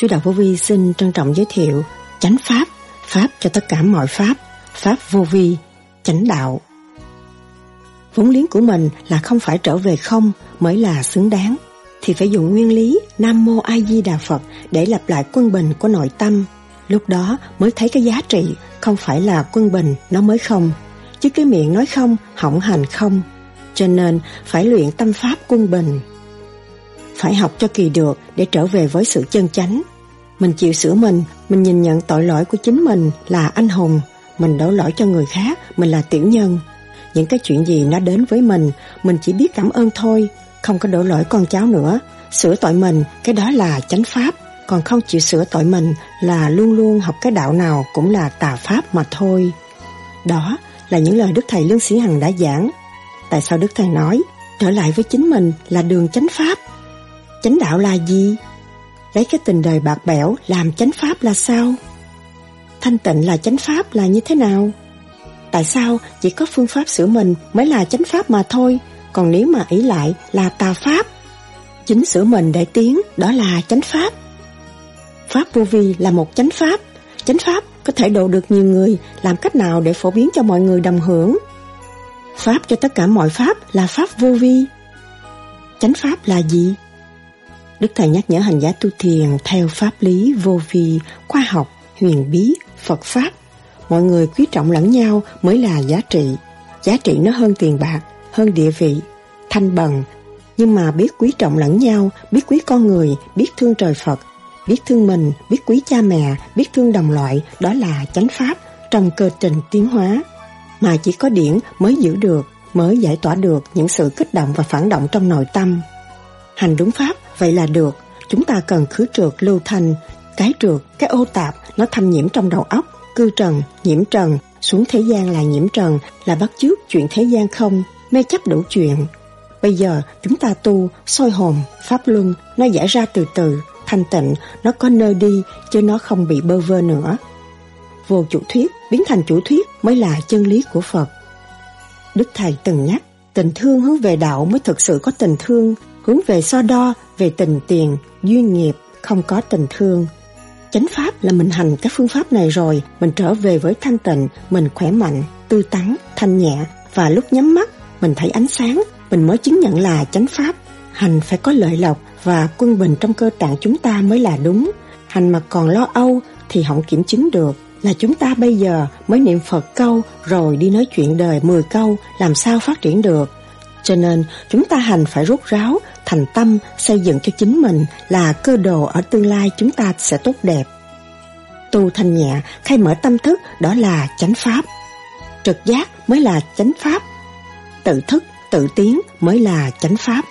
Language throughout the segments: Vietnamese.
Sư Đạo Vô Vi xin trân trọng giới thiệu chánh pháp, pháp cho tất cả mọi pháp, pháp vô vi, chánh đạo. Vốn liếng của mình là không phải trở về không mới là xứng đáng, thì phải dùng nguyên lý Nam Mô A Di Đà Phật để lập lại quân bình của nội tâm. Lúc đó mới thấy cái giá trị không phải là quân bình nó mới không, chứ cái miệng nói không, hỏng hành không. Cho nên phải luyện tâm pháp quân bình. Phải học cho kỳ được để trở về với sự chân chánh. Mình chịu sửa mình, mình nhìn nhận tội lỗi của chính mình là anh hùng, mình đổ lỗi cho người khác, mình là tiểu nhân. Những cái chuyện gì nó đến với mình, mình chỉ biết cảm ơn thôi, không có đổ lỗi con cháu nữa. Sửa tội mình, cái đó là chánh pháp, còn không chịu sửa tội mình là luôn luôn học cái đạo nào cũng là tà pháp mà thôi. Đó là những lời Đức Thầy Lương Sĩ Hằng đã giảng. Tại sao Đức Thầy nói, trở lại với chính mình là đường chánh pháp? Chánh đạo là gì? Lấy cái tình đời bạc bẽo làm chánh pháp là sao? Thanh tịnh là chánh pháp là như thế nào? Tại sao chỉ có phương pháp sửa mình mới là chánh pháp mà thôi, còn nếu mà ý lại là tà pháp? Chính sửa mình để tiến, đó là chánh pháp. Pháp vô vi là một chánh pháp. Chánh pháp có thể độ được nhiều người, làm cách nào để phổ biến cho mọi người đồng hưởng? Pháp cho tất cả mọi pháp là pháp vô vi. Chánh pháp là gì? Đức Thầy nhắc nhở hành giả tu thiền theo pháp lý vô vi, khoa học, huyền bí, Phật Pháp. Mọi người quý trọng lẫn nhau mới là giá trị. Giá trị nó hơn tiền bạc, hơn địa vị, thanh bần. Nhưng mà biết quý trọng lẫn nhau, biết quý con người, biết thương trời Phật, biết thương mình, biết quý cha mẹ, biết thương đồng loại, đó là chánh pháp trong cơ trình tiến hóa. Mà chỉ có điển mới giữ được, mới giải tỏa được những sự kích động và phản động trong nội tâm. Hành đúng pháp, vậy là được. Chúng ta cần khứ trượt lưu thanh, cái trượt, cái ô tạp, nó thâm nhiễm trong đầu óc, cư trần, nhiễm trần, xuống thế gian là nhiễm trần, là bắt chước chuyện thế gian không, mê chấp đủ chuyện. Bây giờ chúng ta tu, soi hồn, pháp luân, nó giải ra từ từ, thanh tịnh, nó có nơi đi, chứ nó không bị bơ vơ nữa. Vô chủ thuyết, biến thành chủ thuyết mới là chân lý của Phật. Đức Thầy từng nhắc, tình thương hướng về đạo mới thực sự có tình thương, hướng về so đo, về tình tiền, duyên nghiệp, không có tình thương. Chánh pháp là mình hành các phương pháp này rồi, mình trở về với thanh tịnh, mình khỏe mạnh, tư tắn, thanh nhẹ, và lúc nhắm mắt, mình thấy ánh sáng, mình mới chứng nhận là chánh pháp. Hành phải có lợi lộc và quân bình trong cơ tạng chúng ta mới là đúng. Hành mà còn lo âu thì không kiểm chứng được là chúng ta bây giờ mới niệm Phật câu rồi đi nói chuyện đời 10 câu làm sao phát triển được. Cho nên chúng ta hành phải rút ráo, thành tâm, xây dựng cho chính mình là cơ đồ ở tương lai chúng ta sẽ tốt đẹp. Tu thanh nhẹ, khai mở tâm thức đó là chánh pháp. Trực giác mới là chánh pháp. Tự thức, tự tiến mới là chánh pháp.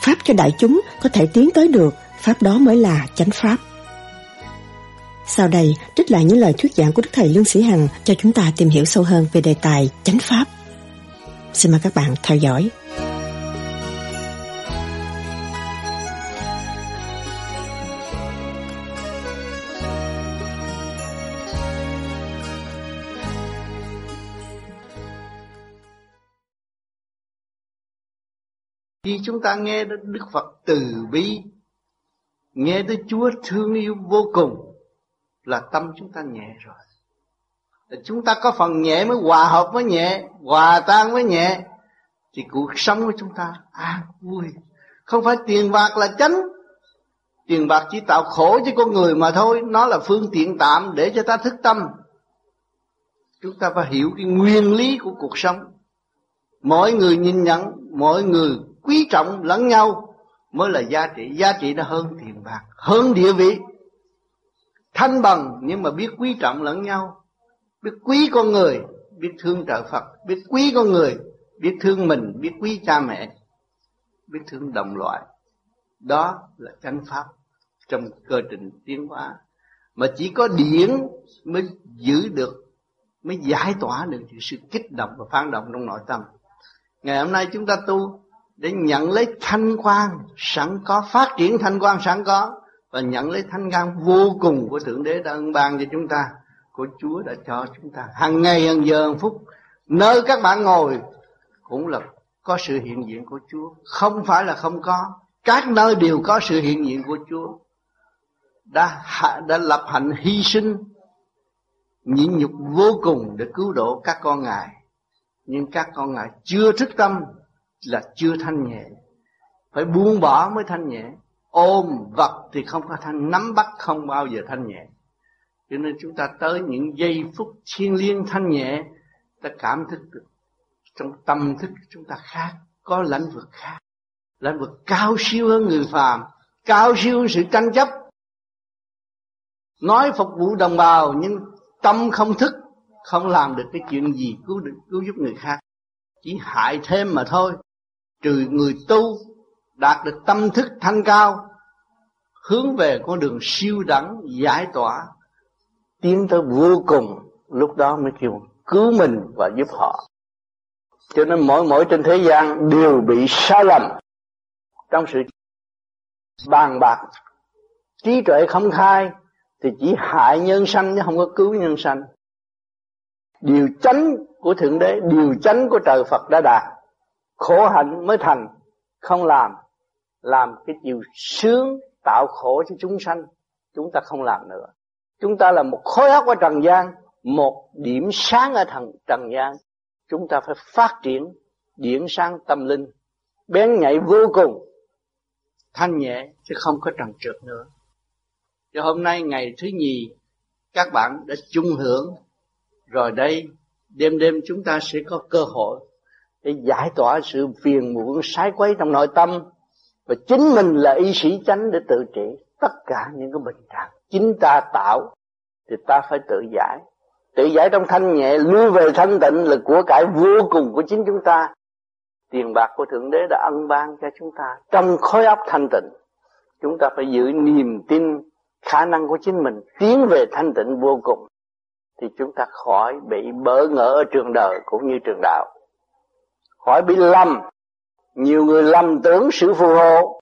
Pháp cho đại chúng có thể tiến tới được, Pháp đó mới là chánh Pháp. Sau đây, trích lại những lời thuyết giảng của Đức Thầy Lương Sĩ Hằng cho chúng ta tìm hiểu sâu hơn về đề tài chánh Pháp. Xin mời các bạn theo dõi. Khi chúng ta nghe đến Đức Phật từ bi, Nghe tới Chúa thương yêu vô cùng, Là tâm chúng ta nhẹ rồi Chúng ta có phần nhẹ mới hòa hợp với nhẹ, Hòa tan với nhẹ. Thì cuộc sống của chúng ta an vui. Không phải tiền bạc là chánh. Tiền bạc chỉ tạo khổ cho con người mà thôi. Nó là phương tiện tạm để cho ta thức tâm. Chúng ta phải hiểu cái nguyên lý của cuộc sống. Mỗi người nhìn nhận, Mỗi người quý trọng lẫn nhau mới là giá trị. Giá trị nó hơn tiền bạc, hơn địa vị. Thanh bằng nhưng mà biết quý trọng lẫn nhau biết quý con người, biết thương trợ phật. Biết quý con người, biết thương mình, biết quý cha mẹ, biết thương đồng loại. Đó là chánh pháp trong cơ trình tiến hóa. Mà chỉ có điển mới giữ được, mới giải tỏa được sự kích động và phản động trong nội tâm. Ngày hôm nay chúng ta tu để nhận lấy thanh quan sẵn có, phát triển thanh quan sẵn có và nhận lấy thanh quan vô cùng của thượng đế đã ân ban cho chúng ta của chúa đã cho chúng ta. Hàng ngày hàng giờ hàng phút, nơi các bạn ngồi cũng là có sự hiện diện của chúa. Không phải là không có. Các nơi đều có sự hiện diện của chúa. Đã đã lập hạnh hy sinh, nhịn nhục vô cùng để cứu độ các con ngài. Nhưng các con ngài chưa thức tâm là chưa thanh nhẹ. Phải buông bỏ mới thanh nhẹ. Ôm vật thì không có thanh, nắm bắt không bao giờ thanh nhẹ cho nên chúng ta tới những giây phút thiêng liêng, thanh nhẹ, ta cảm thức được. Trong tâm thức chúng ta khác, có lãnh vực khác. Lãnh vực cao siêu hơn người phàm, cao siêu hơn sự tranh chấp. Nói phục vụ đồng bào, nhưng tâm không thức, không làm được cái chuyện gì cứu được, cứu giúp người khác. Chỉ hại thêm mà thôi. Trừ người tu đạt được tâm thức thanh cao, hướng về con đường siêu đẳng, giải tỏa tiến tới vô cùng, lúc đó mới kêu cứu mình và giúp họ. Cho nên mỗi mỗi trên thế gian đều bị sai lầm. Trong sự bàn bạc, trí tuệ không khai, thì chỉ hại nhân sanh chứ không có cứu nhân sanh. Điều chánh của thượng đế, điều chánh của trời phật đã đạt, khổ hạnh mới thành. Không làm làm cái điều sướng tạo khổ cho chúng sanh, chúng ta không làm nữa chúng ta là một khối óc ở trần gian, một điểm sáng ở thần, trần gian. Chúng ta phải phát triển điểm sáng tâm linh. Bén nhạy vô cùng, thanh nhẹ chứ không có trần trượt nữa. Cho hôm nay ngày thứ nhì, các bạn đã chung hưởng. Rồi đây, đêm đêm chúng ta sẽ có cơ hội để giải tỏa sự phiền muộn sái quấy trong nội tâm. Và chính mình là y sĩ chánh để tự trị tất cả những cái bệnh trạng chính ta tạo, thì ta phải tự giải. Tự giải trong thanh nhẹ lui về thanh tịnh là của cải vô cùng của chính chúng ta. Tiền bạc của thượng đế đã ân ban cho chúng ta. Trong khối óc thanh tịnh, chúng ta phải giữ niềm tin, khả năng của chính mình, tiến về thanh tịnh vô cùng. Thì chúng ta khỏi bị bỡ ngỡ ở trường đời cũng như trường đạo. Khỏi bị lầm. Nhiều người lầm tưởng sự phù hộ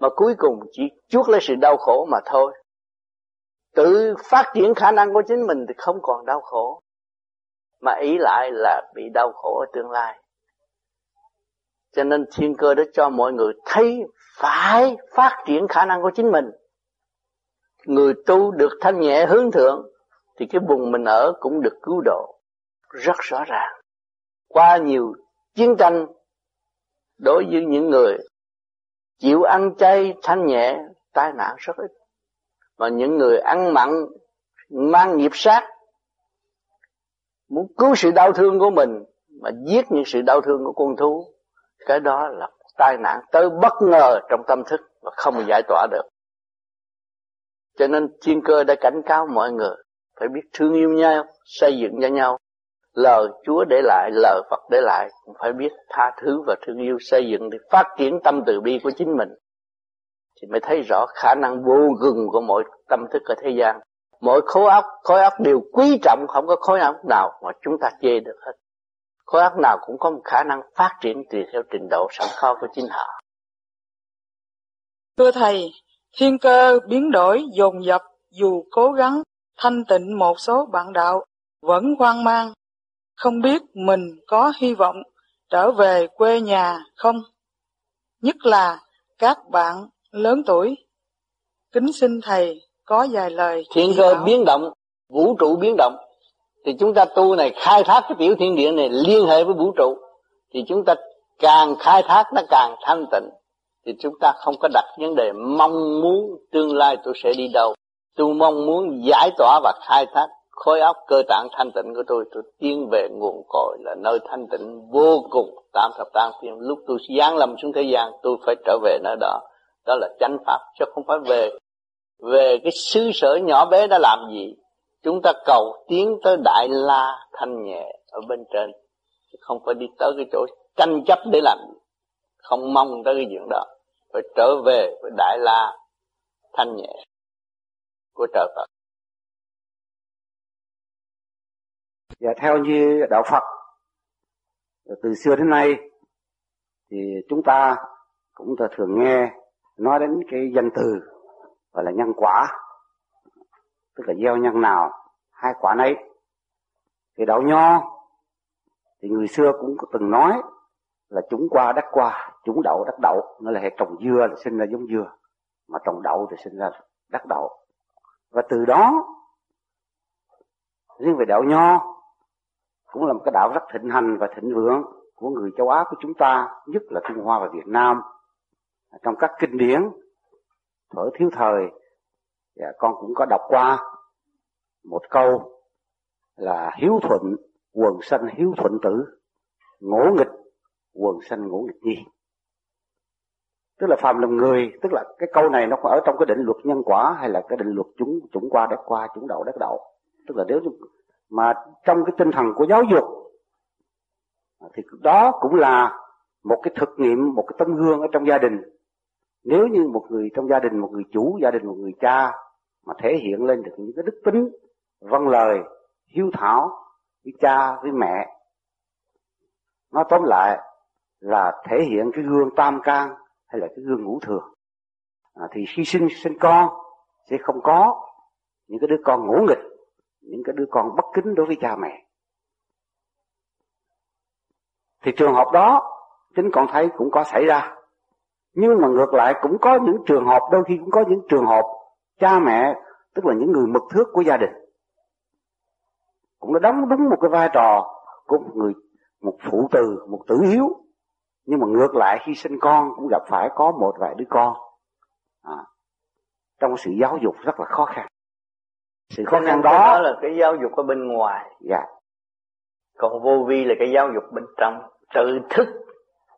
mà cuối cùng chỉ chuốc lấy sự đau khổ mà thôi tự phát triển khả năng của chính mình thì không còn đau khổ. Mà ý lại là bị đau khổ ở tương lai. Cho nên thiên cơ đã cho mọi người thấy phải phát triển khả năng của chính mình. Người tu được thanh nhẹ hướng thượng, thì cái vùng mình ở cũng được cứu độ. Rất rõ ràng. Qua nhiều chiến tranh, đối với những người chịu ăn chay thanh nhẹ, tai nạn rất ít mà những người ăn mặn, mang nghiệp sát, muốn cứu sự đau thương của mình, mà giết những sự đau thương của con thú, cái đó là tai nạn tới bất ngờ trong tâm thức và không giải tỏa được. Cho nên thiên cơ đã cảnh cáo mọi người, phải biết thương yêu nhau, xây dựng cho nhau. Lời Chúa để lại, lời Phật để lại, cũng phải biết tha thứ và thương yêu, xây dựng để phát triển tâm từ bi của chính mình thì mới thấy rõ khả năng vô gừng của mỗi tâm thức ở thế gian. Mỗi khối óc khối óc đều quý trọng, không có khối óc nào mà chúng ta chê được hết. Khối óc nào cũng có một khả năng phát triển tùy theo trình độ sẵn có của chính họ. Thưa thầy, thiên cơ biến đổi dồn dập dù cố gắng, thanh tịnh một số bạn đạo vẫn hoang mang. Không biết mình có hy vọng trở về quê nhà không? Nhất là các bạn lớn tuổi. Kính xin thầy có vài lời thiên cơ bảo. biến động vũ trụ biến động. Thì chúng ta tu này khai thác cái tiểu thiên địa này liên hệ với vũ trụ thì chúng ta càng khai thác nó càng thanh tịnh. Thì chúng ta không có đặt vấn đề mong muốn tương lai tôi sẽ đi đâu. Tôi mong muốn giải tỏa và khai thác khối óc cơ tạng thanh tịnh của tôi. Tôi tiến về nguồn cội là nơi thanh tịnh vô cùng. Tam thập tam thiên lúc tôi giáng lâm xuống thế gian tôi phải trở về nơi đó đó là chánh pháp, chứ không phải về về cái xứ sở nhỏ bé đã làm gì. Chúng ta cầu tiến tới đại la thanh nhẹ ở bên trên không phải đi tới cái chỗ tranh chấp để làm gì. Không mong tới cái chuyện đó. Phải trở về với đại la thanh nhẹ của trời Phật. Và theo như đạo Phật, từ xưa đến nay, thì chúng ta cũng thường nghe nói đến cái danh từ, gọi là nhân quả. Tức là gieo nhân nào, hai quả nấy. Thì đạo nho, thì người xưa cũng có từng nói là chúng qua đất qua, chúng đậu đất đậu. Nó là hệ trồng dưa là sinh ra giống dưa, mà trồng đậu thì sinh ra đất đậu. Và từ đó, riêng về đạo nho, cũng là một cái đạo rất thịnh hành và thịnh vượng của người châu Á, của chúng ta, nhất là Trung Hoa và Việt Nam trong các kinh điển, thở thiếu thời và con cũng có đọc qua một câu là hiếu thuận, quần sanh hiếu thuận tử, ngỗ nghịch, quần sanh ngỗ nghịch nhi tức là phàm làm người, tức là cái câu này nó ở trong cái định luật nhân quả hay là cái định luật chúng chúng qua đất qua chúng đậu đất đậu tức là nếu mà trong cái tinh thần của giáo dục, thì đó cũng là một cái thực nghiệm, một cái tấm gương ở trong gia đình nếu như một người trong gia đình một người chủ gia đình một người cha mà thể hiện lên được những cái đức tính vâng lời hiếu thảo với cha với mẹ nó tóm lại là thể hiện cái gương tam can hay là cái gương ngũ thừa. À, thì khi sinh sinh con sẽ không có những cái đứa con ngỗ nghịch những cái đứa con bất kính đối với cha mẹ. Thì trường hợp đó chính con thấy cũng có xảy ra nhưng mà ngược lại cũng có những trường hợp đôi khi cũng có những trường hợp cha mẹ tức là những người mực thước của gia đình cũng đã đóng đúng một cái vai trò của một người một phụ từ một tử hiếu. Nhưng mà ngược lại khi sinh con cũng gặp phải có một vài đứa con. À, trong sự giáo dục rất là khó khăn. Sự khó khăn đó, đó là cái giáo dục ở bên ngoài. Dạ. Còn vô vi là cái giáo dục bên trong. Tự thức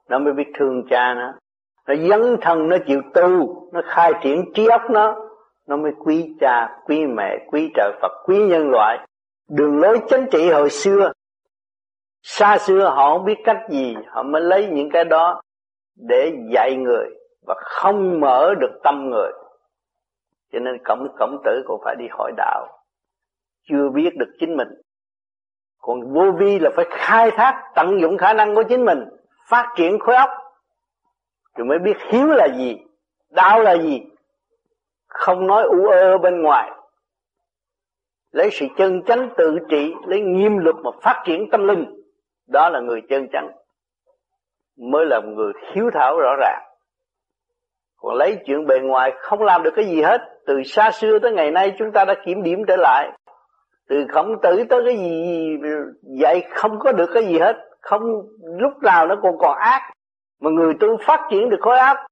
nó mới biết thương cha nó nó dấn thân nó chịu tu, nó khai triển trí óc nó nó mới quý cha, quý mẹ, quý trời phật, quý nhân loại. Đường lối chính trị hồi xưa, xa xưa họ không biết cách gì, họ mới lấy những cái đó để dạy người và không mở được tâm người. Cho nên cổng cổng tử cũng phải đi hỏi đạo. Chưa biết được chính mình. Còn vô vi là phải khai thác, tận dụng khả năng của chính mình, phát triển khối óc rồi mới biết hiếu là gì đạo là gì. Không nói u ơ bên ngoài. Lấy sự chân chánh tự trị, lấy nghiêm luật mà phát triển tâm linh. Đó là người chân chánh. Mới là người hiếu thảo rõ ràng. Còn lấy chuyện bề ngoài không làm được cái gì hết. Từ xa xưa tới ngày nay chúng ta đã kiểm điểm trở lại. Từ khổng tử tới cái gì vậy không có được cái gì hết. Không lúc nào nó còn còn ác mà người tu phát triển được khối áp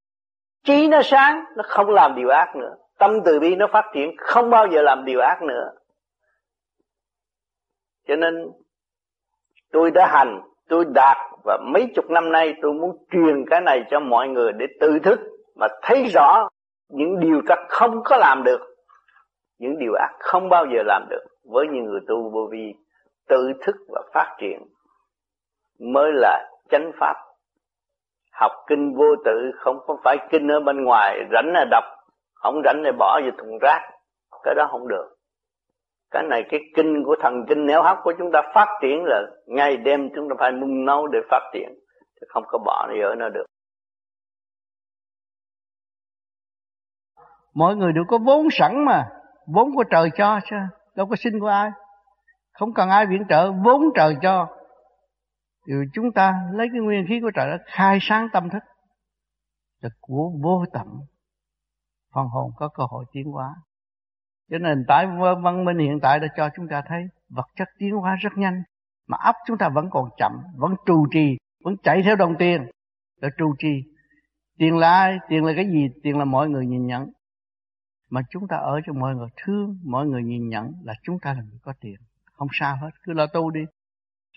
trí nó sáng, nó không làm điều ác nữa. Tâm từ bi nó phát triển, không bao giờ làm điều ác nữa. Cho nên, tôi đã hành, tôi đạt, và mấy chục năm nay tôi muốn truyền cái này cho mọi người để tự thức mà thấy rõ những điều ta không có làm được, những điều ác không bao giờ làm được. Với những người tu vô vi, tự thức và phát triển mới là chánh pháp học kinh vô tự không có phải kinh ở bên ngoài, rảnh là đọc, không rảnh là bỏ vào thùng rác. Cái đó không được. Cái này, cái kinh của thần kinh nếu hấp của chúng ta phát triển là ngày đêm chúng ta phải nung nấu để phát triển, chứ không có bỏ đi ở nó được. Mọi người đều có vốn sẵn mà. Vốn của trời cho chứ, đâu có xin của ai. Không cần ai viện trợ, vốn trời cho thì chúng ta lấy cái nguyên khí của trời đó khai sáng tâm thức là của vô tận. Phần hồn có cơ hội tiến hóa. Cho nên tại văn minh hiện tại đã cho chúng ta thấy vật chất tiến hóa rất nhanh, mà ấp chúng ta vẫn còn chậm, vẫn trù trì, vẫn chạy theo đồng tiền. Để trù trì. Tiền là ai? Tiền là cái gì? Tiền là mọi người nhìn nhận. Mà chúng ta ở cho mọi người thương, mọi người nhìn nhận là chúng ta là người có tiền. Không sao hết. Cứ lo tu đi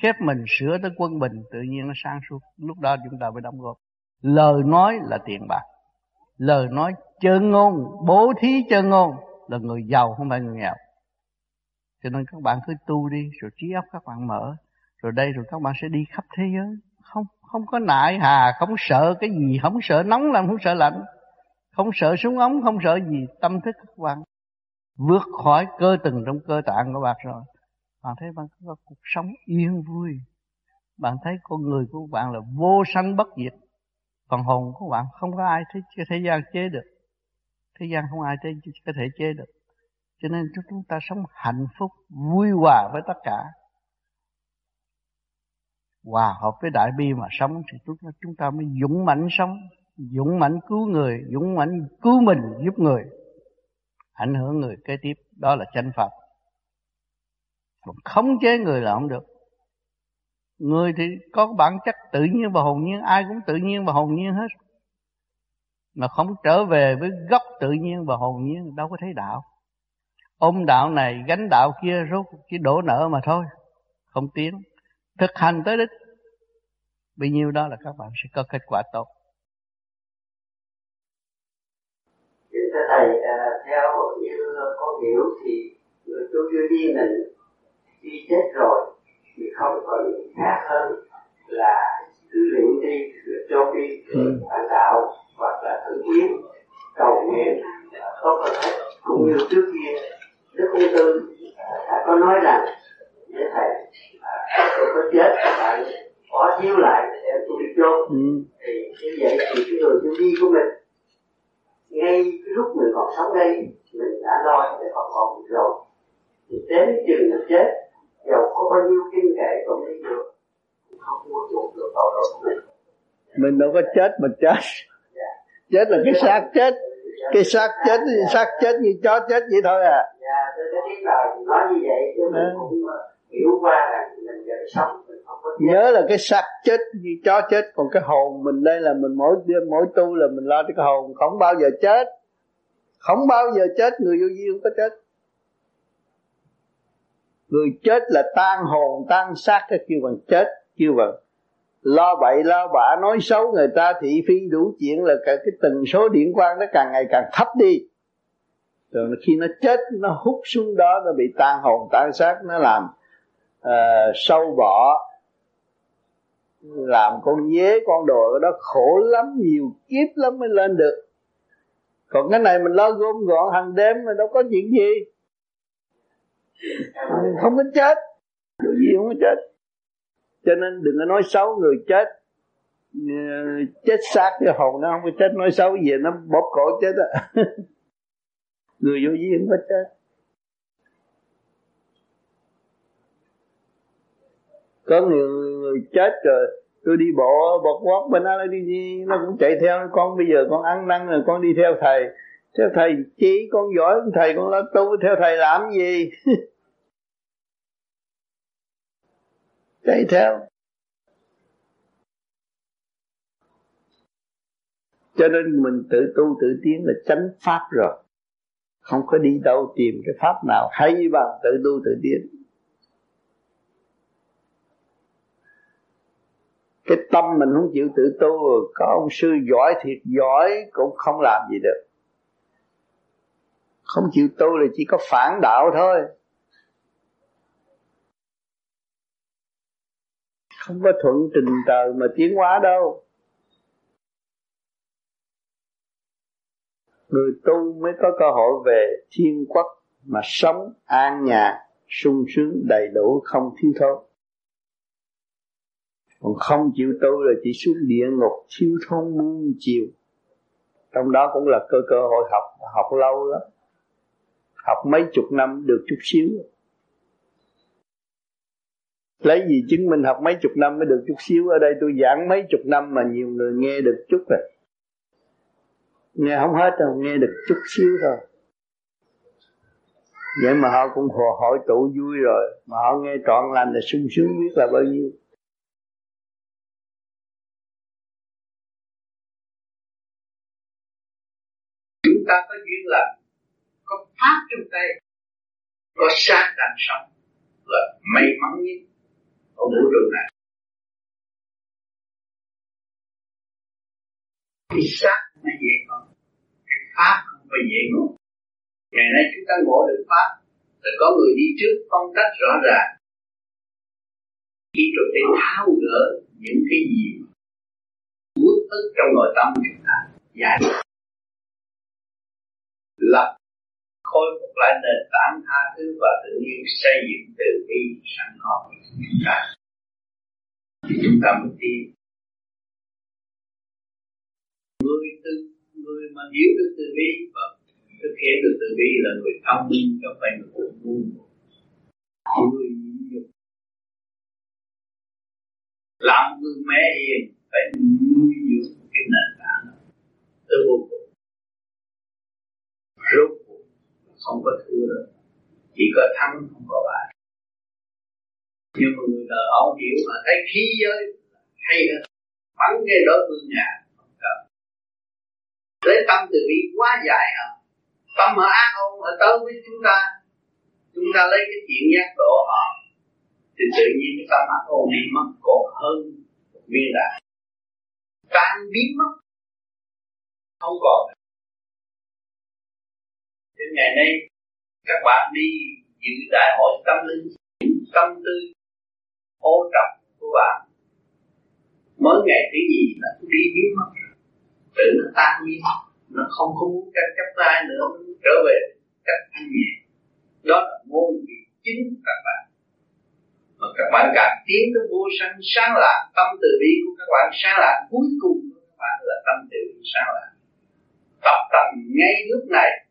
khép mình, sửa tới quân bình, tự nhiên nó sang suốt. Lúc đó chúng ta mới đóng góp. Lời nói là tiền bạc. Lời nói chân ngôn, bố thí chân ngôn là người giàu, không phải người nghèo. Cho nên các bạn cứ tu đi, rồi trí óc các bạn mở. Rồi đây, rồi các bạn sẽ đi khắp thế giới. Không không có nại hà, không sợ cái gì, không sợ nóng làm không sợ lạnh. Không sợ súng ống, không sợ gì, tâm thức các bạn vượt khỏi cơ từng trong cơ tạng của bạn rồi bạn thấy bạn có cuộc sống yên vui. Bạn thấy con người của bạn là vô sanh bất diệt. Phần hồn của bạn không có ai thế, thế gian chế được. Thế gian không ai thế, có thể chế được. Cho nên chúng ta sống hạnh phúc vui hòa với tất cả. Hòa hợp với đại bi mà sống thì chúng ta, chúng ta mới dũng mãnh sống. Dũng mãnh cứu người dũng mãnh cứu mình giúp người. Ảnh hưởng người kế tiếp. Đó là chánh pháp mà khống chế người là không được. Người thì có bản chất tự nhiên và hồn nhiên, ai cũng tự nhiên và hồn nhiên hết. Mà không trở về với gốc tự nhiên và hồn nhiên, đâu có thấy đạo. Ôm đạo này gánh đạo kia rốt chỉ đổ nợ mà thôi, không tiến. Thực hành tới đích. Bấy nhiêu đó là các bạn sẽ có kết quả tốt. Thưa thầy à, theo như con hiểu thì người tu chưa đi mình đi chết rồi thì không có gì khác hơn là cứ luyện đi rồi cho đi ừ. phản đạo hoặc là thử kiến cầu nguyện tốt hơn hết cũng như trước kia đức ung tư đã có nói rằng với thầy tôi có chết bạn bỏ chiếu lại để tôi đi chôn ừ. thì như vậy thì cái người tu đi của mình ngay lúc mình còn sống đây mình đã lo để họ còn rồi thì đến chừng mình chết dầu có bao nhiêu kinh kệ cũng đi được không mua chuộc được tội lỗi của mình mình đâu có chết mà chết. Dạ. chết là cái xác chết. Cái xác chết xác chết như chó chết vậy thôi à. Dạ tôi có biết là nói như vậy chứ mình ừ. cũng hiểu qua rằng mình vẫn sống nhớ là cái xác chết như chó chết còn cái hồn mình đây là mình mỗi đêm mỗi tu là mình lo cho cái hồn. Không bao giờ chết. Không bao giờ chết người vô vi không có chết người chết là tan hồn tan xác cái kêu bằng chết kêu bằng lo bậy lo bạ nói xấu người ta thị phi đủ chuyện là cả cái tần số điện quang nó càng ngày càng thấp đi. Rồi khi nó chết nó hút xuống đó nó bị tan hồn tan xác nó làm uh, sâu bọ làm con dế con đồ đó khổ lắm nhiều kiếp lắm mới lên được. Còn cái này mình lo gom gọn hàng đêm mà đâu có chuyện gì. Ờ, không có chết. Điều gì không có chết. Cho nên đừng có nói xấu người chết. Ờ, chết xác cái hồn nó không có chết. Nói xấu gì nó bóp cổ chết á. Người vô vi không có chết. Có người, người chết rồi tôi đi bộ bọt quát bên đó đi, đi nó cũng chạy theo. Con bây giờ con ăn năn rồi con đi theo thầy theo thầy chỉ con giỏi thầy, con lo tu, theo thầy làm gì? Chạy theo. Cho nên mình tự tu tự tiến là tránh pháp rồi. Không có đi đâu tìm cái pháp nào hay bằng tự tu tự tiến. Cái tâm mình không chịu tự tu, có ông sư giỏi thiệt giỏi cũng không làm gì được không chịu tu là chỉ có phản đạo thôi. Không có thuận trình tờ mà tiến hóa đâu. Người tu mới có cơ hội về thiên quốc mà sống an nhàn sung sướng, đầy đủ, không thiếu thốn. Còn không chịu tu là chỉ xuống địa ngục, thiếu thốn muôn chiều. Trong đó cũng là cơ cơ hội học học lâu lắm học mấy chục năm được chút xíu. Lấy gì chứng minh học mấy chục năm mới được chút xíu? Ở đây tôi giảng mấy chục năm mà nhiều người nghe được chút rồi. Nghe không hết đâu, nghe được chút xíu thôi. Vậy mà họ cũng hồ hội tụ vui rồi, mà họ nghe trọn lành là sung sướng biết là bao nhiêu. Chúng ta có duyên là pháp trong tay có sát đang sống là may mắn nhất ở vũ trụ này cái sát nó dễ ngộ cái pháp không phải dễ ngộ ngày nay chúng ta ngộ được pháp, là có người đi trước phân tách rõ ràng. Khi rồi để tháo gỡ những cái gì uất ức trong nội tâm chúng ta, giải lập khôi phục lại nền tảng tha thứ và tự nhiên xây dựng từ bi sẵn có. Của chúng ta thì chúng ta mới tin. Người từ người mà hiểu được từ bi và thực hiện được từ bi là người thông minh cho phải người ngu người nhục làm người mẹ hiền, phải nuôi dưỡng cái nền tảng từ vô cùng không có thua được chỉ có thắng, không có bại. Nhưng mà người đời họ không hiểu mà thấy khí giới hay hơn. Bắn cái đối phương nhà, không cần. Lấy tâm từ bi quá giải hả? Tâm họ ác không họ tới với chúng ta. Chúng ta lấy cái chuyện giác độ họ. Thì tự nhiên cái tâm ác ôn đi mất còn hơn viên đạn. Tan biến mất. Không còn. Thế ngày nay, các bạn đi dự đại hội tâm linh, tâm tư, ô trọc của bạn. Mới ngày thứ gì là đi biến mất tự nó tan biến nó không có muốn tranh chấp ai nữa trở về cách thanh nhẹ. Đó là môn vị chính của các bạn. Mà các bạn càng tiến tới vô sanh, sáng lạc, tâm từ bi của các bạn, sáng lạc cuối cùng của các bạn là tâm từ bi, sáng lạc. Tập tành ngay lúc này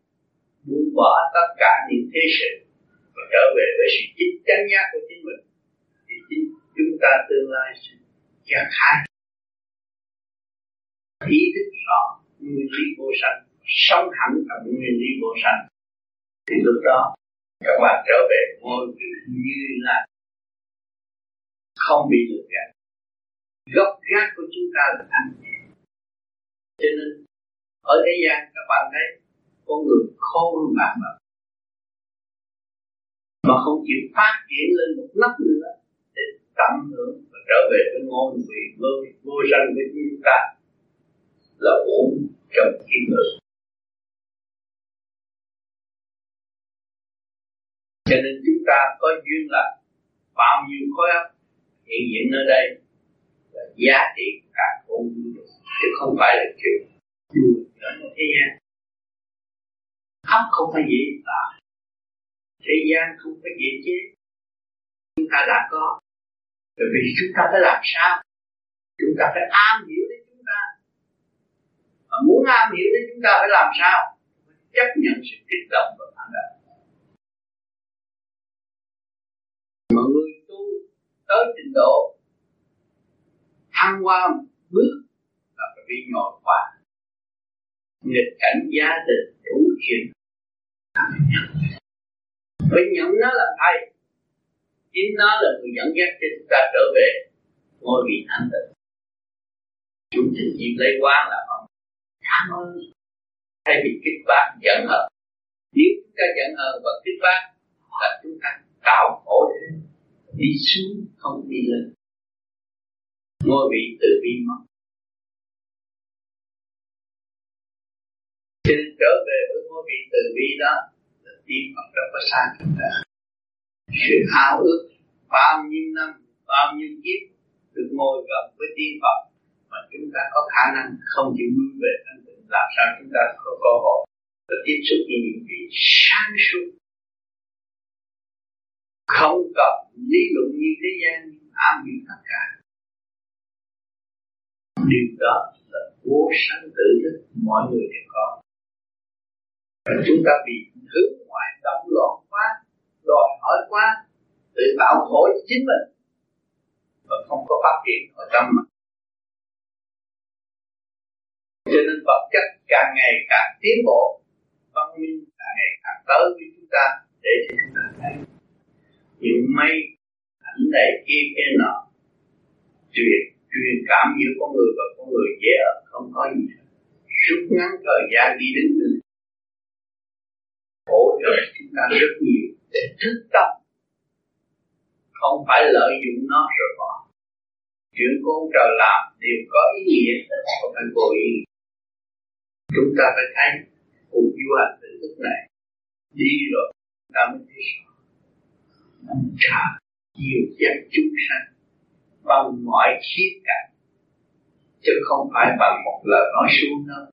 buông bỏ tất cả những thế sự và trở về với sự chính chắn nhát của chính mình, thì chính chúng ta tương lai sẽ giác khai ý thức rõ nguyên lý vô sanh, sống hẳn trong nguyên lý vô sanh. Thì lúc đó, các bạn trở về ngôi như là không bị lừa gạt. Gốc gác của chúng ta là thanh nhẹ. Cho nên, ở thế gian các bạn thấy con người khôn bạn mà mà không chịu phát triển lên một nấc nữa để tận hưởng và trở về với ngôi vị vô, vô sanh với chúng ta là ổn trong thiên ngữ cho nên chúng ta có duyên là bao nhiêu khối óc hiện diện nơi đây là giá trị cả con chứ không phải là chuyện chùa ở thế gian óc không phải dễ tạo thế gian không phải dễ chế chúng ta đã có. Bởi vì chúng ta phải làm sao? Chúng ta phải am hiểu đến chúng ta. Mà muốn am hiểu đến chúng ta phải làm sao? Chấp nhận sự kích động và phản động. Mọi người tu tới trình độ thăng qua bước là phải bị nhồi qua nghịch cảnh gia đình đủ chuyện mình nhận nó là thầy. Chính nó là người dẫn dắt cho chúng ta trở về ngôi vị thanh tịnh chúng trình diêm lấy quá là không cảm ơn. Thay vì kích bác dẫn hờn. Nếu chúng ta dẫn hờn và kích bác, là chúng ta tạo khổ đi xuống không đi lên. Ngôi vị từ bi mất. Xin trở về với ngôi vị từ bi đó, là tiên Phật đã có xa chúng ta sự ao ước bao nhiêu năm, bao nhiêu kiếp được ngồi gặp với tiên Phật mà chúng ta có khả năng không chịu lui về thanh tịnh, làm sao chúng ta có cơ hội để tiếp xúc với những vị sáng suốt? Không cần lý luận như thế gian am hiểu tất cả. Điều đó là vô sanh tự thức, mọi người đều có và chúng ta bị hướng ngoại động loạn quá, đòi hỏi quá tự tạo khổ cho chính mình và không có phát triển ở tâm mà cho nên vật chất càng ngày càng tiến bộ, văn minh càng ngày càng tới với chúng ta, để cho chúng ta thấy. Những mây ảnh này kia kia nọ, truyền truyền cảm giữa con người và con người dễ ở không có gì. Rút ngắn thời gian đi đến nơi hỗ trợ chúng ta rất nhiều. Để thức tâm. Không phải lợi dụng nó rồi bỏ. Chuyện con trời làm đều có ý nghĩa, không phải vô ý. Chúng ta phải thấy cuộc du hành tự thức này. Đi rồi, ta mới thấy rõ. Trả nhiều giác chúng sanh bằng mọi khía cạnh, chứ không phải bằng một lời nói xuống đâu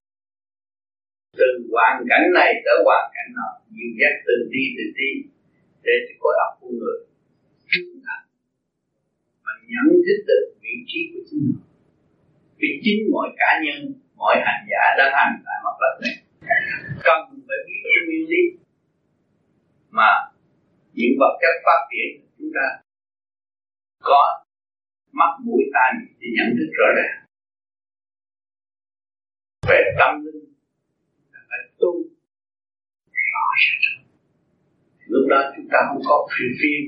từ hoàn cảnh này tới hoàn cảnh nọ nhiều giác từ đi từ đi để cho khối óc của người trưởng thành mà nhận thức được vị trí của chính mình. Vì chính mọi cá nhân, mọi hành giả đang hành tại mặt đất này. Cần phải biết cái nguyên lý mà những vật chất phát triển chúng ta có mắt mũi tai thì nhận thức rõ ràng. Về tâm linh tu. Rõ ràng lúc đó chúng ta không có phiền phiền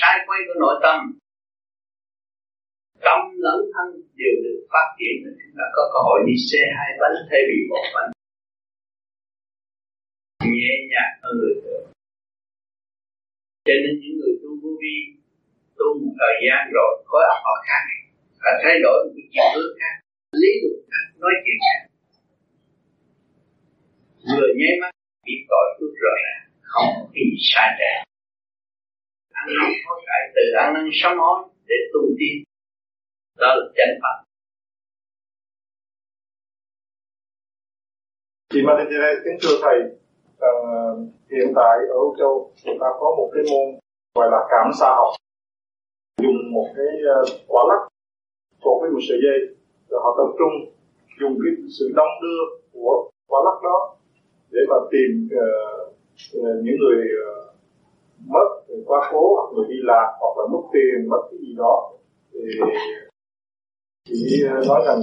sai quay của nội tâm. Tâm lẫn thân đều được phát triển để chúng ta có cơ hội đi xe hai bánh thay vì một bánh. Nhẹ nhàng hơn người thường. Cho nên những người tu vô vi, tu một thời gian rồi, có óc họ khác. Phải thay đổi một cái chiều hướng khác. Lý luận khác, nói chuyện khác vừa nháy mắt biết tội phước rồi à? không bị sai trẻ. Ăn năn hối cải từ ăn năn sám hối để tu tiên. Đó là chánh pháp. Chị Madhya kính thưa thầy rằng hiện tại ở Âu Châu, chúng ta có một cái môn gọi là cảm xa học. Dùng một cái à, quả lắc cột với một sợi dây, rồi họ tập trung dùng cái sự đông đưa của quả lắc đó để mà tìm uh, những người uh, mất quá cố hoặc người đi lạc hoặc là mất tiền mất cái gì đó thì chỉ nói rằng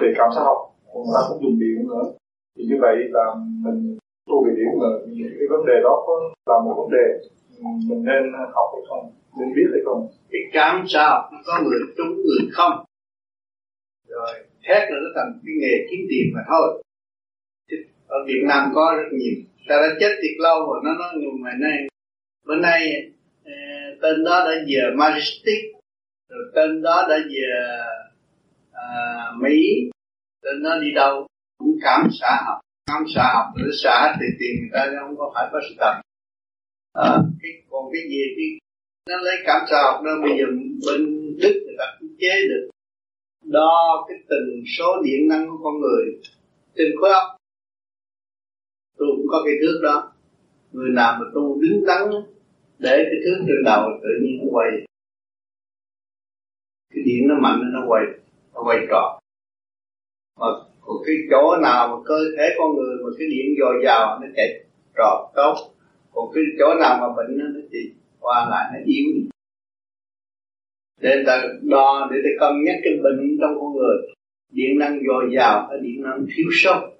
về cảm xã học cũng ta cũng dùng điện nữa. Thì như vậy là mình tu về điện mà cái vấn đề đó có là một vấn đề ừ, mình nên học hay không nên biết hay không? Cái cảm sao có người trúng người không? Rồi hết là nó thành cái nghề kiếm tiền mà thôi ở Việt Nam có rất nhiều. Ta đã chết tiệt lâu rồi nó nói nhưng mà nay bữa nay ờ, tên đó đã về Majestic rồi tên đó đã về à, Mỹ tên nó đi đâu cũng cảm xã học. Cảm xã học để xã thì tiền người ta không có phải có sự tập à, ờ, cái còn cái gì cái nó lấy cảm xã học đó bây giờ bên đức người ta cũng chế được. Đo cái tần số điện năng của con người trên khối óc tôi cũng có cái thước đó. Người nào mà tu đứng đắn để cái thước trên đầu tự nhiên nó quay. Cái điện nó mạnh nó quay nó quay tròn. Mà còn cái chỗ nào mà cơ thể con người mà cái điện dồi dào nó chạy tròn tốt, còn cái chỗ nào mà bệnh nó thì qua lại nó yếu. Để ta đo, để ta cân nhắc cái bệnh trong con người. Điện năng dồi dào hay điện năng thiếu sót.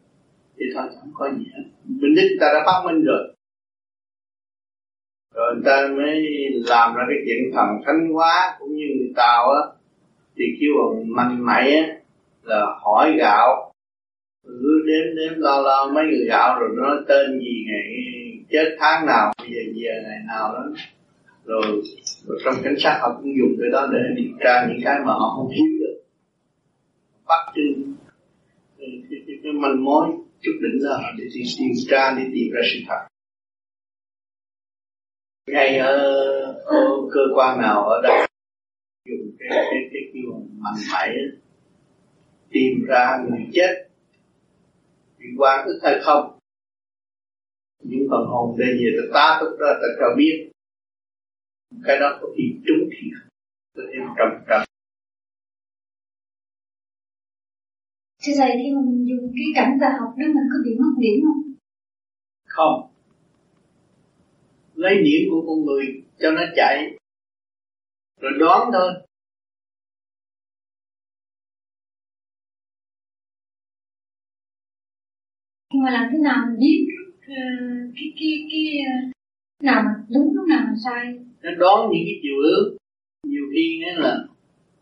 Thì thôi, không có gì hết mình đích ta đã phát minh rồi. Rồi người ta mới làm ra cái chuyện thần thánh hóa cũng như người tàu á. Thì kêu bằng mạnh mẽ á là hỏi gạo. Cứ đếm đếm lo lo mấy người gạo rồi nó tên gì ngày chết tháng nào bây giờ giờ ngày nào đó. Rồi, rồi trong cảnh sát họ cũng dùng cái đó để điều tra những cái mà họ không hiểu được. Bắt chưng cái, cái, cái, cái manh mối chút đỉnh là để đi điều tra để tìm ra sự thật. Ngay ở, ở cơ quan nào ở đây dùng cái cái cái kiểu mạnh mẽ tìm ra người chết bị quan ức hay không. Những phần hồn đây về ta ta túc ra ta cho biết. Cái đó có khi trúng thì có thêm trầm trầm Thưa thầy, khi mà mình dùng cái cảnh tà học đó mình có bị mất điểm không? Không. Lấy điểm của con người cho nó chạy. Rồi đoán thôi. Nhưng mà làm thế nào mình biết uh, cái cái cái uh, nào mà đúng lúc nào mà sai? Nó đoán những cái chiều hướng. Nhiều khi nghĩa là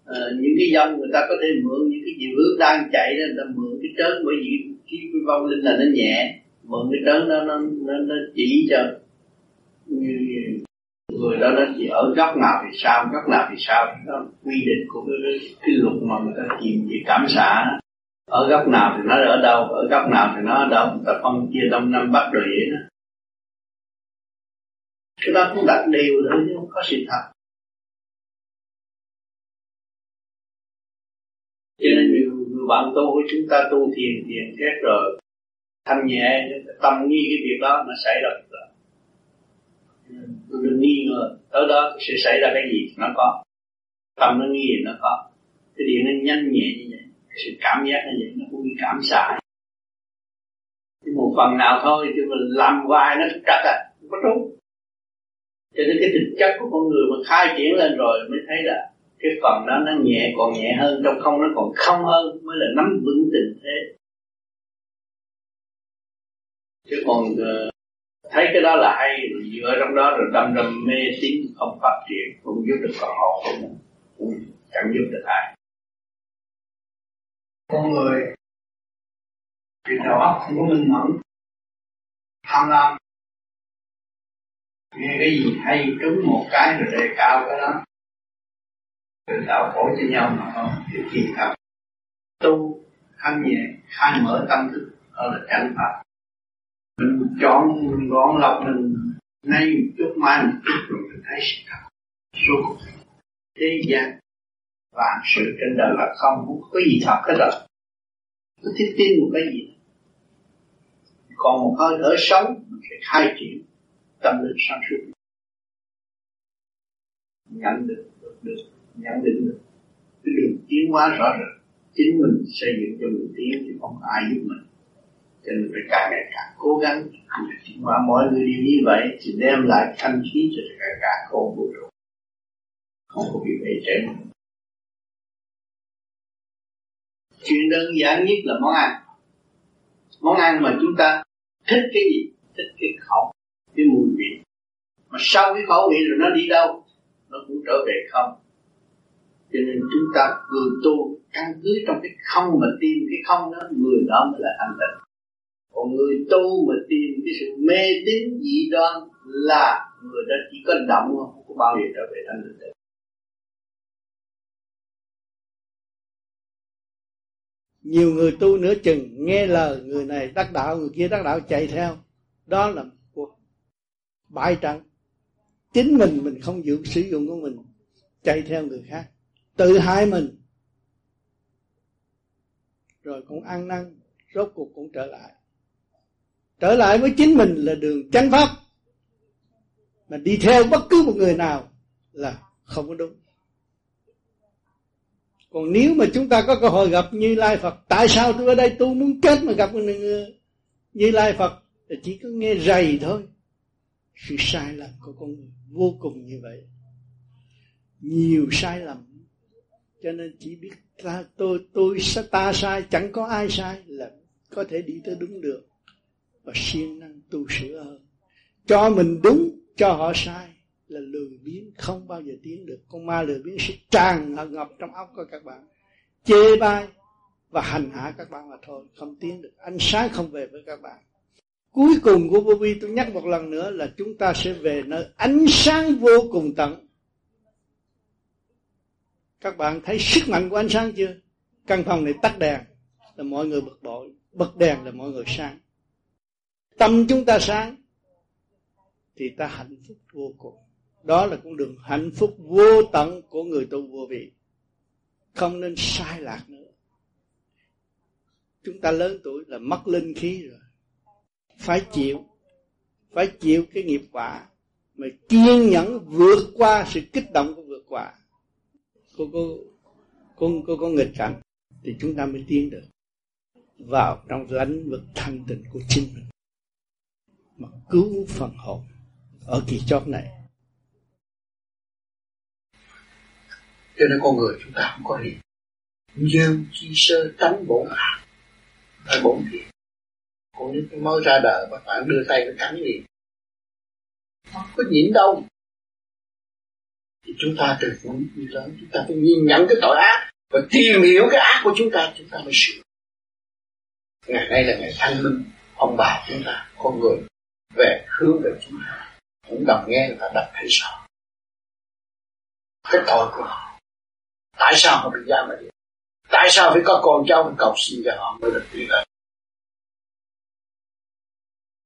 à, những cái dông người ta có thể mượn những cái chiều hướng đang chạy đó người ta mượn cái trớn bởi vì cái, cái vong linh là nó nhẹ mượn cái trớn đó nó nó, nó chỉ cho như người đó nó chỉ ở góc nào thì sao góc nào thì sao đó quy định của cái, cái, cái luật mà người ta tìm về cảm xạ ở góc nào thì nó ở đâu ở góc nào thì nó ở đâu người ta phân chia đông nam bắc rồi vậy đó. Cái đó cũng đặt đều thôi chứ không có sự thật. Bạn tu của chúng ta tu thiền thiền xét rồi. Thanh nhẹ tâm nghi cái việc đó nó xảy ra. Rồi đừng nghi ngờ tới đó sẽ xảy ra cái gì? Nó có. Tâm nó nghi nó có. Cái điện nó nhanh nhẹ như vậy sự cảm giác như vậy nó cũng như cảm xạ. Một phần nào thôi chứ mình làm hoài nó trật à không có trúng cho nên cái thực chất của con người mà khai triển lên rồi mới thấy là cái phần đó nó nhẹ còn nhẹ hơn trong không nó còn không hơn mới là nắm vững tình thế. Chứ còn uh, thấy cái đó là hay dựa trong đó rồi đâm đâm mê tín không phát triển không giúp được con hồn của mình cũng chẳng giúp được ai. Con người thì đầu óc không có minh mẫn tham lam. Nghe cái gì hay trúng một cái rồi đề cao cái đó rồi tạo khổ cho nhau mà không thì kỳ thật tu, thanh nhẹ, khai mở tâm thức, đó là chánh pháp. Mình chọn, mình gọn lọc mình nay một chút mai, một chút rồi mình thấy sự thật. Suốt cuộc thế gian. Và sự trên đời là không không có gì thật hết rồi. Cứ thiết tin một cái gì? Còn một hơi thở sống, mình sẽ khai triển tâm linh sáng suốt. Nhận được nhận định được. Cái đường tiến hóa rõ rệt. Chính mình xây dựng cho mình tiến thì không ai giúp mình. Cho nên phải càng ngày càng cố gắng tiến hóa mọi người đi như vậy, thì đem lại thanh khí cho tất cả cả con vũ trụ không có bị bể trễ. Chuyện đơn giản nhất là món ăn. Món ăn mà chúng ta thích cái gì? Thích cái khẩu, cái mùi vị. Mà sau cái khẩu vị rồi nó đi đâu? Nó cũng trở về không cho nên chúng ta người tu, căn cứ trong cái không mà tìm cái không đó, người đó mới là thanh tịnh. Còn người tu mà tìm cái sự mê tín dị đoan là người đó chỉ có động không có bao giờ trở về thanh tịnh được. Nhiều người tu nửa chừng, nghe lời người này đắc đạo, người kia đắc đạo, chạy theo. Đó là cuộc bại trận chính mình mình không giữ sử dụng của mình, chạy theo người khác tự hại mình. Rồi cũng ăn năn, rốt cuộc cũng trở lại. Trở lại với chính mình là đường chánh pháp. Mà đi theo bất cứ một người nào là không có đúng. Còn nếu mà chúng ta có cơ hội gặp như lai phật, tại sao tôi ở đây tu muốn chết mà gặp người như lai phật? Thì chỉ có nghe rầy thôi. Sự sai lầm của con người vô cùng như vậy. Nhiều sai lầm cho nên chỉ biết ta, tôi tôi ta sai, chẳng có ai sai là có thể đi tới đúng được. Và siêng năng tu sửa hơn. Cho mình đúng, cho họ sai là lười biếng, không bao giờ tiến được. Con ma lười biếng sẽ tràn ngập trong óc của các bạn. Chê bai và hành hạ các bạn mà thôi, không tiến được. Ánh sáng không về với các bạn. Cuối cùng của vô vi, tôi nhắc một lần nữa là chúng ta sẽ về nơi ánh sáng vô cùng tận các bạn thấy sức mạnh của ánh sáng chưa? Căn phòng này tắt đèn là mọi người bực bội. Bật đèn là mọi người sáng. Tâm chúng ta sáng thì ta hạnh phúc vô cùng. Đó là con đường hạnh phúc vô tận của người tu vô vị không nên sai lạc nữa. Chúng ta lớn tuổi là mất linh khí rồi. Phải chịu. Phải chịu cái nghiệp quả. Mà kiên nhẫn vượt qua sự kích động của vượt qua cô có cô có, có nghịch cảnh thì chúng ta mới tiến được vào trong lãnh vực thanh tịnh của chính mình. Mà cứu phần hồn ở kỳ chót này. Cho nên con người chúng ta không có gì dương chi sơ tánh bổn ác phải bổn thiện. Còn nếu mới ra đời mà bạn đưa tay cái cắn gì không có nhịn đâu thì chúng ta từ cũng đi lớn chúng ta phải nhìn nhận cái tội ác và tìm hiểu cái ác của chúng ta chúng ta mới sửa. Ngày nay là ngày thanh minh, ông bà chúng ta, con người, về hướng về chúng ta. Cũng đồng nghe người ta đọc thấy rõ cái tội của họ. Tại sao họ bị giam ở đây tại sao phải có con cháu mình cầu xin cho họ mới được đi lên?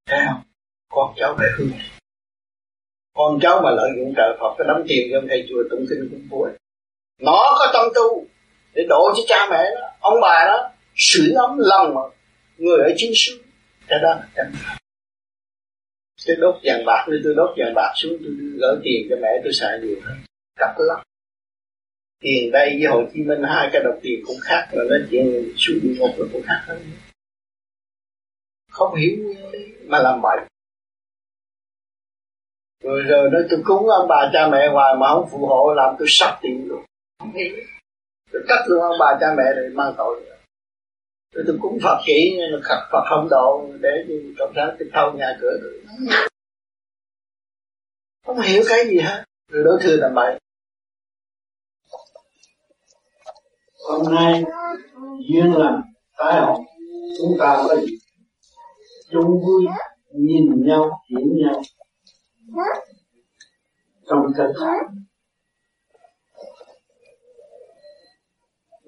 Thấy không? Con cháu phải hư con cháu mà lợi dụng trời Phật, cái đóng tiền cho thầy chùa tụng kinh cũng vui. Nó có tâm tu để độ cho cha mẹ đó, ông bà đó sưởi ấm lòng mà người ở chính xứ. Cái đó là chân tôi đốt vàng bạc như tôi đốt vàng bạc xuống, tôi gỡ tiền cho mẹ, tôi xài nhiều hơn. Cặp lắm. Tiền đây với Hồ Chí Minh, hai cái đồng tiền cũng khác, mà nó chuyện xuống địa ngục nó cũng khác hơn không hiểu mà làm bậy rồi rồi, nói tôi cúng ông bà cha mẹ hoài mà không phù hộ, làm tôi sắp tiền luôn. Tôi cắt luôn ông bà cha mẹ rồi mang tội rồi tôi cúng Phật kỹ, nhưng mà Phật không độ, để cộng sản tôi thâu nhà cửa rồi không hiểu cái gì hết. Rồi đối thừa làm bậy hôm nay, duyên lành tái họp chúng ta có gì chung vui, nhìn nhau, hiểu nhau trong cơ thể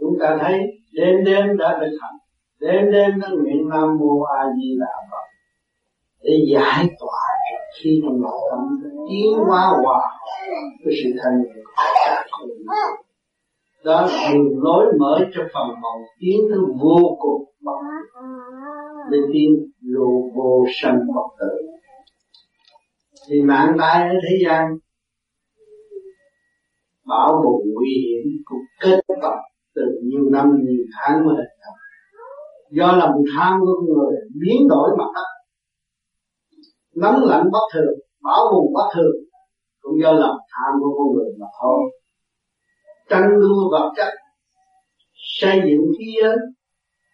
chúng ta thấy đêm đêm đã được hành. Đêm đêm đã nguyện nam mô a di đà phật. Để giải tỏa khi trong nội tâm tiến hóa hòa cái sự thanh nhẹ của cả con đó là đường lối mở cho phần màu tiến tới vô cùng bằng để tiến lô vô sanh bất tử thì mạng tai ở thế gian. Bảo vụ nguy hiểm cũng kết tập từ nhiều năm, nhiều tháng mới hình thành do lòng tham của người biến đổi mặt đất. Nóng lạnh bất thường, bão bùng bất thường, cũng do lòng tham của con người mà thôi. Tranh đua vật chất, xây dựng khí giới,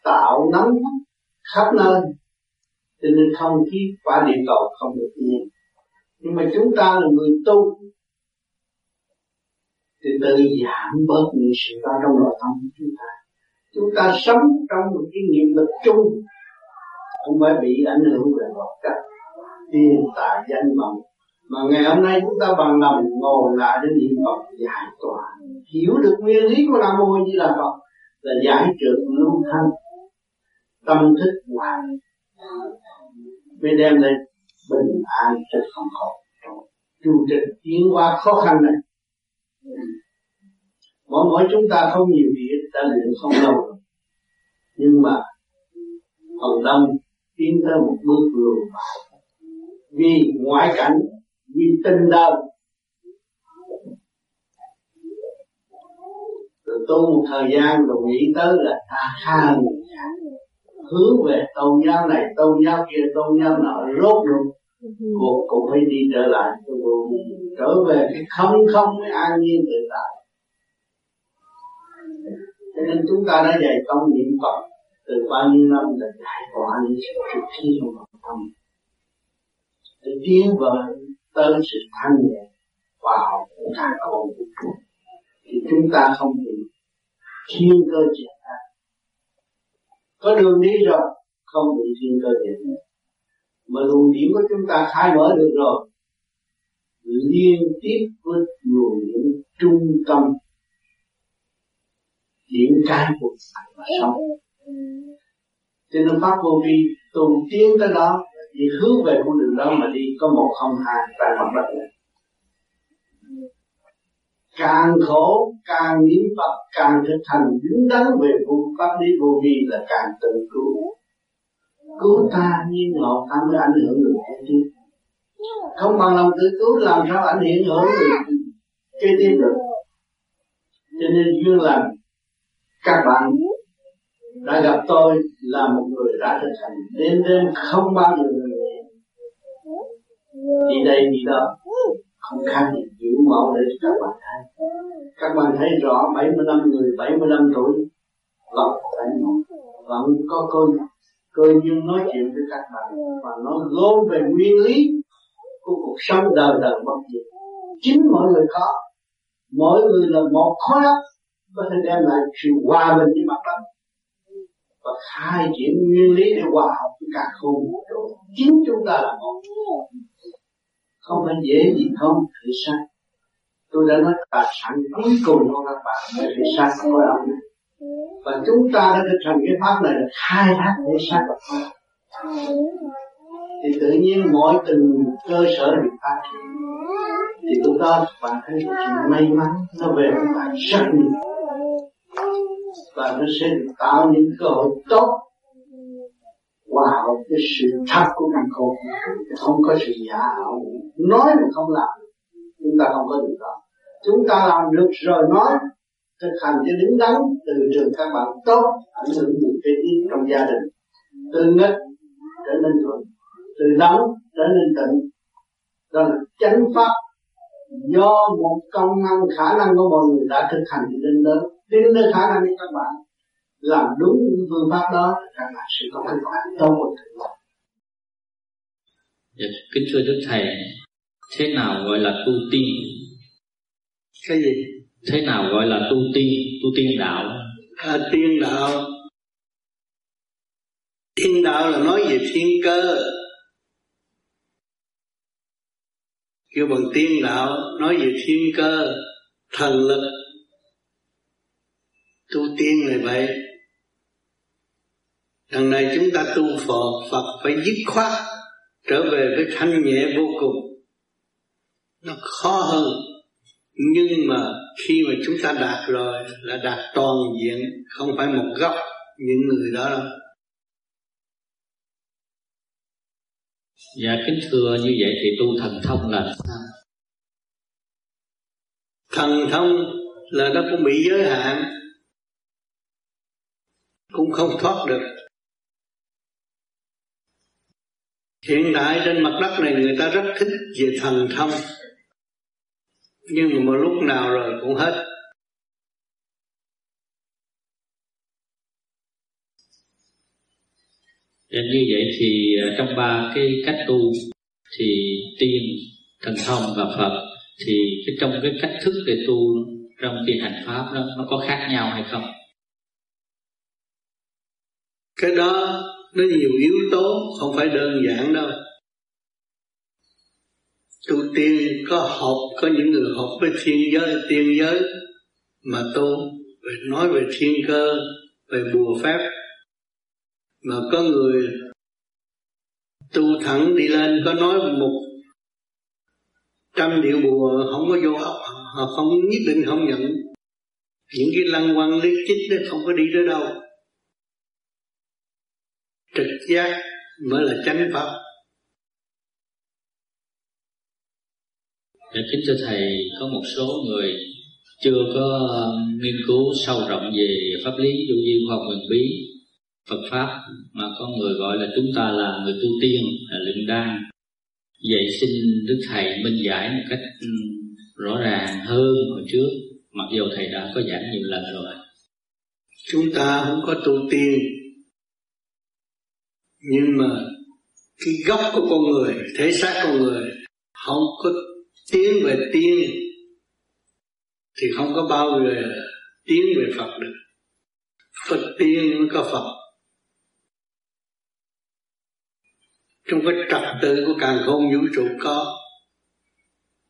tạo nóng khắp nơi. Cho nên không khí quả địa cầu không được yên nhưng mà chúng ta là người tu. Thì tự giảm bớt những sự đó trong nội tâm của chúng ta. Chúng ta sống trong một cái nghiệp lực chung. Không phải bị ảnh hưởng về vật chất tiền tài, danh vọng. Mà ngày hôm nay chúng ta bằng lòng ngồi lại để niệm Phật giải tỏa. Hiểu được nguyên lý của Nam Mô Di Đà Phật là giải trượt lưu thanh tâm thức hòa mới đem lên bình an cho không khổ. Trong chu trình tiến qua khó khăn này. Mỗi mỗi chúng ta không nhiều việc đã luyện không lâu nhưng mà phần đông tiến tới một bước lùi vì ngoại cảnh, vì tình đời rồi tu một thời gian rồi nghĩ tới là ta khá hướng về tôn giáo này tôn giáo kia tôn giáo nọ rốt luôn. Cuộc cũng phải đi trở lại. Trở về cái không không mới an nhiên tự tại. Cho nên chúng ta đã dạy công niệm phật từ bao nhiêu năm là giải tỏa những sự trực thi trong nội tâm. Để tiến vào tới sự thanh nhẹ và học của cả con vũ trụ thì chúng ta không bị thiên cơ hạ có đường đi rồi, không bị thiên cơ triệt mà luồng điểm của chúng ta khai mở được rồi, liên tiếp với luồng điểm trung tâm triển khai cuộc sống và sống. Cho nên pháp vô vi tu tiến tới đó thì hướng về con đường đó mà đi có một không hai, tại mặt đất này càng khổ, càng niệm phật, càng thực hành đứng đắn về phương pháp lý vô vi là càng tự cứu. Cứu ta nhiên ngộ ta mới ảnh hưởng được kế tiếp không bằng lòng tự cứu, làm sao ảnh hưởng được kế tiếp được? Cho nên duyên lành, các bạn đã gặp tôi là một người đã thực hành đêm đêm không bao giờ người đi đây, đi đó không khai gì mẫu để cho các bạn thấy. Các bạn thấy rõ 75 người 75 tuổi vẫn phải vẫn có cơ cơ duyên nói chuyện với các bạn. Và nói gồm về nguyên lý của cuộc sống đời đời bất diệt. Chính mọi người có, mỗi người là một khối óc, có thể đem lại sự hòa bình với mặt đất. Và khai triển nguyên lý để hòa hợp với cả không vũ trụ chính chúng ta là một không phải dễ gì, không thể sai. Tôi đã nói tài sản cuối cùng của các bạn là thể sai và cõi âm này và chúng ta đã thực hành cái pháp này là khai thác thể xác và cõi thì tự nhiên mỗi từng cơ sở được phát triển. Thì chúng ta bạn thấy một sự may mắn nó về với bạn rất nhiều. Và nó sẽ tạo những cơ hội tốt vào cái sự thật của căn khôn không có sự giả ảo nói mà không làm, chúng ta không có được đó. Chúng ta làm được rồi nói, thực hành cho đứng đắn từ trường các bạn tốt, ảnh hưởng người kế tiếp trong gia đình. Từ nghịch trở nên thuận từ nóng trở nên tịnh. Đó là chánh pháp do một công năng khả năng của mọi người đã thực hành đến lớn đến nơi khả năng của các bạn làm đúng những phương pháp đó các bạn sẽ có kết quả tốt hơn dạ, kính thưa đức thầy thế nào gọi là tu tiên? Cái gì? Thế nào gọi là tu tiên? Tu tiên đạo. À, tiên đạo. Tiên đạo là nói về thiên cơ. Kêu bằng tiên đạo nói về thiên cơ thần lực. Tu tiên là vậy Lần này chúng ta tu Phật Phật phải dứt khoát trở về với thanh nhẹ vô cùng. Nó khó hơn nhưng mà khi mà chúng ta đạt rồi là đạt toàn diện không phải một góc những người đó đâu. Dạ kính thưa như vậy thì tu thần thông là sao? Thần thông là nó cũng bị giới hạn Cũng không thoát được Hiện tại trên mặt đất này người ta rất thích về thần thông. Nhưng mà một lúc nào rồi cũng hết. Như vậy thì à, trong ba cái cách tu thì tiên thần thông và phật thì cái trong cái cách thức để tu trong tiên hành pháp đó nó có khác nhau hay không? Cái đó nó nhiều yếu tố, không phải đơn giản đâu. Tu tiên có học, có những người học với thiên giới, tiên giới, mà tu về, nói về thiên cơ, về bùa phép. Mà có người tu thẳng đi lên, có nói một trăm điệu bùa, không có vô học, họ không nhất định không nhận. Những cái lăng quăng lý chích nó không có đi tới đâu giác mới là chánh pháp. Để kính thưa Thầy, có một số người chưa có nghiên cứu sâu rộng về pháp lý du duyên khoa học huyền bí Phật pháp mà có người gọi là chúng ta là người tu tiên là luyện đan. Vậy xin đức thầy minh giải một cách ừ, rõ ràng hơn hồi trước mặc dù thầy đã có giảng nhiều lần rồi. Chúng ta không có tu tiên nhưng mà cái gốc của con người, thể xác con người không có tiến về tiên thì không có bao giờ tiến về Phật được. Phật tiên mới có Phật. Trong cái trật tự của càng khôn vũ trụ có.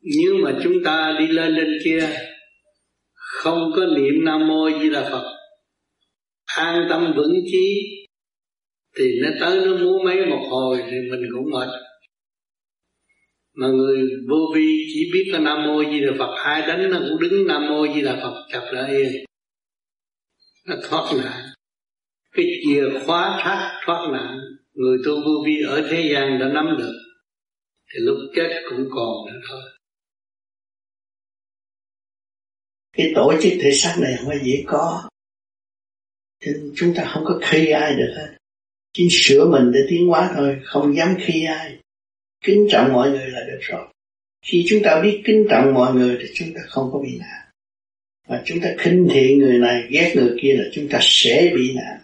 Nhưng mà chúng ta đi lên lên kia, không có niệm nam mô di đà phật. An tâm vững chí thì nó tới nó múa mấy một hồi thì mình cũng mệt. Mà người vô vi chỉ biết là nam mô di đà phật, hai đánh nó cũng đứng nam mô di đà phật chập lại. Yên nó thoát nạn. Cái chìa khóa thắt thoát nạn, người tu vô vi ở thế gian đã nắm được. Thì lúc chết cũng còn nữa thôi. Cái tổ chức thể xác này không phải dễ có. Nên chúng ta không có khi ai được hết chỉ sửa mình để tiến hóa thôi, không dám khi ai. Kính trọng mọi người là được rồi. Khi chúng ta biết kính trọng mọi người thì chúng ta không có bị nạn. Mà chúng ta khinh thị người này, ghét người kia là chúng ta sẽ bị nạn.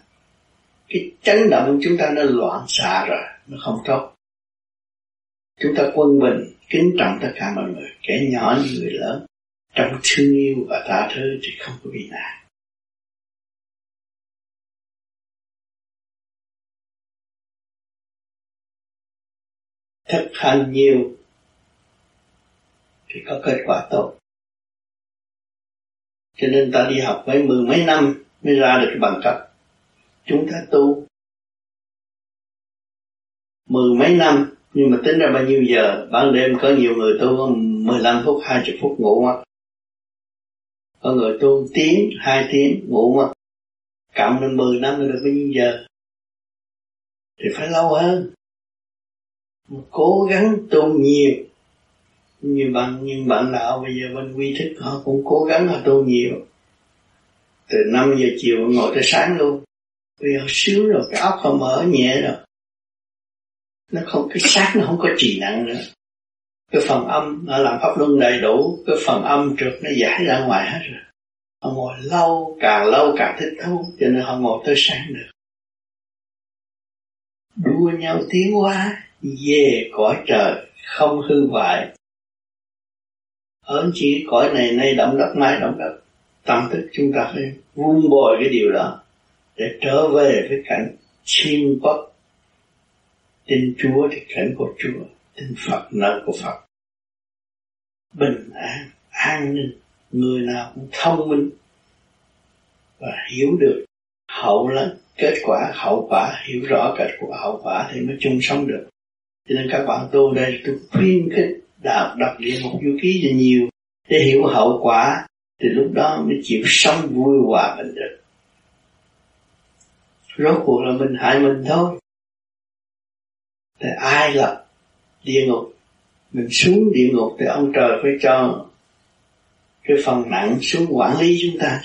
Cái chấn động chúng ta nó loạn xạ rồi, nó không tốt. Chúng ta quân bình, kính trọng tất cả mọi người, kẻ nhỏ như người lớn. Trong thương yêu và tha thứ thì không có bị nạn. Thực hành nhiều, thì có kết quả tốt. Cho nên ta đi học mấy mười mấy năm mới ra được cái bằng cấp. Chúng ta tu mười mấy năm, nhưng mà tính ra bao nhiêu giờ? Ban đêm có nhiều người tu có 15 phút 20 phút ngủ mà. có người tu tiếng, hai tiếng ngủ mà cộng lên 10 năm được bao nhiêu giờ? Thì phải lâu hơn cố gắng tu nhiều. Như bạn, nhưng bạn đạo bây giờ bên quy thức họ cũng cố gắng họ tu nhiều. Từ 5 giờ chiều ngồi tới sáng luôn. Vì họ sướng rồi, cái óc họ mở nhẹ rồi. Nó không, cái xác nó không có trì nặng nữa. Cái phần âm nó làm pháp luân đầy đủ, cái phần âm trượt nó giải ra ngoài hết rồi. Họ ngồi lâu, càng lâu càng thích thú, cho nên họ ngồi tới sáng được đua nhau tiến hóa, về cõi trời, không hư hoại. Ơn chỉ cõi này nay động đất mai động đất, tâm thức chúng ta phải vun bồi cái điều đó để trở về với cảnh chim bất tin Chúa thì cảnh của Chúa, tin Phật nơi của Phật. Bình an an ninh, người nào cũng thông minh và hiểu được hậu là kết quả, hậu quả, hiểu rõ kết quả, hậu quả thì mới chung sống được. Cho nên các bạn tu đây, tôi khuyên khích đạo đọc địa một du ký cho nhiều. Để hiểu hậu quả, thì lúc đó mới chịu sống vui hòa bình được. Rốt cuộc là mình hại mình thôi. Thì ai lập địa ngục? Mình xuống địa ngục thì ông trời phải cho cái phần nặng xuống quản lý chúng ta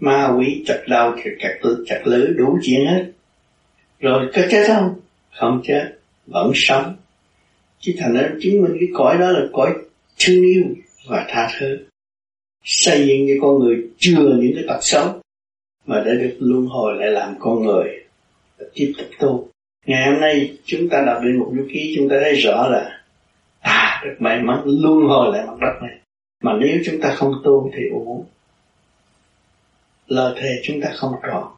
ma quỷ chặt đầu chặt chặt chặt lưỡi đủ chuyện hết. Rồi có chết không? Không chết, vẫn sống. Chứ thành ra chứng minh cái cõi đó là cõi thương yêu và tha thứ. Xây dựng cho con người chừa những cái tật xấu mà để được luân hồi lại làm con người. Tiếp tục tu. Ngày hôm nay chúng ta đọc đến một du ký, chúng ta thấy rõ là à được may mắn luân hồi lại mặt đất này. Mà nếu chúng ta không tu thì uổng lời thề chúng ta không tròn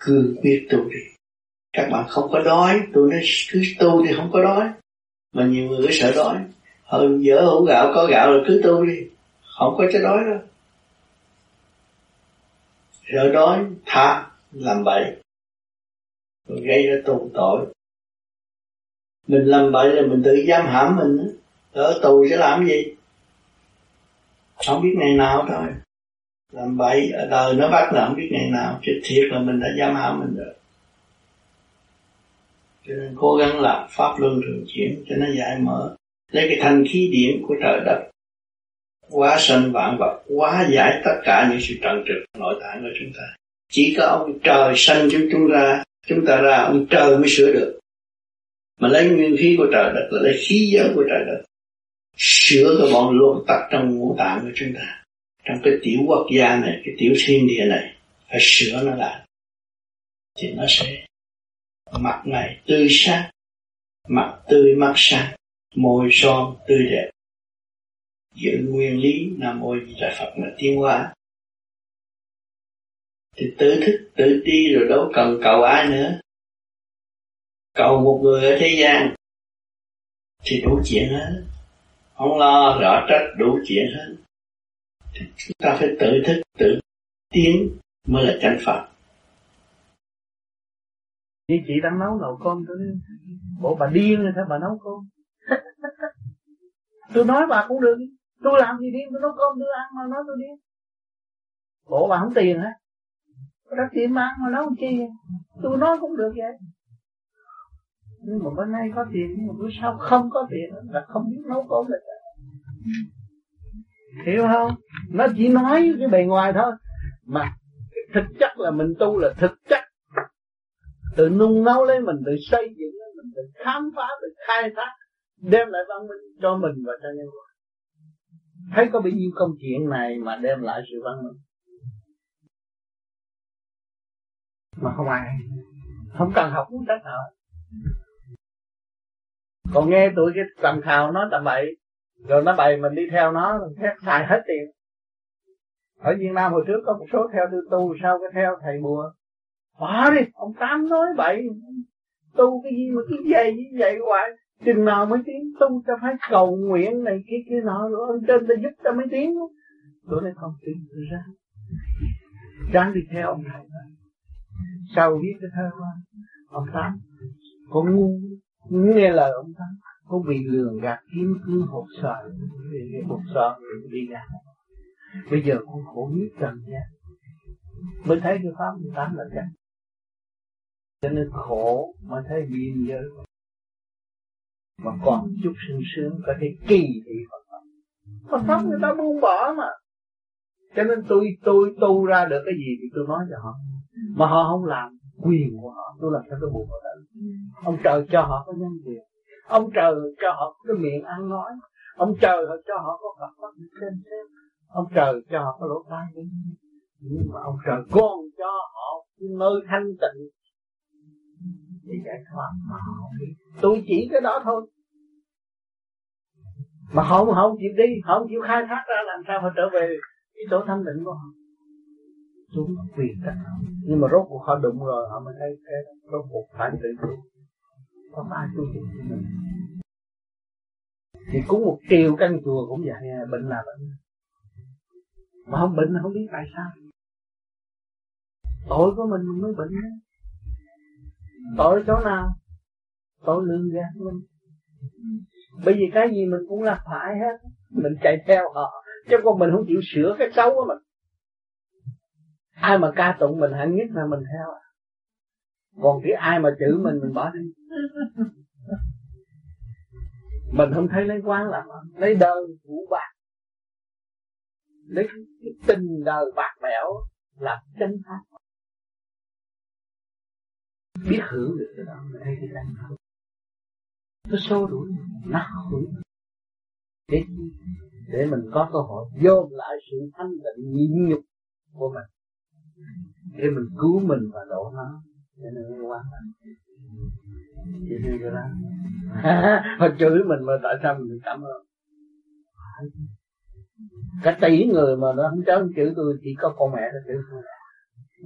cương quyết tu đi. Các bạn không có đói, tôi nói, cứ tu thì không có đói. Mà nhiều người cứ sợ đói. Hơn dở hũ gạo, có gạo là cứ tu đi. Không có cho đói đâu. Sợ đói, tha, làm bậy. Rồi gây ra tù tội. Mình làm bậy là mình tự giam hãm mình ở tù sẽ làm gì? Không biết ngày nào thôi làm bậy ở đời nó bắt làm biết ngày nào chứ thiệt là mình đã giam hãm mình rồi. Cho nên cố gắng làm pháp luân thường chuyển cho nó giải mở. Lấy cái thanh khí điển của trời đất. Quá sanh vạn vật, quá giải tất cả những sự trần trực nội tại của chúng ta. Chỉ có ông trời sanh chúng chúng ra, chúng ta ra ông trời mới sửa được. Mà lấy nguyên khí của trời đất là lấy khí giới của trời đất. Sửa cái bọn lộn tắc trong ngũ tạng của chúng ta trong cái tiểu quốc gia này, cái tiểu thiên địa này, phải sửa nó lại. Thì nó sẽ mặt này tươi sáng, mặt tươi mắt sáng, môi son tươi đẹp. Giữ nguyên lý nam mô di đà phật là tiến hóa. Thì tự thức, tự đi rồi đâu cần cầu ai nữa. Cầu một người ở thế gian thì đủ chuyện hết. Không lo, rõ trách, đủ chuyện hết chúng ta phải tự thức, tự tiến mới là chánh pháp như chị đang nấu nồi cơm, tôi bộ bà điên rồi sao bà nấu cơm? Tôi nói bà cũng được. Tôi làm gì điên? Tôi nấu cơm, tôi ăn mà nói tôi điên. Bộ bà không tiền hả có tiền mà ăn mà nấu chi? Tôi nói cũng được vậy. Nhưng mà bữa nay có tiền, nhưng mà bữa sau không có tiền, là không biết nấu cơm được hiểu không? Nó chỉ nói cái bề ngoài thôi. Mà thực chất là mình tu là thực chất. Tự nung nấu lấy mình, tự xây dựng lấy mình, tự khám phá, tự khai thác, đem lại văn minh cho mình và cho nhân loại. Thấy có bao nhiêu công chuyện này mà đem lại sự văn minh? Mà không ai. Không cần học cũng sách nào còn nghe tụi cái tầm khào nó tầm bậy rồi nó bày mình đi theo nó, thét xài hết tiền. Ở Việt Nam hồi trước có một số theo tư tu sau cái theo thầy bùa? Bỏ đi, ông tám nói bậy. Tu cái gì mà cái dày như vậy hoài? Chừng nào mới tiến tu ta phải cầu nguyện này kia kia nọ, rồi ông trên ta giúp ta mới tiến. Tôi nói không tiến tôi ra. Ráng đi theo ông thầy sau viết cái thơ ông tám? Con ngu nghe lời ông tám con bị lường gạt kiếm cứ hột sợ hột sợ đi ra bây giờ con khổ nhất trần nha. mới thấy cái pháp ông tám là chắc. Cho nên khổ mà thấy biên giới mà còn chút sung sướng có thể kỳ thị Phật. Pháp Phật pháp người ta buông bỏ mà. Cho nên tôi tôi tu ra được cái gì thì tôi nói cho họ. Mà họ không làm quyền của họ, tôi làm sao tôi buộc họ được? Ông trời cho họ có nhân quyền ông trời cho họ cái miệng ăn nói. Ông trời cho họ có Phật mắt xem xem ông trời cho họ có lỗ tai nhưng mà ông trời còn cho họ nơi thanh tịnh. Để giải thoát mà họ biết. Tôi chỉ cái đó thôi. Mà họ không chịu đi, họ không chịu khai thác ra làm sao họ trở về cái chỗ thanh định của họ. Xuống quyền tất nhưng mà rốt cuộc họ đụng rồi, họ mới thấy cái rốt cuộc phải tự tu không ai tu được cho mình. Thì cũng một triệu căn chùa cũng vậy à, bệnh là bệnh. Mà không bệnh không biết tại sao. Tội của mình mới bệnh tội chỗ nào? Tội lương gạt mình. Bởi vì cái gì mình cũng là phải hết. Mình chạy theo họ. Chứ còn mình không chịu sửa cái xấu của mình. Ai mà ca tụng mình hẳn nhất là mình theo còn cái ai mà chữ mình mình bỏ đi. Mình không thấy lấy quán làm lấy đời vũ bạc lấy cái tình đời bạc bẽo là chân pháp. Biết hưởng được cái đó thấy cái đang hưởng. Nó xô đuổi, nó hưởng. Để để mình có cơ hội vô lại sự thanh định nhịn nhục của mình. Để mình cứu mình và độ nó cho nên nó quan chỉ như vậy đó họ chửi mình mà tại sao mình cảm ơn? Cả tỷ người mà nó không chấm chửi tôi, chỉ có con mẹ nó chửi tôi.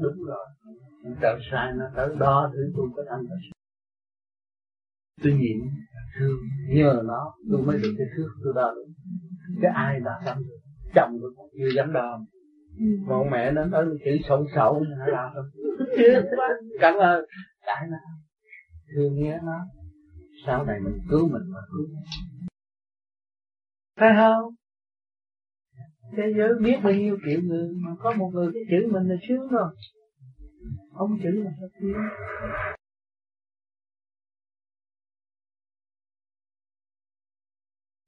Đúng rồi. Trời sai nó tới đó, thứ tôi có thanh là tôi nhịn thương, nhờ nó, tôi mới được cái thước tôi đo được. Cái ai đã tâm được chồng tôi cũng chưa dám đo mà ông mẹ nó nói chữ sậu sậu nó làm cảm ơn. Cái nó thương nhớ nó. Sau này mình cứu mình mà cứu phải không? Thế giới biết bao nhiêu triệu người mà có một người cái chữ mình là sướng rồi. Không chữ là sao sướng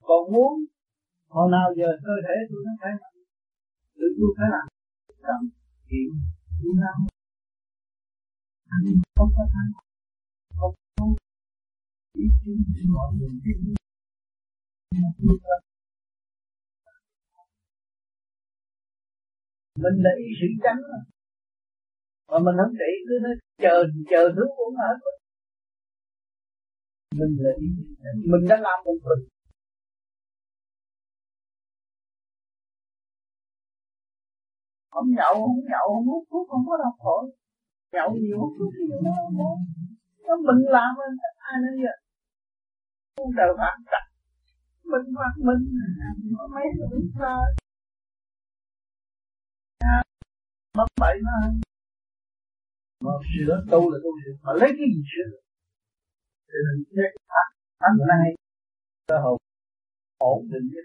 còn muốn hồi nào giờ cơ thể tôi nó phải tự tôi phải làm. Cầm chịu tôi làm anh không có thắng. Không có ý kiến để mọi người biết mình là ý sĩ trắng mà. Mình không để cứ nó chờ chờ thứ cũng hết mình là ý mình đã làm một mình. Không nhậu không nhậu không hút thuốc không có đau khổ. Nhậu nhiều hút thuốc nhiều nó không có. Nó mình làm mình ai nói vậy? Không trời phạt chặt mình phạt mình. Mấy người sao mất bậy nó mà sửa tu là tu sửa mà lấy cái gì sửa được cho nên cái thánh thánh này cơ hội ổn định cái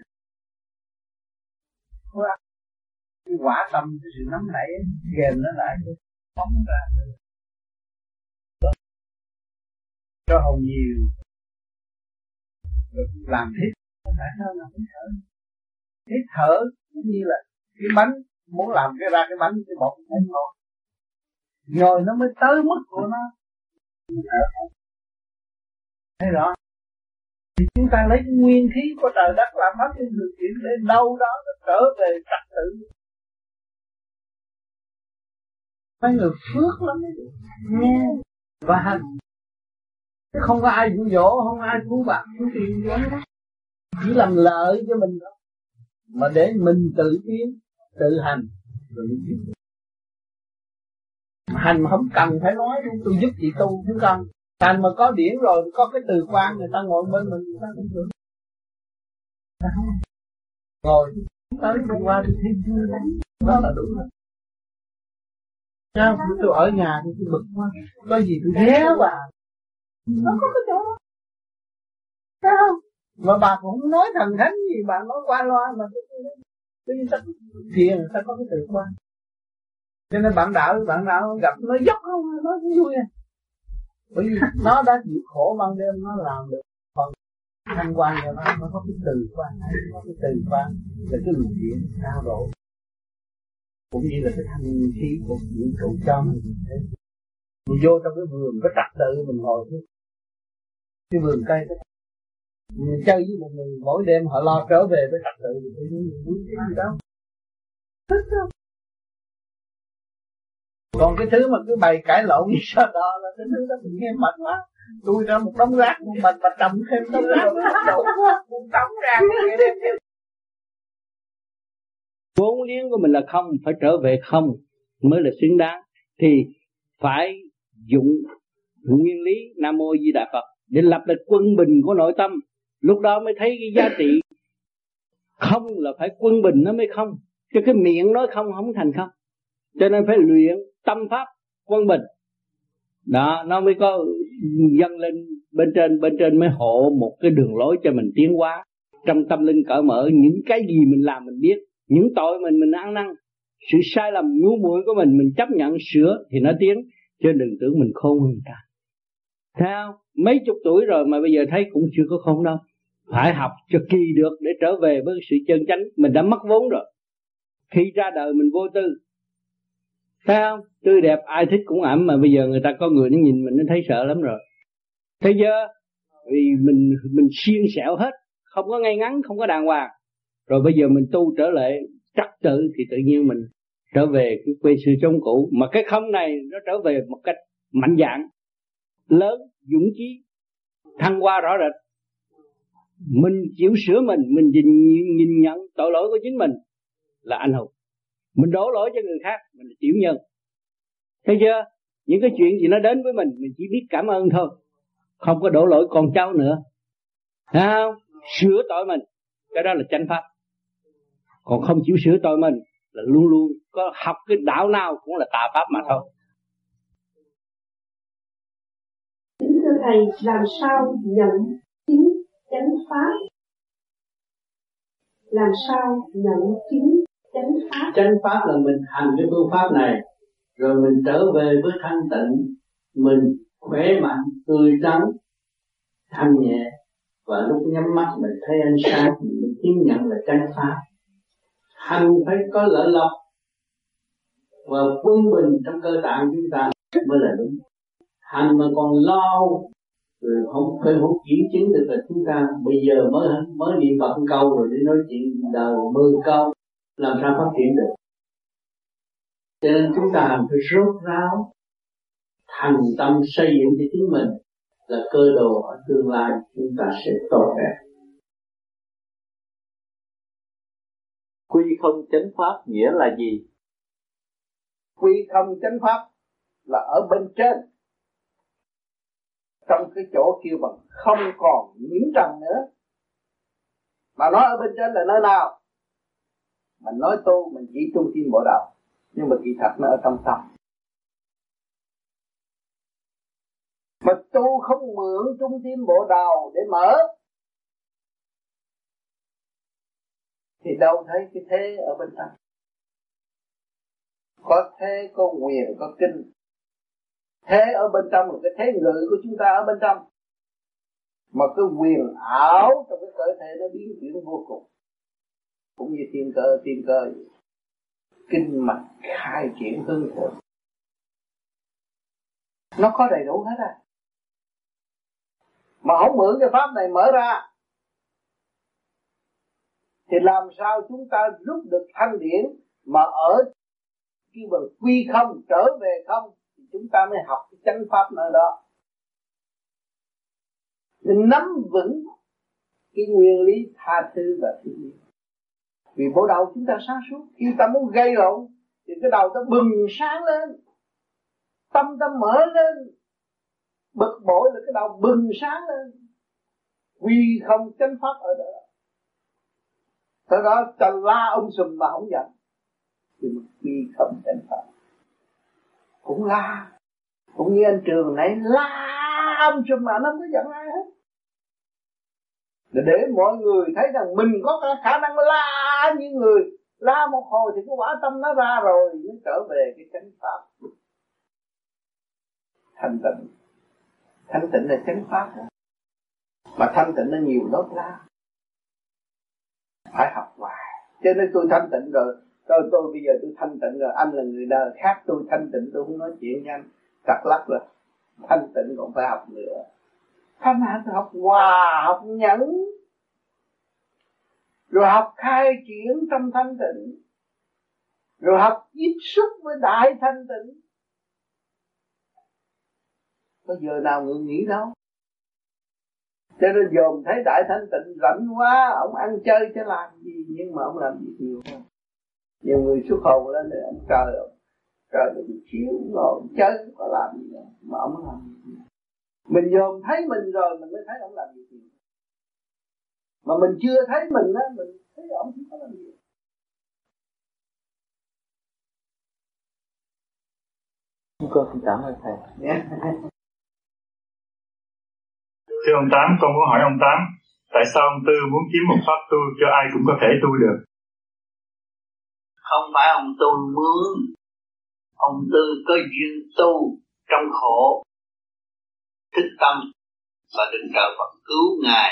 cái quả tâm cái sự nắm nảy kèm nó lại cái phóng ra. Cho hồng nhiều. Được làm thiết phải sao làm thở hít thở cũng như là cái bánh. Muốn làm cái ra cái bánh cái bột phải ngon. Rồi nó mới tới mức của nó. Thấy rõ? Thì chúng ta lấy nguyên khí của trời đất làm pháp trên điều kiện để đâu đó nó trở về trật tự mấy người phước lắm. Nghe. Và hành không có ai dụ dỗ, không ai cứu bạn, cứu tiền chỉ làm lợi cho mình đó mà để mình tự tiến, tự hành tự tiến hành mà không cần phải nói luôn tôi giúp chị tu chứ không hành mà có điển rồi, có cái từ quan, người ta ngồi bên mình, người ta cũng được. Ngồi tới qua thì thiên chưa? Đó là đủ rồi sao tôi ở nhà thì tôi bực quá. Có gì tôi ghé vào nó có cái chỗ đó. Thấy không? Mà bà cũng không nói thần thánh gì bà nói qua loa mà tự nhiên ta thiền ta có cái tự quan cho nên bạn đạo bạn đạo gặp nó dốc không nó cũng vui à. Bởi vì nó đã chịu khổ ban đêm nó làm được còn thanh quan cho nó nó có cái từ quan có cái từ quan là cái luồng điện cao độ cũng như là cái thanh khí của vũ trụ cho mình. Mình vô trong cái vườn có trật tự mình ngồi chứ cái vườn cây đó. Mình chơi với một người mỗi đêm họ lo trở về với trật tự. Thì tự nhiên mình muốn cái gì đâu thích không còn cái thứ mà cứ bày cãi lộn như sao đó là cái thứ đó mình nghe mệt quá. Tôi ra một đống rác một mình mà trồng thêm đống rác đổ một đống rác vốn liếng của mình là không, phải trở về không mới là xứng đáng. Thì phải dụng nguyên lý nam mô di đà phật để lập được quân bình của nội tâm. Lúc đó mới thấy cái giá trị không là phải quân bình nó mới không. Chứ cái miệng nói không không thành không. Cho nên phải luyện tâm pháp quân bình. Đó, nó mới có dâng lên bên trên bên trên mới hộ một cái đường lối cho mình tiến hóa. Trong tâm linh cởi mở, những cái gì mình làm mình biết những tội mình mình ăn năn, sự sai lầm, ngu muội của mình mình chấp nhận, sửa thì nó tiến. Chứ đừng tưởng mình khôn hơn người ta. Theo mấy chục tuổi rồi mà bây giờ thấy cũng chưa có khôn đâu. Phải học cho kỳ được để trở về với sự chân chánh. Mình đã mất vốn rồi. Khi ra đời mình vô tư. Thấy không tươi đẹp, ai thích cũng ẩm. Mà bây giờ người ta có người nó nhìn mình, nó thấy sợ lắm rồi. Thế giờ vì mình mình xiên xẻo hết. Không có ngay ngắn, không có đàng hoàng rồi bây giờ mình tu trở lại trật tự thì tự nhiên mình trở về cái quê sư trong cũ. Mà cái không này nó trở về một cách mạnh dạng lớn dũng chí thăng hoa rõ rệt. Mình chịu sửa mình mình nhìn, nhìn nhận tội lỗi của chính mình là anh hùng. Mình đổ lỗi cho người khác mình là tiểu nhân. Thấy chưa? Những cái chuyện gì nó đến với mình mình chỉ biết cảm ơn thôi. Không có đổ lỗi con cháu nữa. Thấy không? Sửa tội mình. Cái đó là chánh pháp còn không chịu sửa tội mình là luôn luôn có học cái đạo nào cũng là tà pháp mà thôi. Kính thưa thầy làm sao nhận chính chánh pháp? Làm sao nhận chính chánh pháp? Chánh pháp là mình hành cái phương pháp này rồi mình trở về với thanh tịnh mình khỏe mạnh tươi tắn thanh nhẹ. Và lúc nhắm mắt mình thấy ánh sáng mình chứng nhận là chánh pháp hành phải có lợi lộc và quân bình trong cơ tạng chúng ta mới là đúng. Hành mà còn lo, rồi không, phải không kiểm chứng được là chúng ta bây giờ mới mới niệm phật câu rồi đi nói chuyện đời mơ câu, làm sao phát triển được? Cho nên chúng ta phải rốt ráo, thành tâm xây dựng cho chính mình là cơ đồ ở tương lai chúng ta sẽ tốt đẹp. Không chánh pháp nghĩa là gì? Quy không chánh pháp là ở bên trên. Trong cái chỗ kêu bằng không còn nhiễm trần nữa. Mà nói ở bên trên là nơi nào? Mình nói tu, mình chỉ trung tâm bộ đạo. Nhưng mà kỳ thật nó ở trong tâm. Mà tu không mượn trung tâm bộ đầu để mở. Thì đâu thấy cái thế ở bên trong có thế, có quyền có kinh. Thế ở bên trong là cái thế ngự của chúng ta ở bên trong. Mà cái quyền ảo trong cái cơ thể nó biến chuyển vô cùng. Cũng như thiên cơ thiên cơ vậy. kinh mạch khai triển hương thượng. Nó có đầy đủ hết à? Mà không mượn cái pháp này mở ra thì làm sao chúng ta rút được thanh điển mà ở cái mà quy không, trở về không, thì chúng ta mới học cái chánh pháp nơi đó. Thì nắm vững cái nguyên lý tha thứ và thương yêu vì bộ đầu chúng ta sáng suốt, khi ta muốn gây lộn, thì cái đầu ta bừng sáng lên, tâm ta mở lên, bực bội là cái đầu bừng sáng lên. Quy không chánh pháp ở đó. Tới đó ta la ông sùm mà không giận Thì mình quy không thành phật Cũng la. Cũng như anh trường nãy la ông sùm mà nó không có giận ai hết. Để, để mọi người thấy rằng mình có khả năng la như người. La một hồi thì cái quả tâm nó ra rồi mới trở về cái chánh pháp. Thanh tịnh. Thanh tịnh là chánh pháp đó. Mà thanh tịnh nó nhiều lớp la phải học hoài. Cho nên tôi thanh tịnh rồi. Tôi tôi, bây giờ tôi thanh tịnh rồi. Anh là người đời khác, tôi thanh tịnh, tôi không nói chuyện với anh. Cặt lắc rồi. Thanh tịnh còn phải học nữa. Thanh hạnh học hòa, học nhẫn. Rồi học khai triển trong thanh tịnh. Rồi học tiếp xúc với đại thanh tịnh. Có giờ nào ngừng nghỉ đâu? Cho nên dồn thấy đại thanh tịnh rảnh quá ông ăn chơi chứ làm gì nhưng mà ông làm gì nhiều hơn. Nhiều người xuất hồn lên để ông trời ông trời đừng chiếu ngồi chơi có làm gì đâu mà ông làm gì mình dòm thấy mình rồi mình mới thấy ông làm gì mà mình chưa thấy mình á mình thấy ông không có làm gì con xin cảm ơn thầy thưa ông tám, con muốn hỏi ông tám, tại sao ông tư muốn kiếm một pháp tu cho ai cũng có thể tu được? Không phải ông tu muốn. Ông tư có duyên tu trong khổ, thức tâm và đừng trời Phật cứu ngài.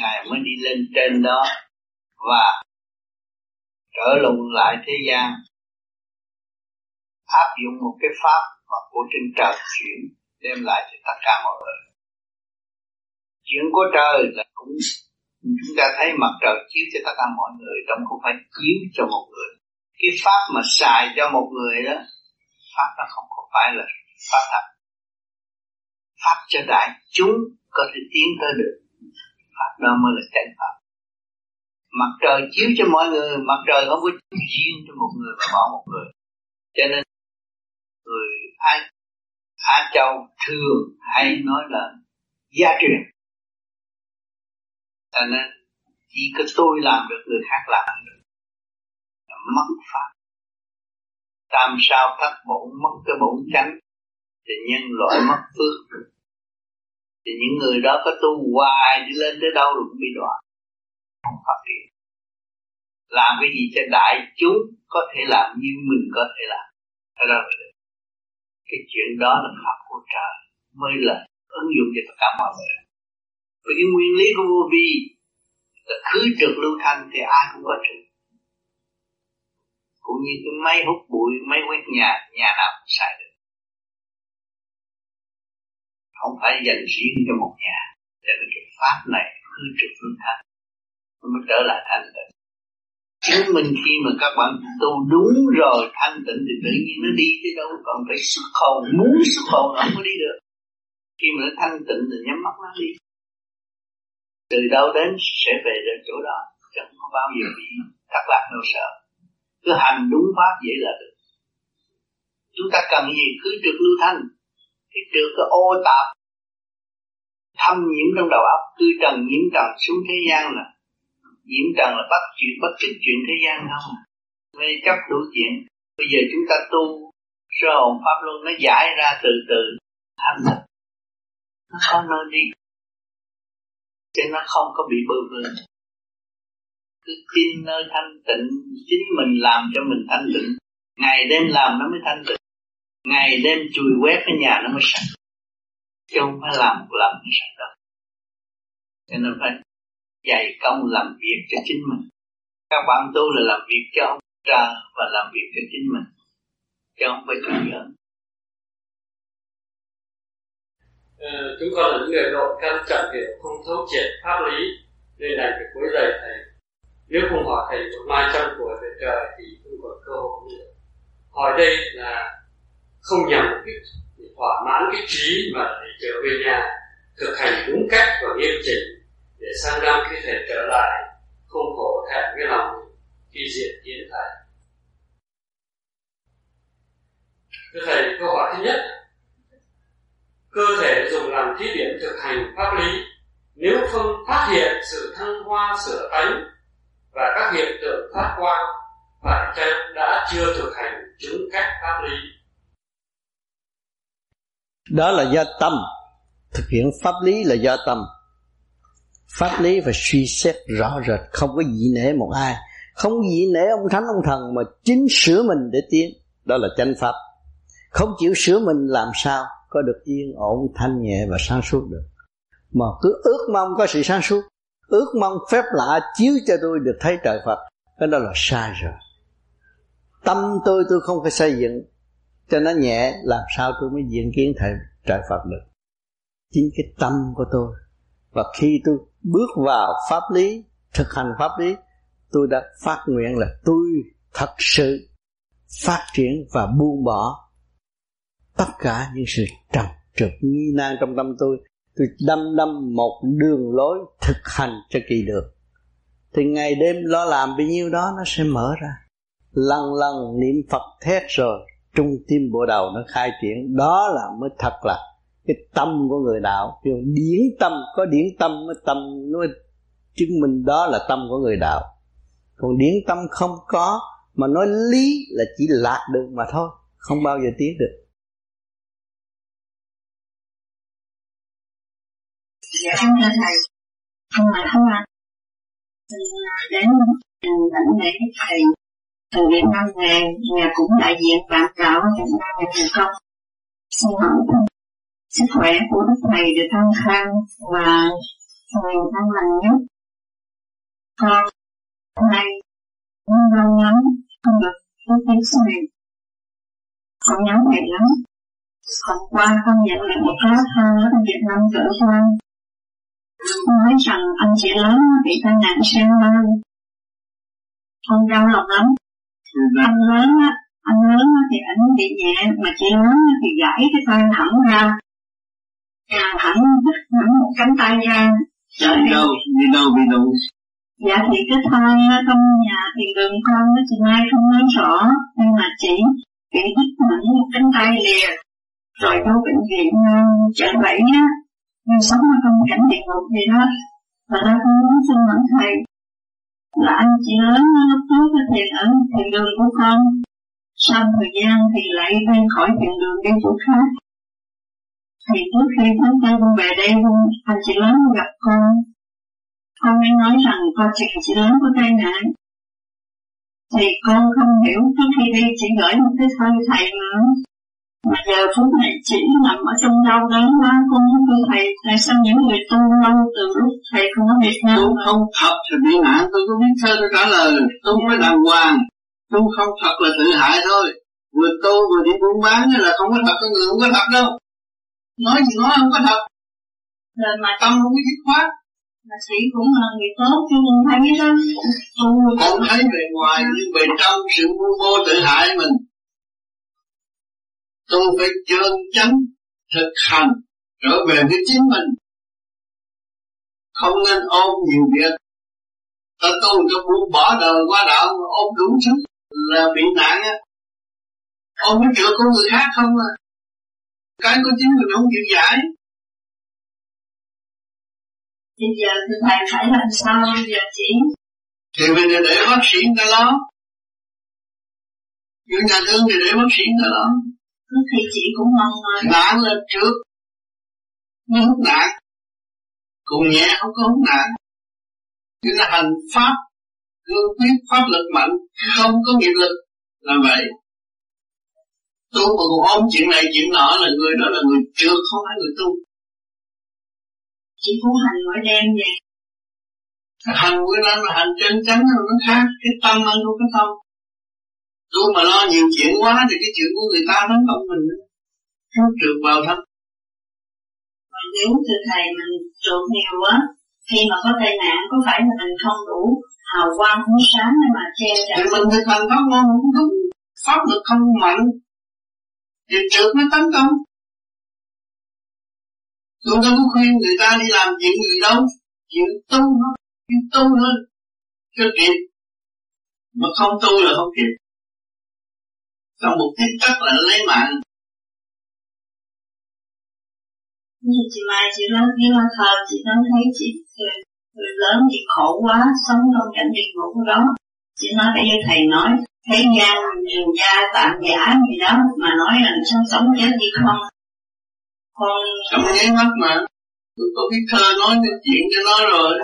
Ngài mới đi lên trên đó và trở lùng lại thế gian. Áp dụng một cái pháp mà của trên trời chuyển đem lại cho tất cả mọi người chuyện của trời là cũng, chúng ta thấy mặt trời chiếu cho tất cả mọi người, trong không phải chiếu cho một người. Cái pháp mà xài cho một người đó, pháp nó không có phải là pháp thật. Pháp cho đại chúng có thể tiến tới được. Pháp đó mới là chánh pháp. Mặt trời chiếu cho mọi người, mặt trời không có riêng cho một người mà bỏ một người. Cho nên, người ai Á Châu thường hay nói là gia truyền thành nên, chỉ có tôi làm được, người khác làm được. Mất pháp. Tam sao thất bổn mất cái bổn chánh. Thì nhân loại mất phước. Thì những người đó có tu hoài đi lên tới đâu cũng bị đoạn không phát triển. Làm cái gì cho đại chúng có thể làm như mình có thể làm. Đó là cái chuyện đó là pháp của trời. Mới là ứng dụng cho tất cả mọi người vì cái nguyên lý của vô vi là khứ trực lưu thanh thì ai cũng có trực. Cũng như cái máy hút bụi, máy quét nhà nhà nào cũng xài được. Không phải dành riêng cho một nhà. Để cái pháp này khứ trực lưu thanh, nó mới trở lại thanh tịnh. Chứng mình khi mà các bạn tu đúng rồi, thanh tịnh thì tự nhiên nó đi tới đâu, còn phải xuất hồn muốn xuất hồn nó không có đi được. Khi mà nó thanh tịnh thì nhắm mắt nó đi từ đâu đến sẽ về đến chỗ đó chẳng có bao giờ bị thất lạc nỗi sợ. Cứ hành đúng pháp vậy là được. Chúng ta cần gì cứ trực lưu thanh. Cái trượt cái ô tạp thâm nhiễm trong đầu óc cứ trần nhiễm trần xuống thế gian là nhiễm trần là bắt chuyện bất cứ chuyện thế gian không? Mê chấp đủ chuyện. Bây giờ chúng ta tu sơ hồn pháp luân nó giải ra từ từ. Thanh nó có nơi đi cho nó không có bị bơ vơ. Cứ tin nơi thanh tịnh, chính mình làm cho mình thanh tịnh. Ngày đêm làm nó mới thanh tịnh. Ngày đêm chùi quét cái nhà nó mới sạch. Chứ không phải làm một lần nó sạch đâu. Cho nên phải dày công làm việc cho chính mình. Các bạn tu là làm việc cho ông ta và làm việc cho chính mình. Chứ không phải chuyện giỡn. Ờ, chúng con là những người nội căn chẳng hiểu không thấu triệt pháp lý, nên đành phải cuối giày thầy. Nếu không hỏi thầy một mai trăm của về trời thì không còn cơ hội nữa. Hỏi đây là không nhằm mục đích để thỏa mãn cái trí mà để trở về nhà, thực hành đúng cách và nghiêm chỉnh để sang năm khi thầy trở lại, không khổ thẹn với lòng khi diện kiến thầy. Thưa thầy, câu hỏi thứ nhất cơ thể dùng làm thí điểm thực hành pháp lý. Nếu không phát hiện sự thăng hoa, sửa tánh và các hiện tượng phát quang phải chăng đã chưa thực hành chứng cách pháp lý. Đó là do tâm. Thực hiện pháp lý là do tâm. Pháp lý phải suy xét rõ rệt, không có gì nể một ai. Không gì nể ông thánh ông thần mà chính sửa mình để tiến. Đó là chánh pháp. Không chịu sửa mình làm sao? Có được yên ổn, thanh nhẹ và sáng suốt được. Mà cứ ước mong có sự sáng suốt, ước mong phép lạ chiếu cho tôi được thấy trời Phật, cái đó là sai rồi. Tâm tôi tôi không phải xây dựng, cho nó nhẹ, làm sao tôi mới diện kiến thầy trời Phật được? Chính cái tâm của tôi, và khi tôi bước vào pháp lý, thực hành pháp lý, tôi đã phát nguyện là tôi thật sự phát triển và buông bỏ tất cả những sự trần trực nghi nan trong tâm tôi. Tôi đâm đâm một đường lối thực hành cho kỳ được. Thì ngày đêm lo làm bấy nhiêu đó, nó sẽ mở ra. Lần lần niệm phật thét rồi, trung tim bộ đầu nó khai triển. Đó là mới thật là cái tâm của người đạo. Kêu điển tâm, có điển tâm, mới tâm nó chứng minh đó là tâm của người đạo. Còn điển tâm không có, mà nói lý là chỉ lạc đường mà thôi, không bao giờ tiến được. Dạ em thưa thầy không mà không ạ đến lãnh để thầy. Từ Việt Nam về nhà cũng đại diện bạn đạo Việt Nam về thành công xin hỏi sức khỏe của đức thầy được an khang và người an lành nhất. Con nay nhưng lo lắng không được có tiếng này. Con nhớ thầy lắm. Hôm qua con nhận được một khóa thơ ở Việt Nam gửi cho nói rằng anh chị lớn bị tai nạn xe hơi con đau lòng lắm. Anh lớn á anh lớn thì ảnh bị nhẹ mà chị lớn thì gãy cái tay thẳng ra. Càng thẳng đứt hẳn một cánh tay ra. Đi đâu đi đâu bị đâu? Dạ thì cái thai trong nhà thì đường con đó chị mai không nói rõ nhưng mà chị bị đứt hẳn một cánh tay lìa rồi vô bệnh viện chợ bảy á nhưng sống ở trong cảnh địa ngục gì đó và ta không muốn xin lỗi thầy là anh chị lớn lúc trước có thiền ở thiền đường của con. Sau thời gian thì lại đi khỏi thiền đường đi chỗ khác. Thì trước khi chúng ta con về đây, anh chị lớn gặp con. Con ấy nói rằng con chị chị lớn có tai nạn. Thì con không hiểu trước khi đi chỉ gửi một cái thư thầy nữa mà giờ phút này chỉ nằm ở trong đau đớn quá. Con không thưa thầy. Tại sao những người tu lâu từ lúc thầy không có Việt Nam tu không thật thì bị nạn tôi có biết thơ tôi trả lời. Tu phải đàng hoàng. Tu không thật là tự hại thôi. Vừa tu vừa đi buôn bán là không có thật con người không có thật đâu. Nói gì nói không có thật. Rồi mà tâm không có dứt khoát. Mà sĩ cũng là người tốt chứ không thấy đó. Không thấy bề ngoài nhưng bề trong sự vô tự hại mình tôi phải chân chánh thực hành trở về với chính mình. Không nên ôm nhiều việc. Ta tu cho buông bỏ đời qua đạo mà ôm đủ chút là bị nạn á. Ôm cái chuyện của người khác không à? Cái của chính mình không chịu giải. Bây giờ thì thầy phải làm sao bây giờ chỉ thì mình để bác sĩ người ta lo. Những nhà thương thì để bác sĩ người ta lo thì chị cũng mong nạn lên trước. Mới hút nạn còn nhẹ không có hút nạn như là hành pháp cương quyết pháp lực mạnh không có nghiệp lực là vậy. Tu mà còn ôm chuyện này chuyện nọ là người đó là người trượt không phải người tu. Chị cũng hành mỗi đêm vậy hành mỗi năm là hành chân chánh nó khác. Cái tâm ăn không cái tâm tôi mà lo nhiều chuyện quá thì cái chuyện của người ta nó không mình nó trượt vào thân. Mà nếu từ thầy mình trượt nhiều quá khi mà có tai nạn có phải là mình không đủ hào quang ánh sáng để mà che chở? Thì mình thực hành pháp môn không đúng. Pháp lực không mạnh. Thì trượt nó tấn công. Tôi đâu có khuyên người ta đi làm chuyện gì đâu. Chuyện tu thôi. Chuyện tu thôi. Cho kịp. Mà không tu là không kịp trong một tích tắc là lấy mạng. Như chị Mai chị nói khi hoa thờ chị nói thấy chị người lớn chị khổ quá sống trong cảnh địa ngục đó. Chị nói bây giờ thầy nói thế gian điều tra tạm giả gì đó mà nói là sống sống chết gì không? Con trong nháy mắt mà. Tôi có biết thơ nói cái chuyện cho nó rồi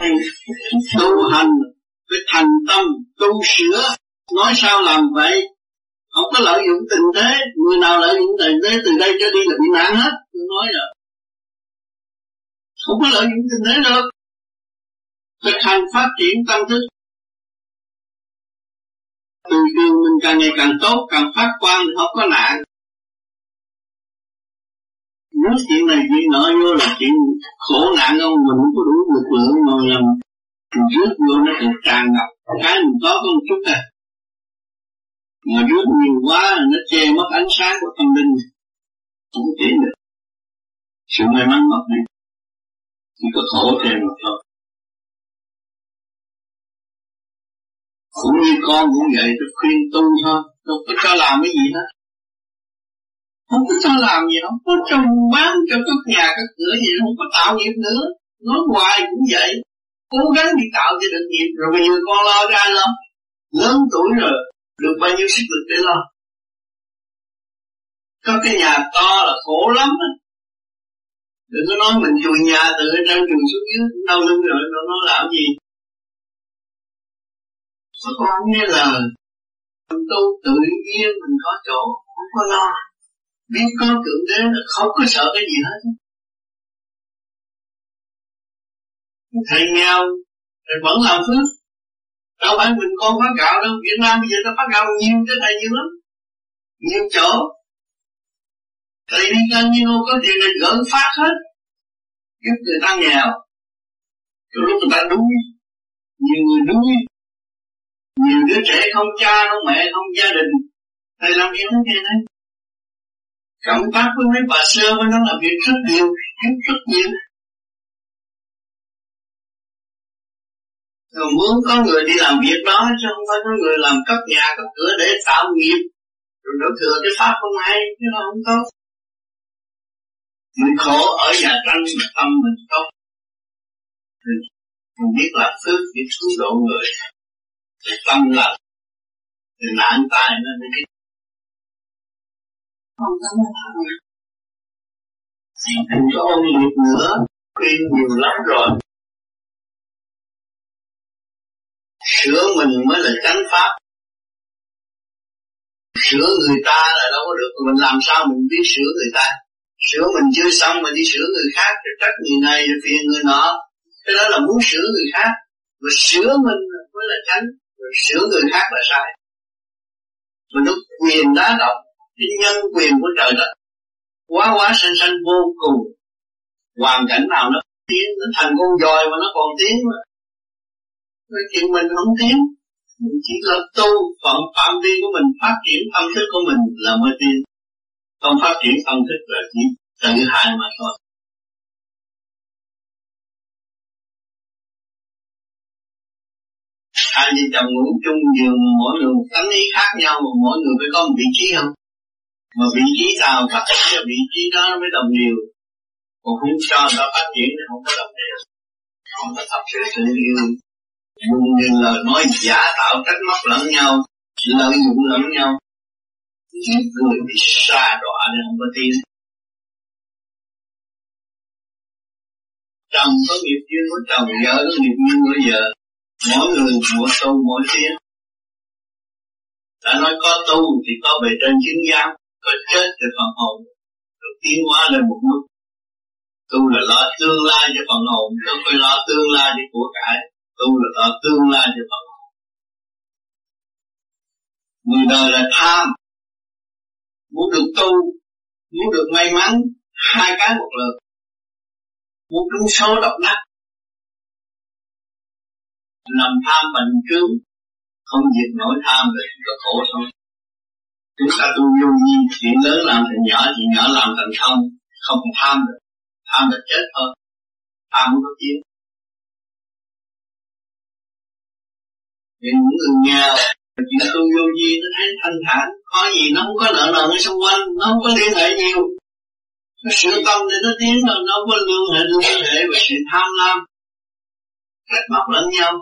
Thầy. Tu hành phải thành tâm, tu sửa. Nói sao làm vậy? Không có lợi dụng tình thế. Người nào lợi dụng tình thế, từ đây cho đi là bị nạn hết. Tôi nói rồi không có lợi dụng tình thế được thực hành phát triển tâm thức. Từ trường mình càng ngày càng tốt, càng phát quang thì không có nạn nói chuyện này chuyện nọ vô là chuyện khổ nạn không mình không có đủ lực lượng mà làm rước vô nó càng tràn ngập. Cái mình có có một chút à. Mà rước nhiều quá, nó che mất ánh sáng của tâm linh. Không tiến được. Sự may mắn mất đi chỉ có khổ thêm mà thôi. Cũng như con cũng vậy, tôi khuyên tu thôi. Tôi có cho làm cái gì hết không có cho làm gì, không có trồng bán cho các nhà, các cửa gì, không có tạo nghiệp nữa. Nói hoài cũng vậy. Cố gắng đi tạo cho được nghiệp, rồi bây giờ con lo ra lo. Lớn tuổi rồi, được bao nhiêu sức lực để lo? Có cái nhà to là khổ lắm á. Đừng có nói mình chùi nhà từ trên chùi xuống dưới đau lưng rồi nó nó làm gì. Mà con nghe lời, mình tu tự nhiên mình có chỗ, không có lo biết có thượng đế là không có sợ cái gì hết thầy nghèo thầy vẫn làm phước. Đâu phải mình con phát gạo đâu Việt Nam bây giờ ta phát gạo nhiều cái này nhiều lắm. Nhiều chỗ. Thầy đi lên như có tiền này gỡ phát hết. Giúp người ta nghèo. Rồi lúc người ta đuối Nhiều người đuối. Nhiều đứa trẻ không cha, không mẹ, không gia đình. Thầy làm gì hết nghe đấy Cộng tác với mấy bà sơ với nó làm việc rất nhiều Giúp rất nhiều. Rồi muốn có người đi làm việc đó Chứ không phải có người làm cấp nhà, cấp cửa để tạo nghiệp. Rồi nó thừa cái pháp không hay Chứ nó không tốt. Mình khổ ở nhà tranh mà tâm mình tốt. Mình biết làm phước biết cứu độ người. Thì tâm lành thì nạn tai nó mới biết không cảm ơn thầy đừng có ôn nghiệp nữa, khuyên nhiều lắm rồi. Sửa mình mới là chánh pháp. Sửa người ta là đâu có được, mình làm sao mình biết sửa người ta? Sửa mình chưa xong mà đi sửa người khác rồi trách người này, rồi phiền người nọ. Cái đó là muốn sửa người khác. Mà sửa mình mới là tránh rồi sửa người khác là sai. Mình nó quyền đá động cái nhân quyền của trời đất. Quá quá sanh sanh vô cùng. Hoàn cảnh nào nó tiến, nó thành con dòi mà nó còn tiến mà cái chuyện mình không tiến. Mình chỉ là tu phận phạm vi của mình, phát triển tâm thức của mình là mới tiến. Không phát triển tâm thức là chỉ tự hại mà thôi. Hai vợ chồng ngủ chung giường, mỗi người một tánh ý khác nhau mà mỗi người phải có một vị trí không? Mà vị trí nào phát triển cho vị trí đó nó mới đồng điều còn không cho nó phát triển thì không có đồng điều không có thật sự tình yêu dùng những lời nói giả tạo trách móc lẫn nhau, lợi dụng lẫn nhau. Những người bị xa đọa nên không có tin. Chồng có nghiệp duyên của chồng vợ có nghiệp duyên của vợ mỗi người mỗi tu mỗi tiếng đã nói có tu thì có bề trên chứng giám rồi chết cho phần hồn. Được tiến hóa lên một mức. Tu là lo tương lai cho phần hồn không phải lo tương lai cho của cải. Tu là lo tương lai cho phần hồn. Người đời là tham. Muốn được tu, muốn được may mắn, hai cái một lượt muốn trúng số độc đắc. Làm tham bệnh cứu. Không diệt nổi tham rồi có khổ thôi chúng ta tu vô vi chuyện lớn làm thành nhỏ chuyện nhỏ làm thành không không tham được. Tham là chết thôi. Tham không có tiến những người nghèo chuyện tu vô vi nó thấy thanh thản, có gì nó không có nợ nần ở xung quanh, nó không có liên hệ nhiều. Nó sửa tâm thì nó tiến rồi nó có liên hệ liên hệ về sự tham lam. Trách móc lẫn nhau.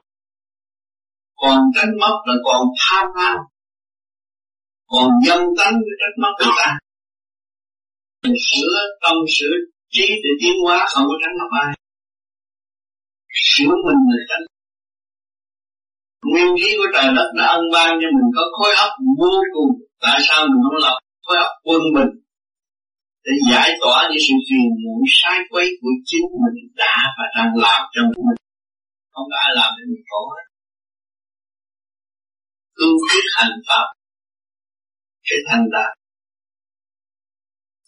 Còn trách móc là còn tham lam còn dâm tánh với trách móc người ta. Mình sửa tâm, sửa trí để tiến hóa, không có tránh mặt ai. Sửa mình là tránh. Nguyên khí của trời đất đã ân ban cho mình có khối óc vô cùng. Tại sao mình không lập khối óc quân bình? Để giải tỏa những sự phiền muộn, sai quấy của chính mình đã và đang làm trong mình. Không có ai làm cho mình khổ hết. Cương quyết hành pháp để thanh đạt.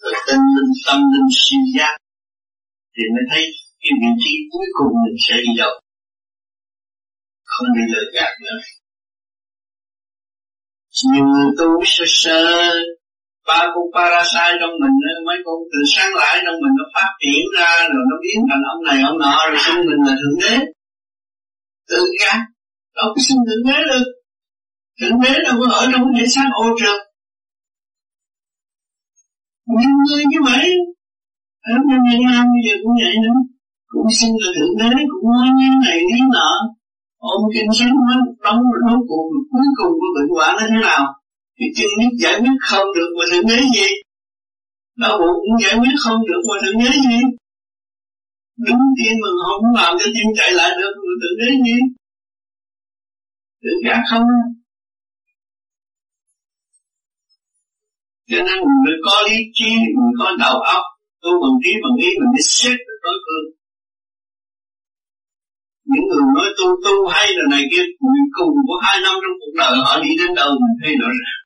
Rồi tinh linh tâm linh siêu giác, thì mới thấy cái vị trí cuối cùng mình sẽ đi đâu. Không bị lừa gạt nữa. Nhiều người tu sơ sơ, ba con parasite trong mình mấy con tự sáng lại trong mình nó phát triển ra, rồi nó biến thành ông này, ông nọ, rồi xưng mình là thượng đế. Tự gạt đâu có xưng thượng đế được. Thượng đế đâu có ở trong thể xác ô trượt nhiều người như vậy. Ở bên Việt Nam bây giờ cũng vậy nữa. Cũng xin là thượng đế, cũng nói như này như nọ ôm kinh sách nói đóng đóng cuộc, cuối cùng của bệnh quả nó thế nào? Thì chân biết giải quyết không được mà thượng đế gì? Đau bụng cũng giải quyết không được mà thượng đế gì? Đúng tiên mà không làm cho chân chạy lại được mà thượng đế gì? Tự giác không? Cho nên mình có lý trí mình có đầu óc. Tu bằng trí bằng ý mình mới xét được đối phương. Những người nói tu tu hay là này kia cuối cùng của hai năm trong cuộc đời, họ đi đến đâu mình thấy rõ ràng.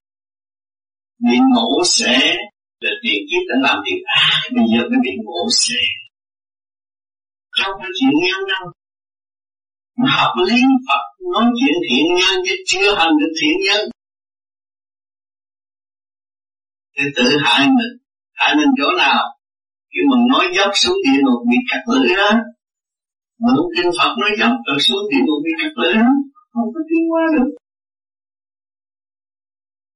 Bị ngộ sẽ là tiền kiếp đã làm việc. Ác bây giờ mới bị ngộ sẽ. Không có chuyện nhân đâu mà học lý Phật nói chuyện thiện nhân chứ chưa hành được thiện nhân thì tự hại mình hại mình chỗ nào khi mình nói dốc xuống địa ngục bị cắt lưỡi đó mượn kinh Phật nói dốc rồi xuống địa ngục bị cắt lưỡi đó không có tiến qua được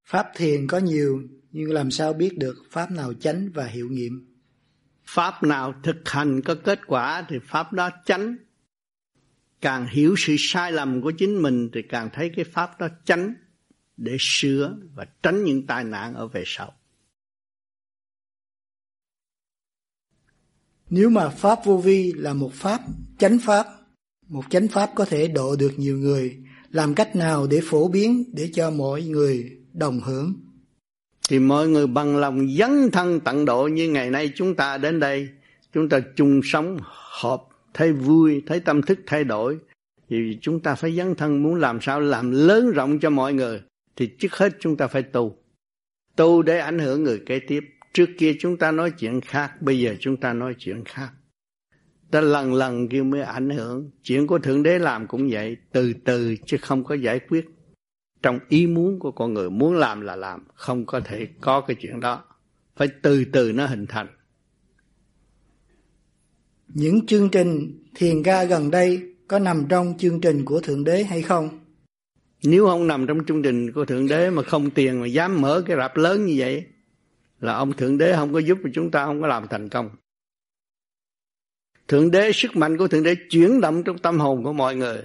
Pháp thiền có nhiều nhưng làm sao biết được pháp nào chánh và hiệu nghiệm? Pháp nào thực hành có kết quả thì pháp đó chánh. Càng hiểu sự sai lầm của chính mình thì càng thấy cái pháp đó chánh để sửa và tránh những tai nạn ở về sau. Nếu mà Pháp vô vi là một Pháp chánh Pháp, một chánh Pháp có thể độ được nhiều người, làm cách nào để phổ biến để cho mọi người đồng hưởng? Thì mọi người bằng lòng dấn thân tận độ như ngày nay chúng ta đến đây, chúng ta chung sống hợp, thấy vui, thấy tâm thức thay đổi, thì chúng ta phải dấn thân muốn làm sao làm lớn rộng cho mọi người, thì trước hết chúng ta phải tu. Tu để ảnh hưởng người kế tiếp Trước kia chúng ta nói chuyện khác, bây giờ chúng ta nói chuyện khác. Ta lần lần kêu mới ảnh hưởng. Chuyện của Thượng Đế làm cũng vậy, từ từ chứ không có giải quyết. Trong ý muốn của con người muốn làm là làm, không có thể có cái chuyện đó. Phải từ từ nó hình thành. Những chương trình thiền ca gần đây có nằm trong chương trình của Thượng Đế hay không? Nếu không nằm trong chương trình của Thượng Đế mà không tiền mà dám mở cái rạp lớn như vậy là ông thượng đế không có giúp thì chúng ta không có làm thành công. Thượng đế sức mạnh của thượng đế chuyển động trong tâm hồn của mọi người.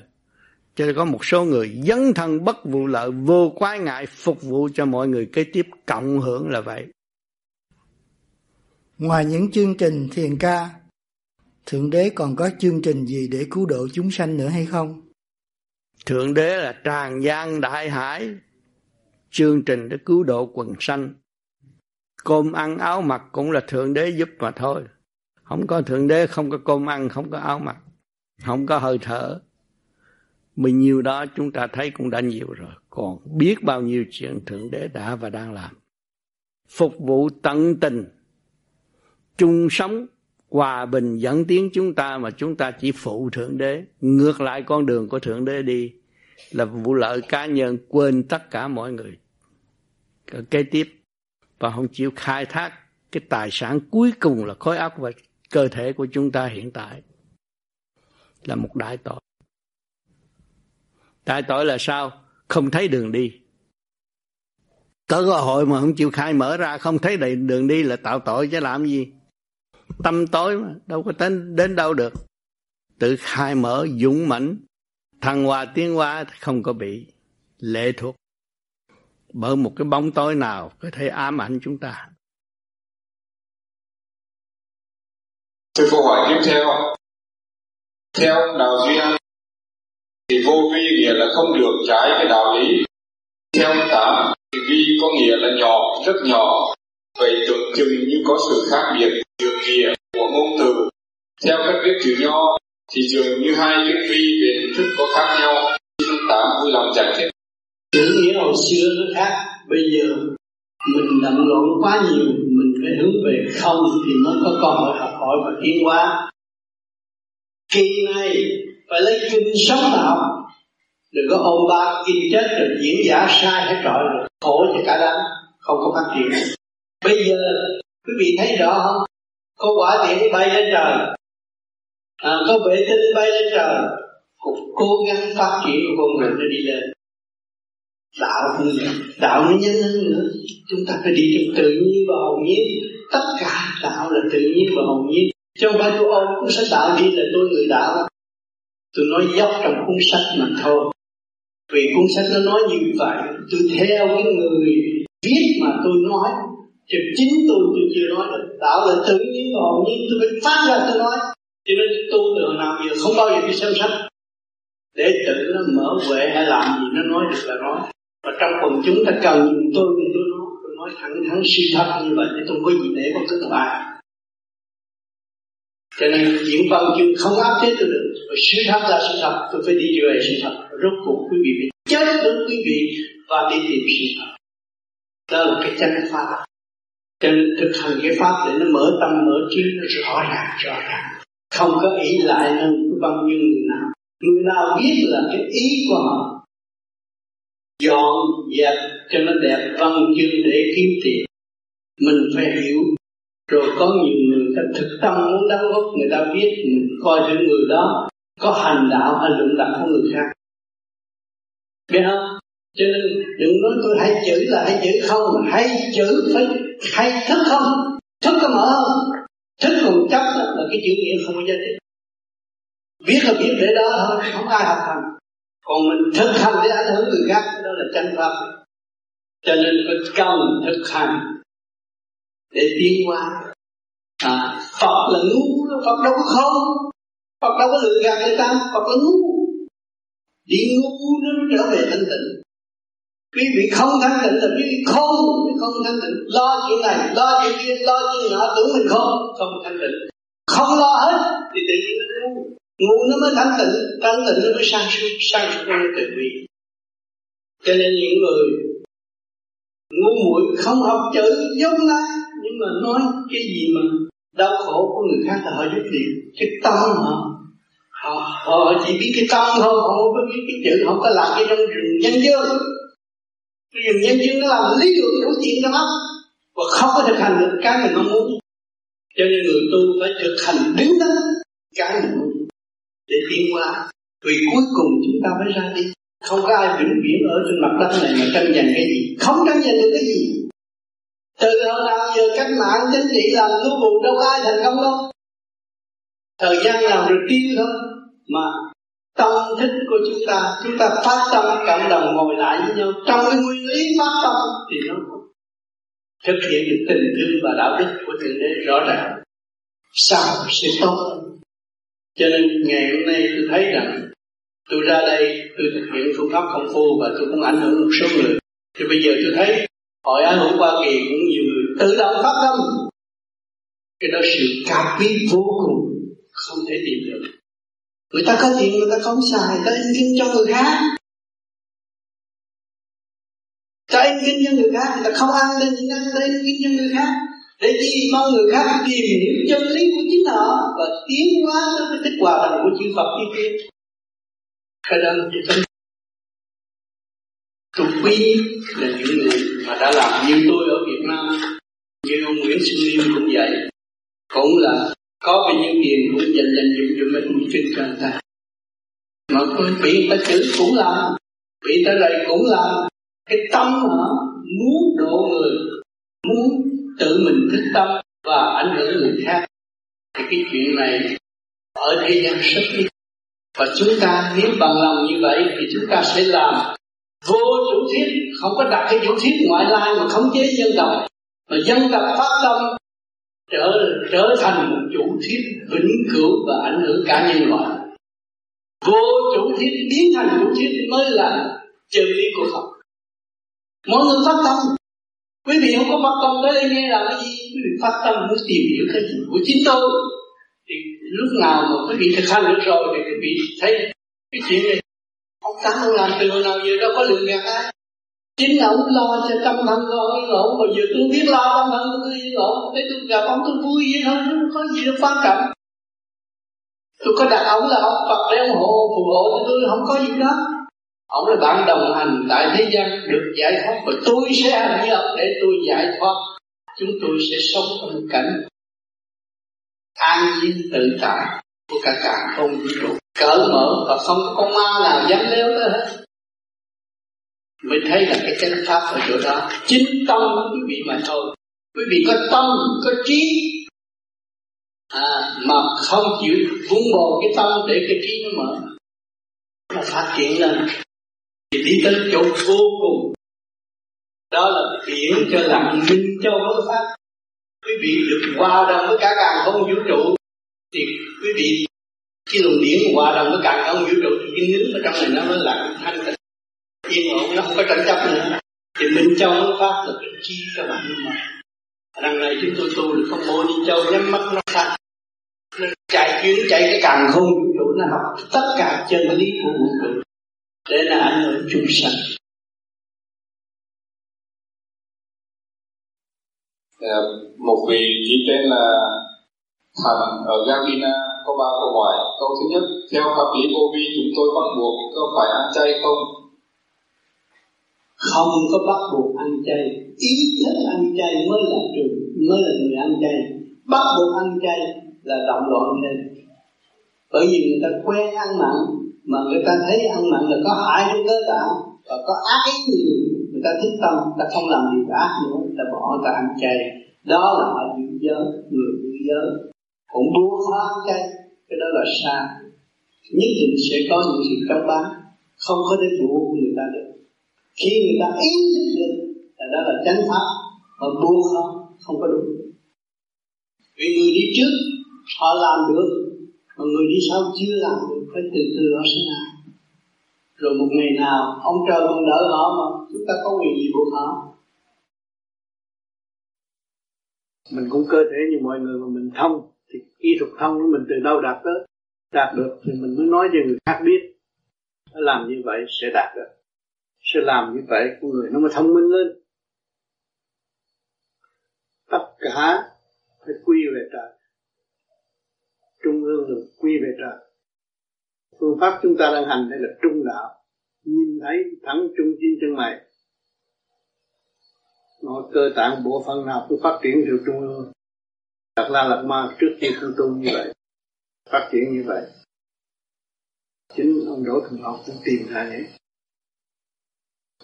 Cho nên có một số người dấn thân bất vụ lợi vô quái ngại phục vụ cho mọi người. Kế tiếp cộng hưởng là vậy. Ngoài những chương trình thiền ca thượng đế còn có chương trình gì để cứu độ chúng sanh nữa hay không? Thượng đế là tràn gian đại hải. Chương trình để cứu độ quần sanh cơm ăn áo mặc cũng là thượng đế giúp mà thôi. Không có thượng đế, không có cơm ăn, không có áo mặc, không có hơi thở. Mình nhiều đó chúng ta thấy cũng đã nhiều rồi. Còn biết bao nhiêu chuyện thượng đế đã và đang làm. Phục vụ tận tình. Chung sống, hòa bình dẫn tiến chúng ta mà chúng ta chỉ phụ thượng đế. Ngược lại con đường của thượng đế đi là vụ lợi cá nhân quên tất cả mọi người. Kế tiếp và không chịu khai thác cái tài sản cuối cùng là khối óc và cơ thể của chúng ta hiện tại là một đại tội. Đại tội là sao? Không thấy đường đi. Có cơ hội mà không chịu khai mở ra không thấy đường đi là tạo tội chứ làm gì? Tâm tối mà đâu có đến, đến đâu được. Tự khai mở dũng mãnh thăng hoa tiến hóa không có bị lệ thuộc bởi một cái bóng tối nào có thể ám ảnh chúng ta. Thưa câu hỏi tiếp theo, theo đạo duy anh thì vô vi nghĩa là không được trái cái đạo lý. Theo tám thì vi có nghĩa là nhỏ, rất nhỏ, vậy tưởng chừng như có sự khác biệt giữa nghĩa của ngôn từ. Theo cách viết chữ nho thì dường như hai chữ vi về hình thức có khác nhau. Xin tám vui lòng giải thích hồi xưa nó khác. Bây giờ mình lầm lộn quá nhiều mình phải hướng về không thì mới có cơ hội học hỏi và tiến hóa. Kỳ này phải lấy kinh sống đạo đừng có ôm ba kinh chết rồi diễn giả sai hết trọi rồi khổ cho cả đám không có phát triển. Bây giờ quý vị thấy rõ không? Có quả điện bay lên trời. À, có vệ tinh bay lên trời. Cuộc cố gắng phát triển của con người nó đi lên đạo cũng đạo nó nhanh hơn nữa. Chúng ta phải đi trong tự nhiên và hồn nhiên. Tất cả đạo là tự nhiên và hồn nhiên. Chứ không phải tôi ôm cuốn sách đạo đi là tôi người đạo. Tôi nói dốc trong cuốn sách mà thôi. Vì cuốn sách nó nói như vậy, tôi theo cái người viết mà tôi nói. Chứ chính tôi tôi chưa nói được. Đạo là tự nhiên và hồn nhiên, tôi phải phát ra tôi nói. Cho nên tôi tu từ nào giờ không bao giờ đi xem sách. Để tự nó mở huệ hay làm gì nó nói được là nói và trong quần chúng ta cần dùng tôi thì tôi nói tôi nói thẳng thắn suy thật như vậy để tôi có gì để có cứ một cho nên diễn văn chương không áp chế tôi được. Và sự thật là sự thật, tôi phải đi về sự thật. Rốt cuộc quý vị phải chết với quý vị và đi tìm sự thật. Đó là cái chân pháp. Cho nên thực hành cái pháp để nó mở tâm, mở trí, nó rõ ràng rõ ràng. Không có ý lại hơn văn như người nào. Người nào biết là cái ý của họ dọn dẹp cho nó đẹp văn chương để kiếm tiền. Mình phải hiểu. Rồi có nhiều người ta thực tâm muốn đóng góp, người ta biết mình coi những người đó có hành đạo hay luận đặt của người khác. Biết không? Cho nên đừng nói tôi hay chữ là hay chữ không hay chữ phải hay thức không? Thức có mở không? Thức còn chấp là cái chữ nghĩa không có giá trị. Biết là biết để đó thôi, không ai học hành còn mình thực hành để ảnh hưởng người khác đó là chân pháp. Cho nên phải cần thực hành để tiến qua à, Phật là ngu Phật đâu có không Phật đâu có lừa gạt người ta Phật là ngu. Đi ngu nó trở về thanh tịnh. Quý vị không thanh tịnh là quý vị không không thanh tịnh. Lo chuyện này lo chuyện kia lo chuyện nọ tưởng mình không không thanh tịnh. Không lo hết thì tự nhiên nó ngu ngu nó mới thanh tịnh thanh tịnh nó mới sang suốt sang suốt nó mới tự vị. Cho nên những người ngu muội không học chữ giống lắm nhưng mà nói cái gì mà đau khổ của người khác là họ giúp gì cái tâm họ họ, họ chỉ biết cái tâm thôi họ không có biết cái chữ họ có làm cái trong rừng nhân dương cái rừng nhân dương nó làm lý luận đủ chuyện cho nó, và không có thực hành được cái mình mong muốn. Cho nên người tu phải thực hành đứng đó cái mình muốn tiến hóa vì cuối cùng chúng ta mới ra đi. Không có ai vĩnh viễn ở trên mặt đất này mà tranh giành cái gì. Không tranh giành được cái gì. Từ hồi nào giờ cách mạng chính trị làm lưu bù đâu có ai thành công đâu. Thời gian nào được tiêu thôi. Mà tâm thức của chúng ta chúng ta phát tâm cộng đồng ngồi lại với nhau. Trong cái nguyên lý phát tâm thì nó thực hiện được tình thương và đạo đức của thượng đế rõ ràng. Sao sẽ tốt? hơn cho nên ngày hôm nay tôi thấy rằng tôi ra đây, tôi thực hiện phương pháp công phu và tôi cũng ảnh hưởng một số người. Thì bây giờ tôi thấy hội ảnh hưởng hoa kỳ cũng nhiều người tự động phát tâm. Cái đó sự cao quý vô cùng không thể tìm được. Người ta có tiền, người ta không xài ta in kinh cho người khác. Ta in kinh cho người khác, người ta không ăn nên chỉ ăn ta in kinh cho người khác để đi mong người khác tìm hiểu chân lý của chính họ và tiến hóa tới cái tích hòa thành của chư Phật đi tiên cái đó là cái tôi quý là những người mà đã làm như tôi ở Việt Nam. Như ông Nguyễn Xuân Liêm cũng vậy. Cũng là có bao nhiêu tiền cũng dành dành dụng dụng mình cũng kinh cho người ta. Mà bị người ta chữ cũng làm, bị người ta lầy cũng làm. Cái tâm họ muốn độ người, muốn tự mình thức tâm và ảnh hưởng người khác. Thì cái chuyện này ở thế gian rất ít. Và chúng ta nếu bằng lòng như vậy thì chúng ta sẽ làm vô chủ thiết không có đặt cái chủ thiết ngoại lai mà khống chế dân tộc. Mà dân tộc phát tâm trở trở thành một chủ thiết vĩnh cửu và ảnh hưởng cả nhân loại. Vô chủ thiết biến thành chủ thiết mới là chân lý của Phật. Mọi người phát tâm quý vị không có phát tâm tới đây nghe là cái gì? Quý vị phát tâm muốn tìm hiểu cái gì của chính tôi. Thì lúc nào mà quý vị thực hành được rồi thì quý vị thấy cái chuyện này. Ông tám ông làm từ hồi nào giờ đâu có lường gạt ai. Chính ông lo cho tâm thân của ông ổn rồi giờ tôi biết lo tâm thân tôi yên ổn để tôi gặp ông tôi vui vậy thôi không có gì đâu quan trọng. Tôi có đặt ông là ông Phật để ủng hộ, phù hộ cho tôi, không có gì đó ông là bạn đồng hành tại thế gian được giải thoát và tôi sẽ hành như ông để tôi giải thoát. Chúng tôi sẽ sống trong cảnh an nhiên tự tại của cả cả không vũ trụ. Cỡ mở và không có con ma nào dám léo tới hết. Mới thấy là cái chân pháp ở chỗ đó chính tâm của quý vị mà thôi. Quý vị có tâm có trí. À, mà không chịu vun bồi cái tâm để cái trí nó mở. Nó phát triển lên thì đi tới chỗ vô cùng. Đó là hiểu cho lặng minh cho vô pháp quý vị được hòa đồng với cả càng không vũ trụ. Thì quý vị, cái luồng điển hòa đồng với càng không vũ trụ, thì cái nín ở trong này nó mới lặng thanh tịnh. Yên ổn nó không có tranh chấp nữa. Thì minh châu nó pháp là cái chi các bạn mà. Đằng này chúng tôi tu được không mô đi châu, nhắm mắt nó thanh nó chạy chuyến, chạy cái càng không vũ trụ, nó học tất cả chân lý của vũ trụ để là ảnh hưởng chúng sanh một vị chỉ tên là Thành ở Gambina có ba câu hỏi. Câu thứ nhất, theo pháp lý vô vi chúng tôi bắt buộc có phải ăn chay không? Không có bắt buộc ăn chay. Ý thức ăn chay mới là trường, mới là người ăn chay. Bắt buộc ăn chay là động loạn lên. Bởi vì người ta quen ăn mặn, mà người ta thấy ăn mặn là có hại cho cơ tạng và có ác ý nhiều, người ta thích tâm ta không làm gì ác nữa người ta bỏ, người ta ăn chay. Đó là họ giữ giới, người giữ giới. Cũng buông khó ăn chay, cái đó là sai. Nhất định sẽ có những sự cấp bán, không có thể buộc người ta được. Khi người ta ý thức được là đó là chánh pháp mà buông không không có đúng vì người đi trước, họ làm được, mà người đi sau chưa làm được phải từ từ họ sẽ làm rồi một ngày nào, ông trời còn đỡ họ mà chúng ta có quyền gì buộc họ? Mình cũng cơ thể như mọi người mà mình thông, thì kỹ thuật thông của mình từ đâu đạt tới? Đạt được thì mình mới nói cho người khác biết. Làm như vậy sẽ đạt được. Sẽ làm như vậy con người nó mới thông minh lên. Tất cả phải quy về trời. Trung ương được quy về trời phương pháp chúng ta đang hành đây là trung đạo. Nhìn thấy thẳng trung chi chân mày. Mọi cơ tạng bộ phận nào cũng phát triển từ trung ương. Đạt La Lạc Ma trước khi không tu như vậy Phát triển như vậy. Chính ông Đỗ Thuần Học cũng tìm ra đấy.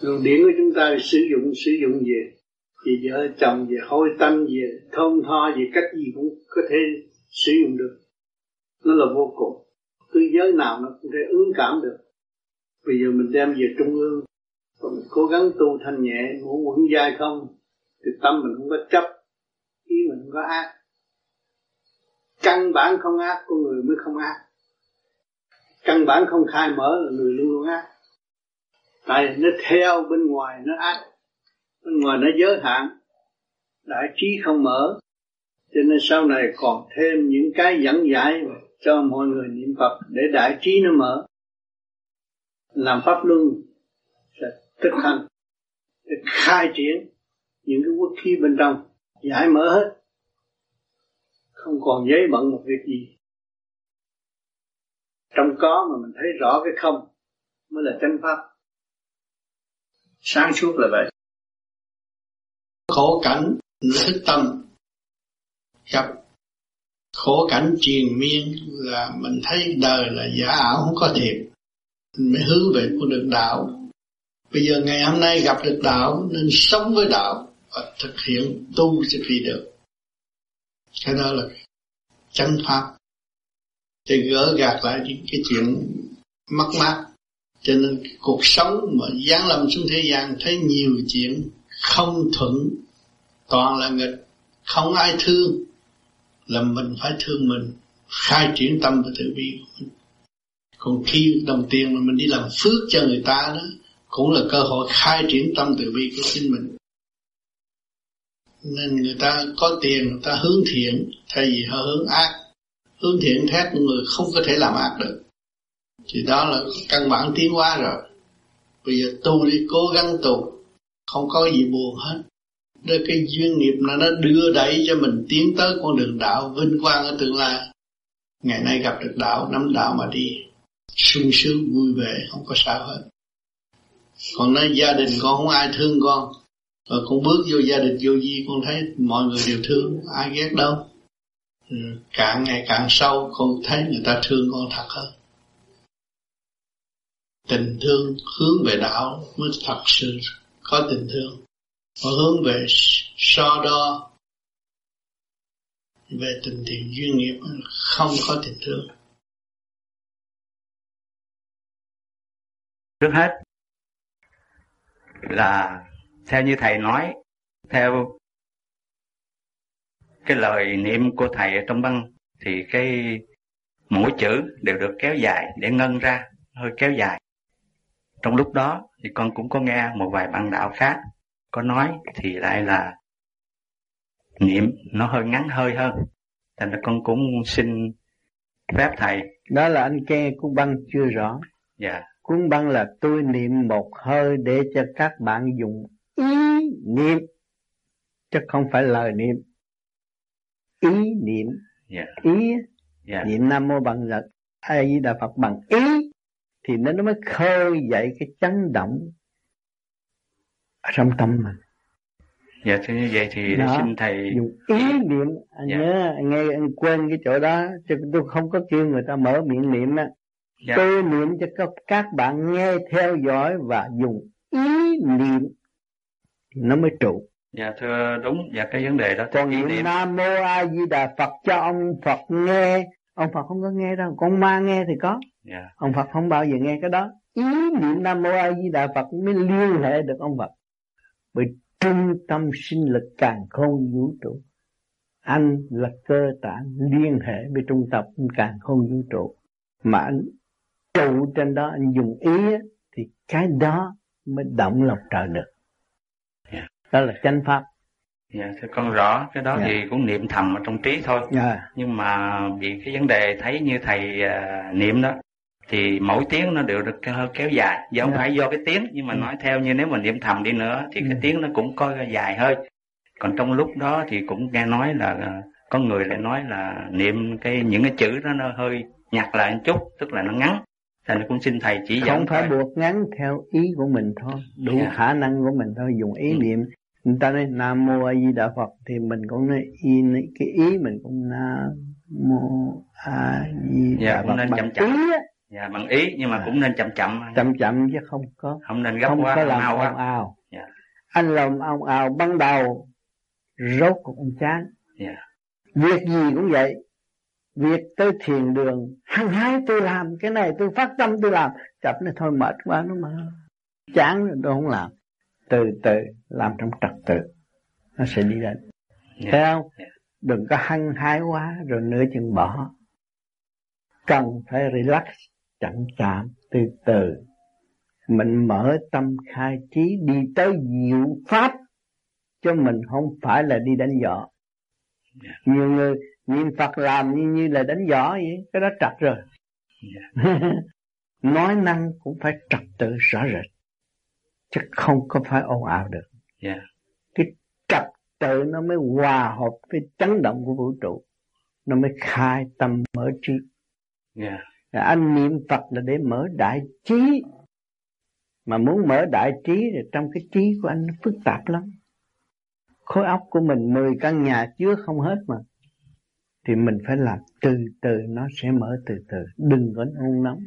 Luồng điển của chúng ta sử dụng sử dụng gì Về vợ chồng, về hôi tâm, về thơm tho, về cách gì cũng có thể sử dụng được. Nó là vô cùng tư giới nào nó cũng thể ứng cảm được. Bây giờ mình đem về trung ương Và mình cố gắng tu thanh nhẹ, ngủ quẩn dai không Thì tâm mình không có chấp Ý mình không có ác. Căn bản không ác con người mới không ác. Căn bản không khai mở là người luôn luôn ác. Tại nó theo bên ngoài nó ác. Bên ngoài nó giới hạn đại trí không mở. Cho nên sau này còn thêm những cái dẫn giải cho mọi người niệm Phật để đại trí nó mở. Làm pháp luân sẽ thực hành để khai triển những cái quốc khí bên trong, giải mở hết. Không còn giấy bận một việc gì. Trong có mà mình thấy rõ cái không, mới là chân pháp. Sáng suốt là vậy. Khổ cảnh thức tâm, gặp khổ cảnh triền miên là mình thấy đời là giả ảo, không có thiệt mình mới hướng về con đường đạo. Bây giờ ngày hôm nay gặp được đạo, nên sống với đạo và thực hiện tu sẽ vì được. Cái đó là chân pháp. Để gỡ gạt lại những cái chuyện mất mát. Cho nên cuộc sống mà giáng lâm xuống thế gian, thấy nhiều chuyện không thuận, toàn là nghịch, không ai thương là mình phải thương mình, khai triển tâm và từ bi của mình. Còn khi đồng tiền mà mình đi làm phước cho người ta đó, cũng là cơ hội khai triển tâm từ bi của chính mình. Nên người ta có tiền, người ta hướng thiện, thay vì họ hướng ác. Hướng thiện thét người không có thể làm ác được. Thì đó là căn bản tiến hóa rồi. Bây giờ tu đi, cố gắng tu, không có gì buồn hết đó cái duyên nghiệp là nó đưa đẩy cho mình tiến tới con đường đạo vinh quang ở tương lai. Ngày nay gặp được đạo nắm đạo mà đi, sung sướng, vui vẻ, không có sao hết. Còn nói gia đình con không ai thương con rồi con bước vô gia đình vô di, con thấy mọi người đều thương ai ghét đâu. Ừ, càng ngày càng sâu, con thấy người ta thương con thật hơn. Tình thương hướng về đạo mới thật sự có tình thương và hướng về so đo về tình thiện duyên nghiệp không có tình thương. Trước hết là theo như thầy nói, theo cái lời niệm của thầy ở trong băng, thì cái mỗi chữ đều được kéo dài để ngân ra, hơi kéo dài. Trong lúc đó thì con cũng có nghe một vài băng đạo khác có nói thì lại là niệm nó hơi ngắn hơi hơn. Thành ra con cũng xin phép thầy. Đó là anh nghe cuốn băng chưa rõ. Dạ. Cuốn băng là tôi niệm một hơi để cho các bạn dùng ý niệm chứ không phải lời niệm. Ý niệm. Yeah. ý yeah. niệm nam mô bằng là a di đà phật bằng ý thì nó mới khơi dậy cái chấn động ở trong tâm mình. Dạ thì như vậy thì đó, xin thầy dùng ý niệm anh dạ. nhớ anh nghe anh quên cái chỗ đó chứ tôi không có kêu người ta mở miệng niệm á. Dạ. tôi niệm cho các bạn nghe theo dõi và dùng ý niệm thì nó mới trụ. Dạ thưa đúng. Dạ cái vấn đề đó còn niệm. Nam mô a di đà phật cho ông phật nghe. Ông phật không có nghe đâu. Con ma nghe thì có. Yeah. ông phật không bao giờ nghe cái đó. Ý niệm nam mô a di đà phật mới liên hệ được ông phật bởi trung tâm sinh lực càng không vũ trụ anh là cơ tạng liên hệ với trung tâm càng không vũ trụ mà anh trụ trên đó anh dùng ý thì cái đó mới động lòng trời được yeah. đó là chánh pháp Dạ, thưa con rõ cái đó dạ. thì cũng niệm thầm ở trong trí thôi. Dạ. Nhưng mà vì cái vấn đề thấy như thầy uh, niệm đó thì mỗi tiếng nó đều được kéo dài, do không dạ. phải do cái tiếng nhưng mà ừ. nói theo như nếu mà niệm thầm đi nữa thì ừ. cái tiếng nó cũng có dài hơi. Còn trong lúc đó thì cũng nghe nói là uh, có người lại nói là niệm cái những cái chữ đó nó hơi nhặt lại một chút, tức là nó ngắn. Thành cũng xin thầy chỉ dẫn Không phải thôi. buộc ngắn theo ý của mình thôi, đủ dạ. khả năng của mình thôi, dùng ý ừ. niệm người ta nói nam mô a di đà phật thì mình cũng nói y cái ý mình cũng nam mô a di đà dạ, phật nên bằng chậm chậm. ý. Dạ bằng ý nhưng mà à. cũng nên chậm chậm chậm chậm chứ không có không nên gấp không quá có làm mau ồn ào dạ. anh làm ồn ào ban đầu rốt cũng chán dạ. việc gì cũng vậy việc tới thiền đường hăng hái tôi làm cái này tôi phát tâm tôi làm chậm này thôi mệt quá nó mà chán rồi tôi không làm từ từ làm trong trật tự nó sẽ đi đến yeah. Dạ. thấy không yeah. Dạ. đừng có hăng hái quá rồi nửa chừng bỏ cần phải relax chậm chậm từ từ mình mở tâm khai trí đi tới diệu pháp cho mình không phải là đi đánh võ yeah. Nhiều người niệm phật làm như như là đánh võ vậy cái đó trật rồi yeah. nói năng cũng phải trật tự rõ rệt chứ không có phải ồn ào được yeah. cái trật tự nó mới hòa hợp với chấn động của vũ trụ nó mới khai tâm mở trí yeah anh niệm phật là để mở đại trí. Mà muốn mở đại trí thì trong cái trí của anh nó phức tạp lắm. Khối óc của mình 10 căn nhà chứa không hết mà. Thì mình phải làm từ từ, nó sẽ mở từ từ. Đừng có nôn nóng.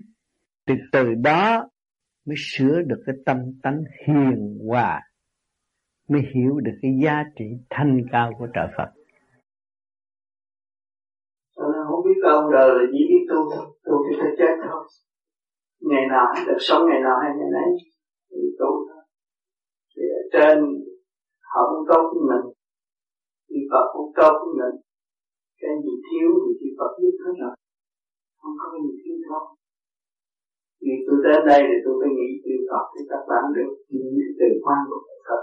Từ từ đó mới sửa được cái tâm tánh hiền hòa, mới hiểu được cái giá trị thanh cao của trời Phật. Không biết ông đời là gì? Tu tu thì phải chết thôi. Ngày nào hay được sống ngày nào hay ngày nấy thì tu thôi. Thì ở trên họ cũng tốt với mình, thì Phật cũng tốt với mình. Cái gì thiếu thì Phật biết hết rồi, không có gì thiếu đâu vì tôi đến đây thì tôi phải nghĩ từ Phật thì các bạn được những từ quan của Phật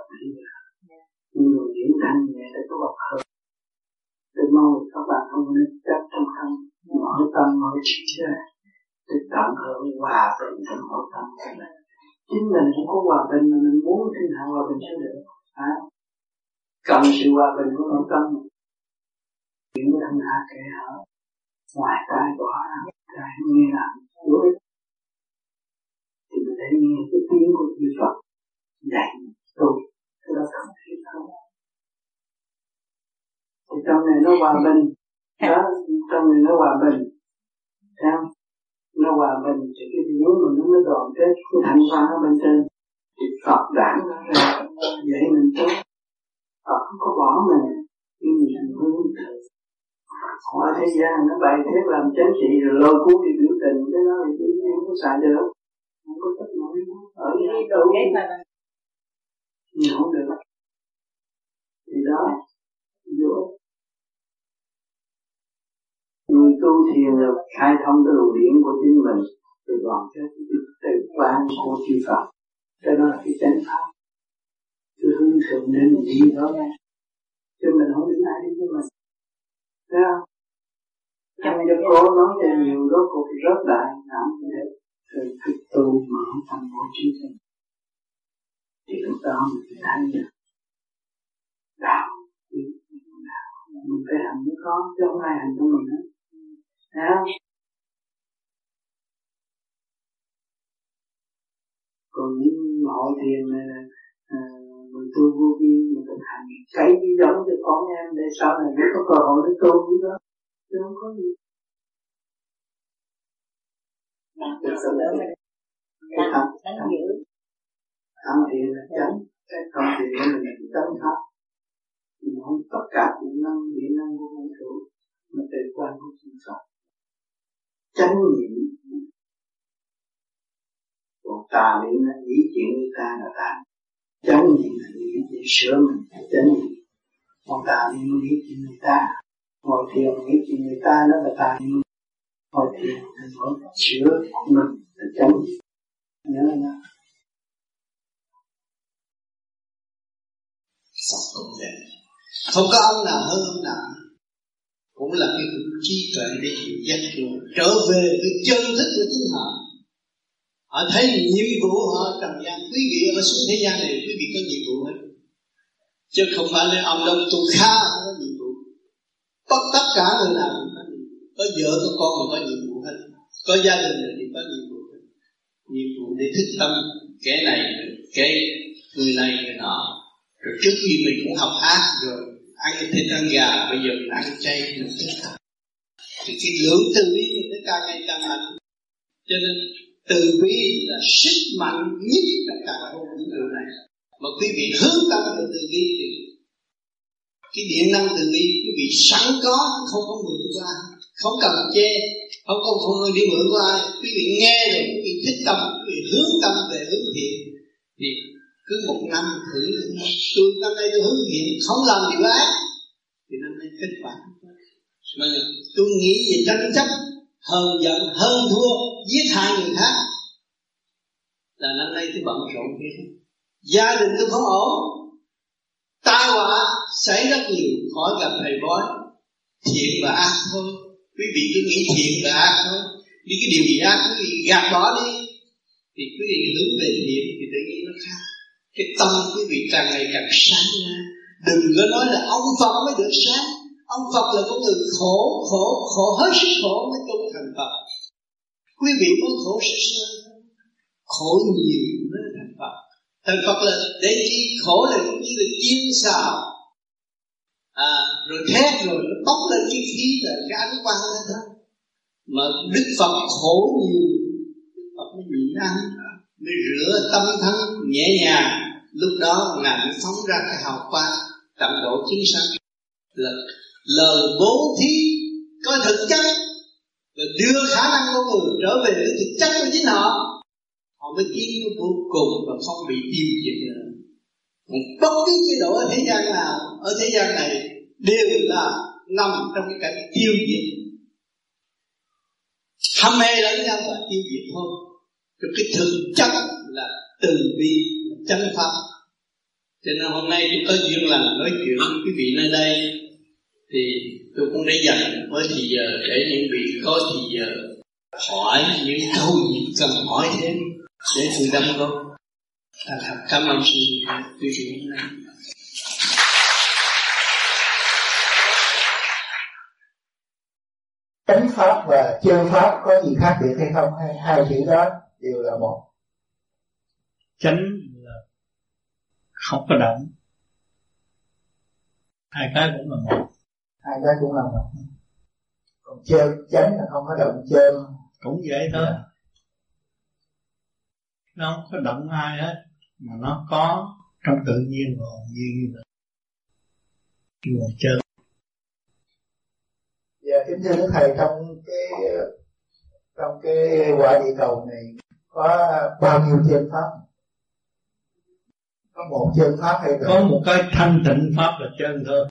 nhưng mà diễn thành nhẹ để có bậc hơn tôi mong các bạn không nên chấp trong thân, mở tâm mở trí ra để tận hưởng hòa bình trong nội tâm của mình. Chính mình cũng có hòa bình mà mình muốn thiên hạ hòa bình sẽ được à? cần sự hòa bình của nội tâm. Những thân hạ kẻ hở ngoài tai bỏ ra tai nghe làm đối thấy nghe cái tiếng của chư Phật dạy tôi cái đó không thể không thì trong này nó hòa bình. Đó trong này nó hòa bình. Sao nó hòa bình thì cái điển mình nó mới đoàn kết cái thành hoa ở bên trên thì Phật đảng nó ra dạy mình tốt Phật không có bỏ mình nhưng mình thành hướng họ thế gian nó bày thế làm chánh trị rồi lôi cuốn đi biểu tình cái đó thì không có xài được. Không có tất nổi. Ở nhà đâu nhưng không được. Thì đó vô người tu thiền là khai thông cái luồng điển của chính mình từ đoàn kết từ quan của chư Phật. Cho đó là cái chánh pháp. Cứ hướng thượng đến đi đó. Chứ mình không đứng lại đi với mình. Thấy không? Trong cho cố nói cho nhiều đó cuộc rớt lại, làm thế từ thực tu mở tâm thành bộ chính mình thì lúc đó mình phải thấy được. Đạo mình phải hành với con chứ không ai hành cho mình hết. Không? Còn những hội thiền này à, mình tu vô vi mình thực hành cấy đi giống cho con em để sau này biết có cơ hội để tu với đó chứ không có gì. Thực sự là cái thật Tham thiền là chánh. Cái không thiền là mình chánh pháp Mình không tất cả điện năng, điện năng của vũ trụ Mà tự quan của chúng Phật chánh niệm. Còn tà niệm là nghĩ chuyện người ta là tà chánh niệm là nghĩ chuyện sửa mình là chánh niệm. Còn tà niệm nghĩ chuyện người ta, ngồi thiền nghĩ chuyện người ta đó là tà niệm ngồi thiền là ngồi sửa của mình là chánh niệm. Nhớ là Phật cũng vậy Không có ông nào hơn ông nào cũng là cái trí tuệ để chịu giác ngộ trở về với chân thức của chính họ. Họ thấy nhiệm vụ họ trần gian, quý vị ở xuống thế gian này, quý vị có nhiệm vụ hết. Chứ không phải là ông đông tu kha không có nhiệm vụ. Tất tất cả người nào cũng có nhiệm vụ. Có vợ, có con mà có nhiệm vụ hết. Có gia đình thì có nhiệm vụ hết. Nhiệm vụ để thức tâm, kẻ này, kẻ người này, người nọ. Rồi trước khi mình cũng học ác rồi ăn thịt ăn gà bây giờ mình ăn chay mình thức thật thì cái lưỡng từ bi nó càng ngày càng mạnh. Cho nên, từ bi là sức mạnh nhất trong cả hôn vũ trụ này. Mà quý vị hướng tâm về từ bi thì cái điện năng từ bi, quý vị sẵn có, không có mượn qua, không cần che không có không đi mượn ai quý vị nghe rồi, quý vị thích tâm, quý vị hướng tâm về hướng thiện, thì cứ một năm thử tôi năm nay tôi hướng thiện không làm điều ác. Thì năm nay kết quả mà tôi nghĩ về tranh chấp hờn giận hơn thua giết hại người khác là năm nay tôi bận rộn thế, gia đình tôi không ổn. Tai họa xảy rất nhiều. Khỏi gặp thầy bói. Thiện và ác thôi. Quý vị cứ nghĩ thiện và ác thôi. Đi cái điều gì ác quý vị gạt bỏ đi. Thì quý vị hướng về thiện thì tự nhiên nó khác cái tâm quý vị càng ngày càng sáng ra. Đừng có nói là ông Phật mới được sáng. Ông Phật là con người khổ khổ khổ hết sức khổ mới tu thành Phật. Quý vị mới khổ sơ sơ khổ nhiều mới thành Phật. Thành Phật là để chi? Khổ là cũng như là chiên xào. À, rồi thét rồi nó bốc lên cái khí là cái ánh quang lên thôi. Mà Đức Phật khổ nhiều Đức Phật mới nhịn ăn mới rửa tâm thân nhẹ nhàng lúc đó ngài mới phóng ra cái hào quang tận độ chúng sanh, là lời bố thí có thực chất, và đưa khả năng của người trở về với thực chất của chính họ. Họ mới tiến tới vô cùng và không bị tiêu diệt nữa. Bất cứ chế độ ở thế gian nào, ở thế gian này đều là nằm trong cái cảnh tiêu diệt. Tham mê lẫn nhau và tiêu diệt thôi. Rồi cái thực chất là từ bi chân pháp cho nên hôm nay tôi có duyên lành nói chuyện với quý vị nơi đây. Thì tôi cũng để dành với thì giờ để những vị có thì giờ hỏi những câu gì cần hỏi thêm để tôi đâm góp à, cảm ơn sự quý vị hôm nay. Chánh pháp và chân pháp có gì khác biệt hay không? Hay hai chữ đó đều là một chánh là không có động hai cái cũng là một. Hai cái cũng là một. Còn chơi chánh là không có động chơi. Cũng vậy thôi. Nó không có động ai hết mà nó có trong tự nhiên và hồn nhiên như vậy. Mà chơi. Dạ kính thưa đức thầy trong cái trong cái quả địa cầu này có bao nhiêu chân pháp có một chân pháp hay có một cái thanh tịnh pháp là chân thôi.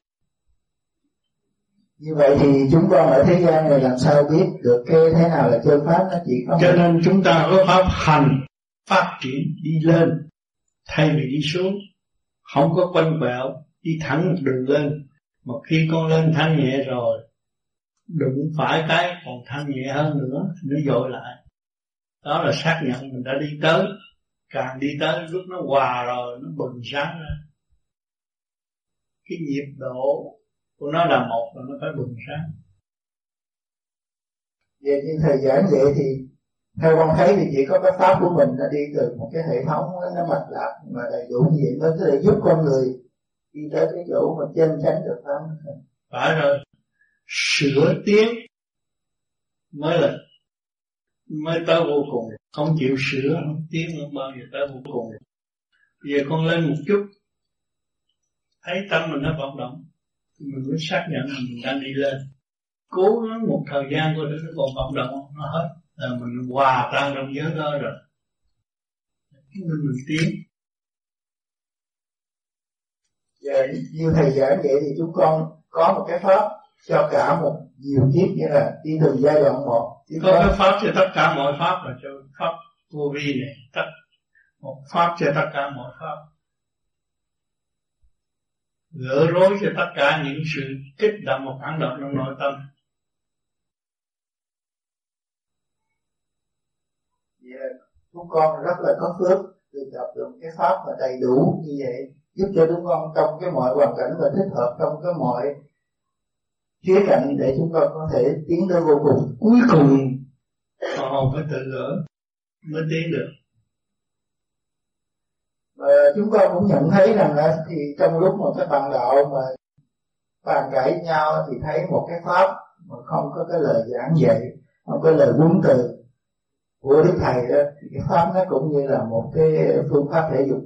Như vậy thì chúng con ở thế gian này làm sao biết được cái thế nào là chân pháp nó chỉ có cho nên chúng ta có pháp hành phát triển đi lên. Thay vì đi xuống không có quanh quẹo đi thẳng một đường lên. Mà khi con lên thanh nhẹ rồi đụng phải cái còn thanh nhẹ hơn nữa nó dội lại. Đó là xác nhận mình đã đi tới càng đi tới lúc nó hòa rồi nó bừng sáng ra. Cái nhịp độ của nó là một và nó phải bừng sáng. Về như thời gian vậy thì theo con thấy thì chỉ có cái pháp của mình nó đi từ một cái hệ thống nó mạch lạc mà đầy đủ như vậy. Nó có thể giúp con người đi tới cái chỗ mà chân chánh được pháp. Phải rồi. Sửa tiến mới là mới tới vô cùng không chịu sửa, không tiến không bao giờ tới vô cùng. Bây giờ con lên một chút. Thấy tâm mình nó vận động mình mới xác nhận mình đang đi lên. Cố gắng một thời gian coi nó còn vận động nó hết. Là mình hòa tan trong giới đó rồi. Mình mình tiến. Giờ như thầy giảng vậy thì chúng con có một cái pháp cho cả một nhiều kiếp như là đi từ giai đoạn một có cái pháp cho tất cả mọi pháp là cho pháp vô vi này tất một pháp cho tất cả mọi pháp gỡ rối cho tất cả những sự kích động và phản động trong nội tâm yeah. chúng con rất là có phước được gặp được cái pháp mà đầy đủ như vậy giúp cho chúng con trong cái mọi hoàn cảnh và thích hợp trong cái mọi khía cạnh để chúng con có thể tiến tới vô cùng. Cuối cùng họ phải tự gỡ mới tiến được. Và chúng con cũng nhận thấy rằng là thì trong lúc mà các bạn đạo mà bàn cãi nhau thì thấy một cái pháp mà không có cái lời giảng dạy không có lời huấn từ của đức thầy đó thì cái pháp nó cũng như là một cái phương pháp thể dục.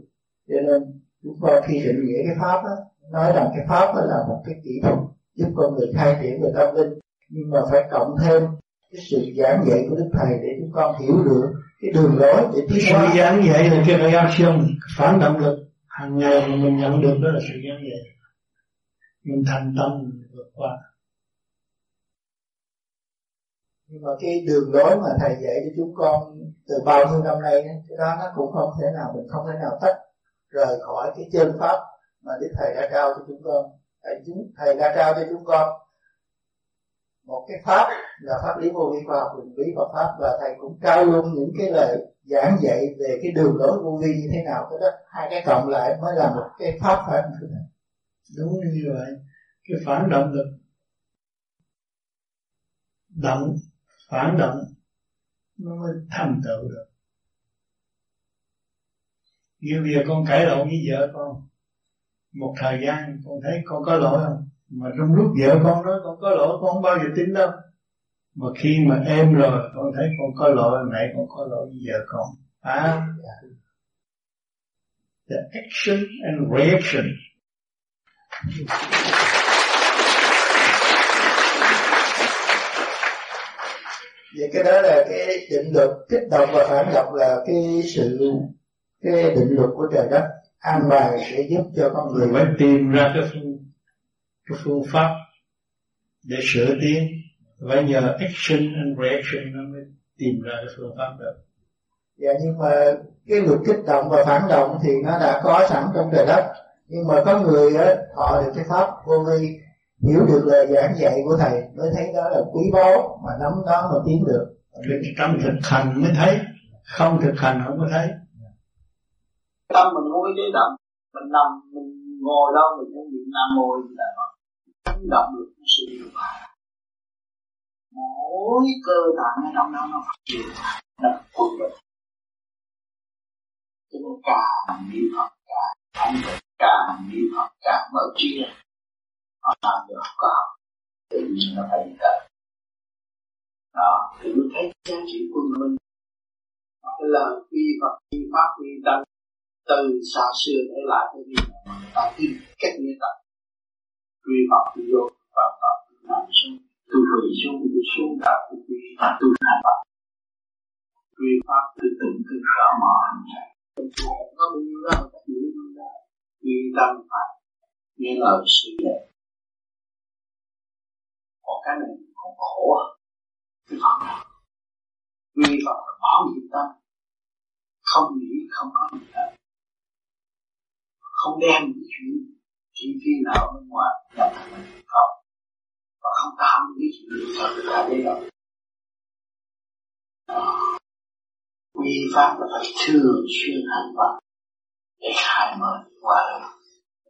Cho nên chúng con khi định nghĩa cái pháp đó, nói rằng cái pháp đó là một cái kỹ thuật giúp con người khai triển về tâm linh. Nhưng mà phải cộng thêm cái sự giảng dạy của đức thầy để chúng con hiểu được cái đường lối để tiến sự giảng dạy là cái reaction phản động lực. Hàng ngày mà mình nhận được đó là sự giảng dạy. Mình thành tâm mình vượt qua. Nhưng mà cái đường lối mà thầy dạy cho chúng con từ bao nhiêu năm nay cái đó nó cũng không thể nào mình không thể nào tách rời khỏi cái chân pháp mà đức thầy đã trao cho chúng con chúng, thầy đã trao cho chúng con một cái pháp là pháp lý vô vi khoa học, định lý Phật pháp, và thầy cũng trao luôn những cái lời giảng dạy về cái đường lối vô vi như thế nào. Cái đó, hai cái cộng lại mới là một cái pháp phải không thưa đúng như vậy. Cái phản động lực. Động, phản động, nó mới thành tựu được. Như bây giờ con cãi lộn với vợ con một thời gian, con thấy con có lỗi không? Mà trong lúc vợ con nói con có lỗi, con không bao giờ tin đâu. Mà khi mà em rồi, con thấy con có lỗi, mẹ con có lỗi với vợ con. À. The action and reaction. Vậy cái đó là cái định luật kích động và phản động là cái sự, cái định luật của trời đất an bài để giúp cho con người phải tìm ra cái phương cái phương pháp để sửa tiến phải nhờ action and reaction nó mới tìm ra cái phương pháp được. Dạ nhưng mà cái luật kích động và phản động thì nó đã có sẵn trong trời đất. Nhưng mà có người á họ được cái pháp vô vi hiểu được lời giảng dạy của thầy mới thấy đó là quý báu mà nắm đó mà tiến được. Trong thực hành mới thấy không thực hành không có thấy. Tâm mình nuôi cái động mình nằm, mình ngồi đâu, mình cũng niệm nam mô là không động được sự điều hòa. Mỗi cơ tạng ở trong đó nó phát triển, nó thuận được cho nên càng niệm Phật càng thanh tịnh, càng niệm Phật càng mở trí ra họ làm được có học, tự nhiên nó phải tới đó, thì mới thấy giá trị của mình, cái lời quy Phật quy pháp quy tăng từ xa xưa để lại cái gì ta tin, cách như tập. Quy Phật quy vô và Phật làm xuống tu quỳ xuống tu xuống đạo tu quy và tu hành Phật quy pháp từ từng từ rõ mở hành trải không có bao nhiêu đó các hiểu như đó quy tâm phải nghe lời sự dạy còn cái này còn khổ à cái Phật nào quy Phật là bảo niệm tâm. Không nghĩ, không có gì hết không đem những chuyện chi phí nào bên ngoài nhập thành mình không và không tạo những cái chuyện cho người ta đấy đâu quy pháp là phải thường xuyên hành vật để khai mở qua lại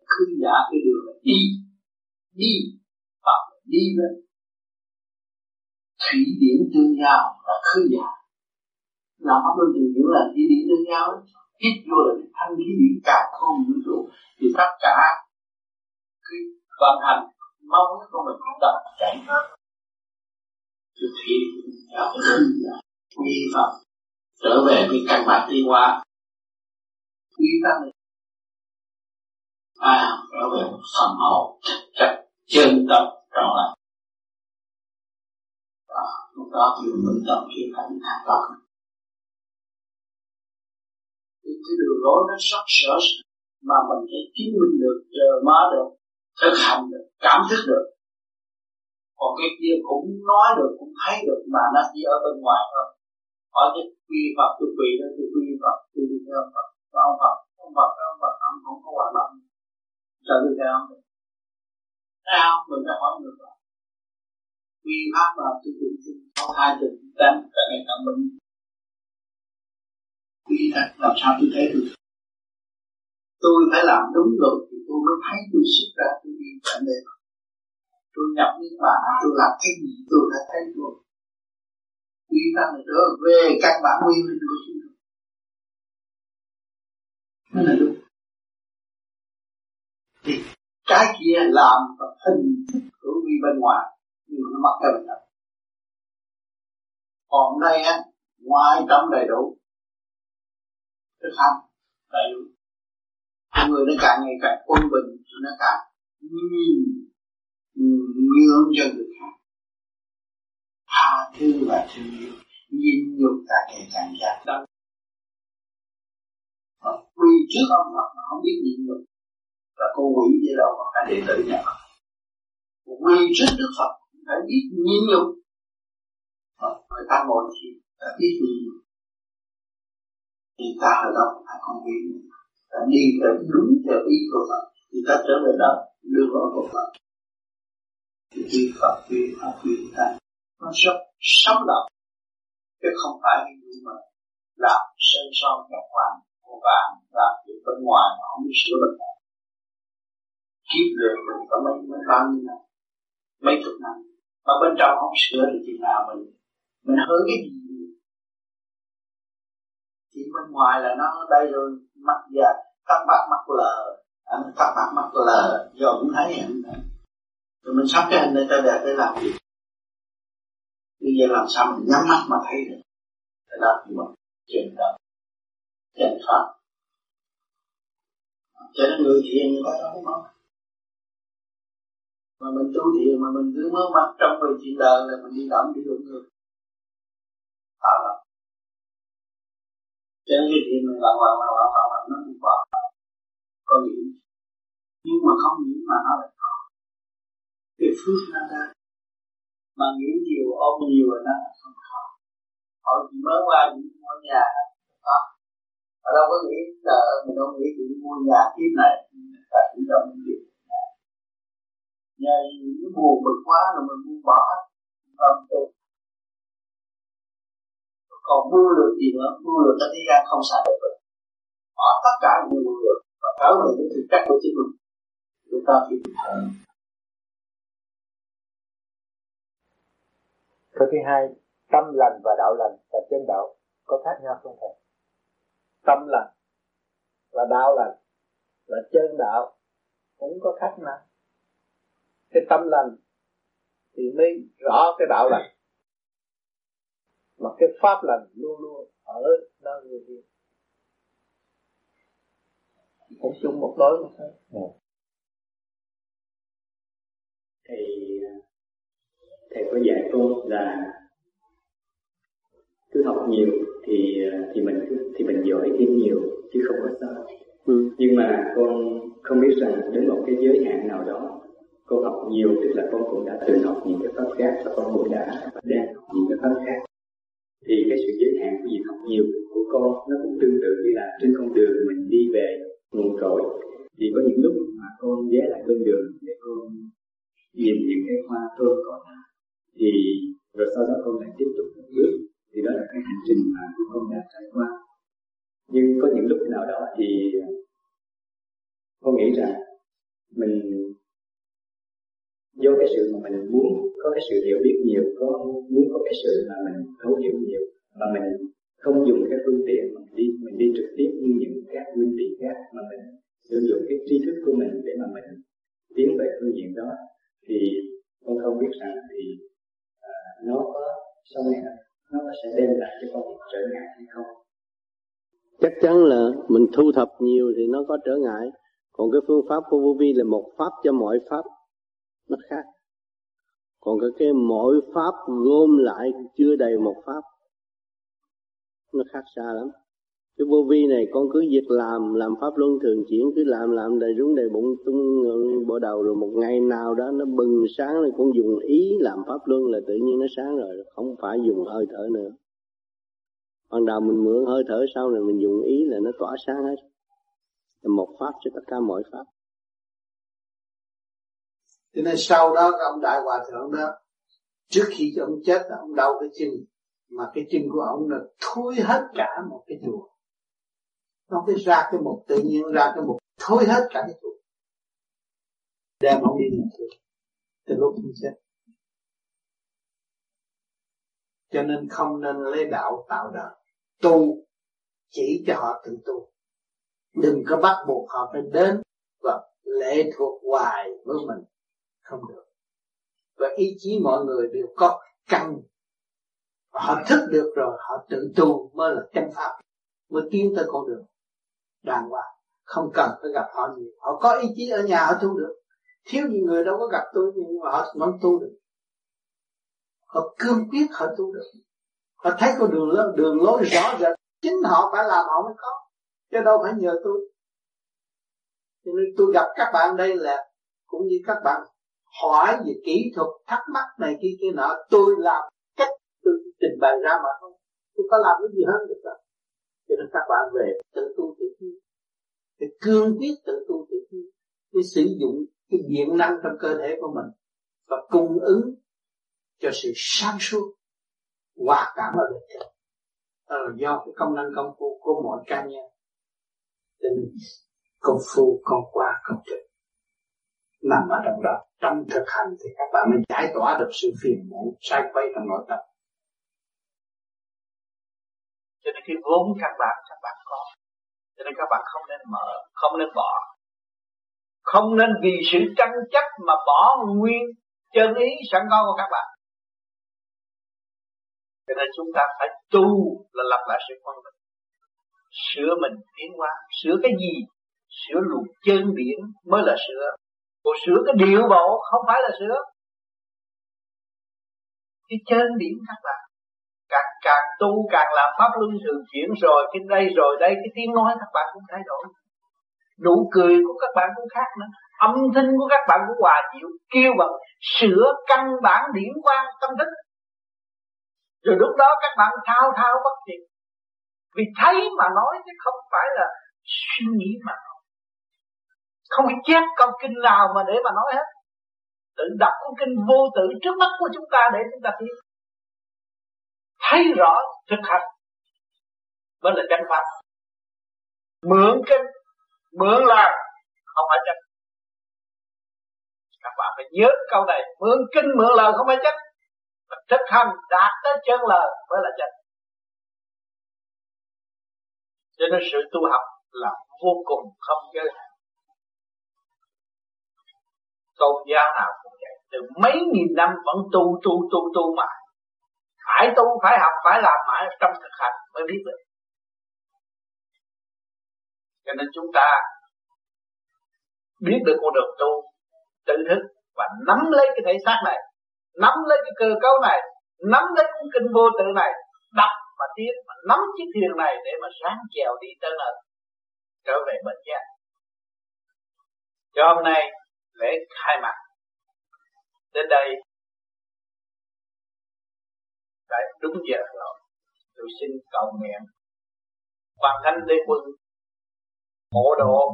cứ giả cái đường là đi đi và đi lên thủy điển tương giao là khứ giả. Làm pháp luân thường hiểu là thủy điển tương giao ấy hít vô là cái thanh khí điển càng không vũ trụ thì tất cả cái vận hành mong muốn của mình tập chạy hết. Thực thủy đạo giao quy phật trở về cái căn bản đi qua quy tâm à, trở về một phần hồn chặt chân tâm trọn lành. Lúc đó thì mình tập khi cảnh hạ tâm cái đường lối nó sắc sở mà mình phải chứng minh được chờ má được, thực hành được, cảm thức được. Còn cái kia cũng nói được, cũng thấy được mà nó chỉ ở bên ngoài thôi. Hỏi cái quy Phật tôi quỳ đó tôi quy Phật tôi đi theo Phật và ông Phật ông Phật ông Phật ông không có hoạt động. Sao tôi theo ông sao mình đã hỏi được. Phật quy pháp là tôi tưởng chung có hai từ tánh cả ngày càng bệnh quy thật làm sao tôi thấy được tôi. Phải làm đúng rồi thì tôi mới thấy tôi xuất ra tôi đi trở về tôi nhập niết bàn, tôi làm cái gì tôi đã thấy rồi. Đi ra mình trở về căn bản nguyên mình của chúng tôi đó là đúng. Thì cái kia làm hình thức của vi bên ngoài, nhưng mà nó mất cái bên trong còn đây á, ngoài trong đầy đủ thực hành đầy đủ người nó càng ngày càng quân bình nó càng nhìn nhường cho người khác. Tha thứ và thương yêu, nhìn nhục càng ngày càng giảm đau mà quy trước ông Phật mà không biết nhịn nhục là cô quỷ gì đâu mà phải đệ tử nhà Phật quy trước Đức Phật phải biết nhịn nhục người ta ngồi thì phải biết nhịn nhục thì ta ở đâu phải không biết ta đi theo đúng theo ý của Phật, thì ta trở về đời đưa vào của Phật thì khi Phật quy Phật quy ta, nó rất sống động. Chứ không phải như mà làm sơn son ngọc hoàng của vàng làm việc bên ngoài mà không biết sửa mình kiếp lượng mình có mấy mấy bao nhiêu năm, mấy chục năm. Mà bên trong không sửa thì chừng nào mình mình hứa cái gì? Chỉ bên ngoài là nó đây rồi mắt già tắt bạc mắt lờ. Anh tắt bạc mắt lờ, giờ cũng thấy anh rồi. Mình sắp cái anh này ta đẹp để làm gì? Bây giờ làm sao mình nhắm mắt mà thấy được? Để đó thì mình chuyện động. Chuyển pháp cho nên người thiền người ta không có mà mình tu thiền mà mình cứ mơ mắt trong về chuyện đời là mình đi động đi đụng người cho nên cái mình làm làm làm làm làm lần nó cũng vào có nghĩ nhưng mà không nghĩ mà nó lại có. Cái phước nó ra. Mà nghĩ nhiều, ôm nhiều rồi nó không có. Họ chỉ mới qua những mua nhà đó. Họ đâu có nghĩ là mình đâu nghĩ chuyện mua nhà kiếp này là chỉ trong những việc nhà. Những buồn bực quá rồi mình buông bỏ hết. Không tu còn mua được gì nữa mua được cái thế gian không xài được rồi. Bỏ tất cả những mua được và trở về cái thực chất của chính mình. Chúng ta thì thở. Câu thứ hai, tâm lành và đạo lành và chân đạo có khác nhau không thầy? Tâm lành là đạo lành là chân đạo không có khác nào cái tâm lành thì mới rõ cái đạo lành mà cái pháp lành luôn luôn ở nơi người kia cũng chung một lối mà thôi ừ. thầy thầy có dạy con là cứ học nhiều thì thì mình thì mình giỏi thêm nhiều chứ không có sao ừ. nhưng mà con không biết rằng đến một cái giới hạn nào đó con học nhiều tức là con cũng đã từng học những cái pháp khác và con cũng đã đang học những cái pháp khác thì cái sự giới hạn của việc học nhiều của con nó cũng tương tự như là trên con đường mình đi về nguồn cội. Thì có những lúc mà con ghé lại bên đường để con nhìn những cái hoa thơm cỏ lại thì rồi sau đó con lại tiếp tục một bước. Thì đó là cái hành trình mà con đã trải qua. Nhưng có những lúc nào đó thì con nghĩ rằng mình do cái sự mà mình muốn có cái sự hiểu biết nhiều có muốn có cái sự mà mình thấu hiểu nhiều mà mình không dùng cái phương tiện mà mình đi mình đi trực tiếp như những các nguyên tỷ khác mà mình sử dụng cái tri thức của mình để mà mình tiến về phương diện đó thì con không biết rằng thì à, nó có sau này nó sẽ đem lại cho con trở ngại hay không. Chắc chắn là mình thu thập nhiều thì nó có trở ngại. Còn cái phương pháp của vô vi là một pháp cho mọi pháp nó khác. Còn cái, cái mỗi pháp gom lại chưa đầy một pháp nó khác xa lắm. Cái vô vi này con cứ việc làm làm pháp luân thường chuyển cứ làm làm đầy rúng đầy bụng tung bộ đầu rồi một ngày nào đó nó bừng sáng rồi con dùng ý làm pháp luân là tự nhiên nó sáng rồi không phải dùng hơi thở nữa. Ban đầu mình mượn hơi thở sau này mình dùng ý là nó tỏa sáng hết. Một pháp cho tất cả mọi pháp cho nên sau đó ông đại hòa thượng đó, trước khi ông chết, ông đau cái chân, mà cái chân của ông là thui hết cả một cái chùa. Nó phải ra cái mục, tự nhiên ra cái mục, thối hết cả cái chùa. Đem ông đi nhà thương từ lúc ông chết. Cho nên không nên lấy đạo tạo đời. Tu, chỉ cho họ tự tu. Đừng có bắt buộc họ phải đến và lệ thuộc hoài với mình không được. Và ý chí mọi người đều có căn. Họ thức được rồi, họ tự tu mới là chân pháp. Mới tiến tới con đường đàng hoàng. Không cần phải gặp họ nhiều. Họ có ý chí ở nhà, họ tu được. Thiếu gì người đâu có gặp tôi, nhưng mà họ vẫn tu được. Họ cương quyết, họ tu được. Họ thấy con đường đường lối rõ rệt. Chính họ phải làm, họ mới có. Chứ đâu phải nhờ tôi. Cho nên tôi gặp các bạn đây là, cũng như các bạn hỏi về kỹ thuật thắc mắc này kia kia nọ, tôi làm cách tôi trình bày ra mà thôi. Tôi có làm cái gì hơn được đâu cho nên các bạn về tự tu tự nhiên để cương quyết tự tu tự nhiên để sử dụng cái điện năng trong cơ thể của mình và cung ứng cho sự sáng suốt, hòa cảm ở bên trong. Đó là do cái công năng công phu của mọi cá nhân. Nên công phu, công quả, công trình nằm ở trong đó. Trong thực hành thì các bạn mới giải tỏa được sự phiền muộn, sai quay trong nội tâm. Cho nên cái vốn các bạn các bạn có. Cho nên các bạn không nên mở, không nên bỏ. Không nên vì sự tranh chấp mà bỏ nguyên chân ý sẵn có của các bạn. Cho nên chúng ta phải tu là lập lại sự quân bình sửa mình tiến hóa. Sửa cái gì? Sửa luồng chân biển mới là sửa. Cô sửa cái điệu bộ, không phải là sửa. Cái chân điểm các bạn càng càng tu, càng làm pháp luân thường chuyển rồi, cái đây rồi đây, cái tiếng nói các bạn cũng thay đổi. Nụ cười của các bạn cũng khác nữa. Âm thanh của các bạn cũng hòa dịu kêu bằng sửa căn bản điển quan tâm thức. Rồi lúc đó các bạn thao thao bất tuyệt vì thấy mà nói chứ không phải là suy nghĩ mà nói không chép câu kinh nào mà để mà nói hết. Tự đọc cuốn kinh vô tử trước mắt của chúng ta để chúng ta biết. Thấy rõ thực hành. Mới là chân pháp. Mượn kinh, mượn làm không phải chân các bạn phải nhớ câu này. Mượn kinh, mượn lời không phải chân mà thực hành đạt tới chân lời mới là chân cho nên sự tu học là vô cùng không giới hạn tôn giáo nào cũng vậy. Từ mấy nghìn năm vẫn tu tu tu tu mãi, phải tu phải học phải làm mãi trong thực hành mới biết được. Cho nên chúng ta biết được con đường tu tự thức và nắm lấy cái thể xác này nắm lấy cái cơ cấu này nắm lấy cuốn kinh vô tự này đọc và tiến mà nắm chiếc thuyền này để mà sáng chèo đi tới nơi trở về bệnh giác cho hôm nay lễ khai mạc. Đến đây đã đúng giờ rồi tôi xin cầu nguyện quan thánh đế quân hộ độ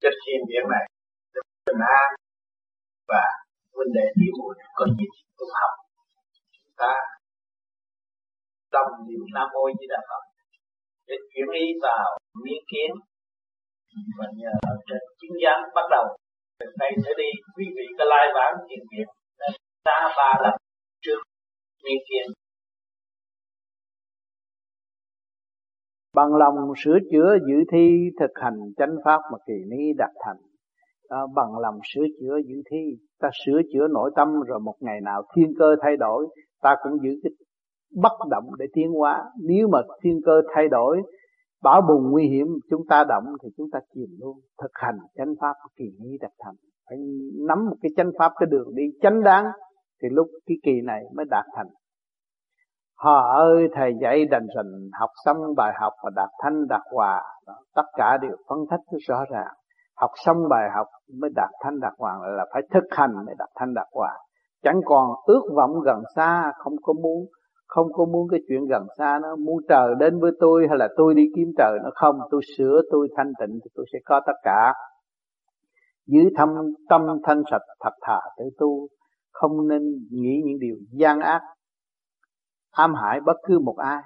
cho thiên biển này được bình an và vấn đề đi muội có dịp cũng học. Chúng ta đồng niệm nam mô di đà phật để chuyển ý vào miếng kiến và nhờ trên chứng giám bắt đầu từ đây trở đi quý vị có lai vãng thiền viện là ta ba lần trước miên kiến bằng lòng sửa chữa giữ thi thực hành chánh pháp mà kỳ ni đạt thành. À, bằng lòng sửa chữa giữ thi. Ta sửa chữa nội tâm rồi một ngày nào thiên cơ thay đổi ta cũng giữ cái bất động để tiến hóa. Nếu mà thiên cơ thay đổi bão bùng nguy hiểm, chúng ta động thì chúng ta chìm luôn. Thực hành chánh pháp kỳ ni đạt thành phải nắm một cái chánh pháp, cái đường đi chánh đáng, thì lúc cái kỳ này mới đạt thành. Họ ơi, thầy dạy đành rành, học xong bài học và đạt thanh, đạt hòa. Tất cả đều phân tích rõ ràng. Học xong bài học mới đạt thanh, đạt hòa, là phải thực hành mới đạt thanh, đạt hòa. Chẳng còn ước vọng gần xa, không có muốn không có muốn cái chuyện gần xa nó, muốn trời đến với tôi hay là tôi đi kiếm trời nó, không, tôi sửa, tôi thanh tịnh thì tôi sẽ có tất cả. Giữ thâm tâm thanh sạch, thật thà tự tu, không nên nghĩ những điều gian ác, ám hại bất cứ một ai.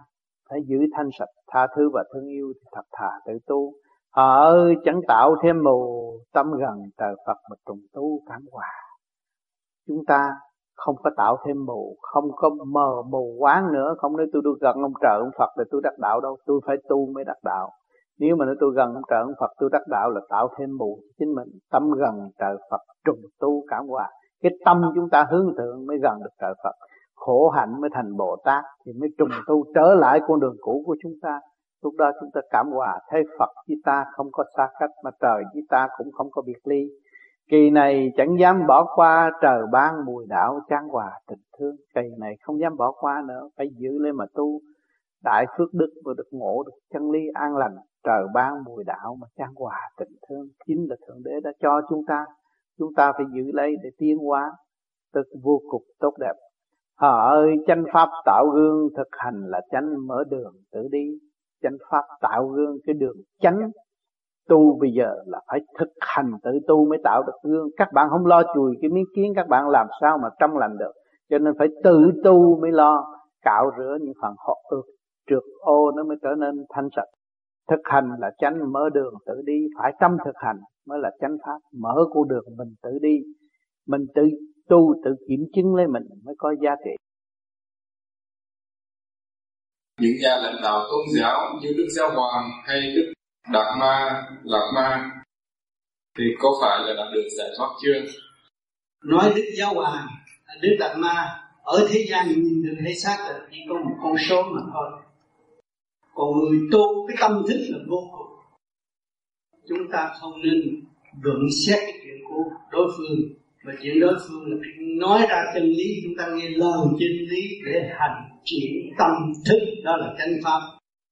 Phải giữ thanh sạch, tha thứ và thương yêu thì thật thà tự tu. Họ ơi, chẳng tạo thêm mù tâm gần, trời Phật mà trùng tu cảm hòa. Chúng ta không có tạo thêm mù, không có mờ mù quáng nữa. Không nói tôi được gần ông trời, ông Phật là tôi đắc đạo đâu. Tôi phải tu mới đắc đạo. Nếu mà nói tôi gần ông trời, ông Phật, tôi đắc đạo là tạo thêm mù chính mình. Tâm gần trời Phật, trùng tu cảm hòa cái tâm chúng ta hướng thượng mới gần được trời Phật. Khổ hạnh mới thành Bồ Tát, thì mới trùng tu trở lại con đường cũ của chúng ta. Lúc đó chúng ta cảm hòa thấy Phật với ta không có xa cách, mà trời với ta cũng không có biệt ly kỳ này chẳng dám bỏ qua trời ban mùi đạo chan hòa tình thương. Kỳ này không dám bỏ qua nữa, phải giữ lên mà tu. Đại phước đức và được ngộ được chân lý an lành, trời ban mùi đạo mà chan hòa tình thương. Chính là thượng đế đã cho chúng ta. Chúng ta phải giữ lấy để tiến hóa, tức vô cùng tốt đẹp. Họ ơi, chánh pháp tạo gương thực hành là chánh mở đường, tự đi. Chánh pháp tạo gương cái đường chánh tu bây giờ là phải thực hành tự tu mới tạo được gương. Các bạn không lo chùi cái miếng kiến, các bạn làm sao mà trong lành được. Cho nên phải tự tu mới lo, cạo rửa những phần họ ước trượt ô nó mới trở nên thanh sạch. Thực hành là chánh mở đường tự đi, phải tâm thực hành mới là chánh pháp. Mở con đường mình tự đi. Mình tự tu, tự kiểm chứng lấy mình mới có giá trị. Những nhà lãnh đạo tôn giáo như Đức Giáo Hoàng hay Đức Đạt Ma, Lạc Ma thì có phải là đã được giải thoát chưa? Nói Đức Giáo Hoàng, Đức Đạt Ma ở thế gian nhìn được thấy xác là chỉ có một con số mà thôi. Còn người tu cái tâm thức là vô cùng. Chúng ta không nên luận xét cái chuyện của đối phương và chuyện đối phương là nói ra chân lý chúng ta nghe lời chân lý để hành triển tâm thức đó là chánh pháp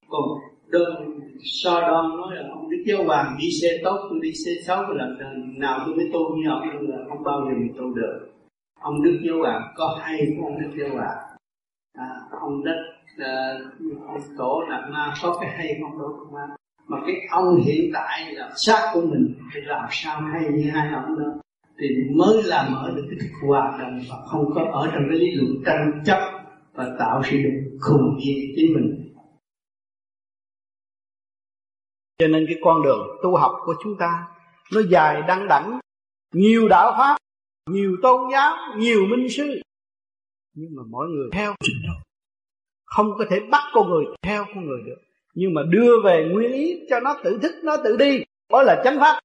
còn đơn so đo nói là ông đức giáo hoàng đi xe tốt tôi đi xe xấu là đời nào tôi mới tu như ông tôi là không bao giờ mình tu được. Ông đức giáo hoàng có hay của ông đức giáo hoàng. À, ông đất à, ông tổ đạt ma có cái hay của ông tổ đạt ma. Mà cái ông hiện tại là xác của mình thì làm sao hay như hai ông đó? Thì mới làm mở được cái thực hoạt động và không có ở trong cái lý luận tranh chấp và tạo sự khủng khùng nhiên chính mình. Cho nên cái con đường tu học của chúng ta, nó dài đăng đẳng. Nhiều đạo pháp, nhiều tôn giáo, nhiều minh sư. Nhưng mà mỗi người theo trình độ. Không có thể bắt con người theo con người được. Nhưng mà đưa về nguyên ý cho nó tự thức, nó tự đi. Mới là chánh pháp.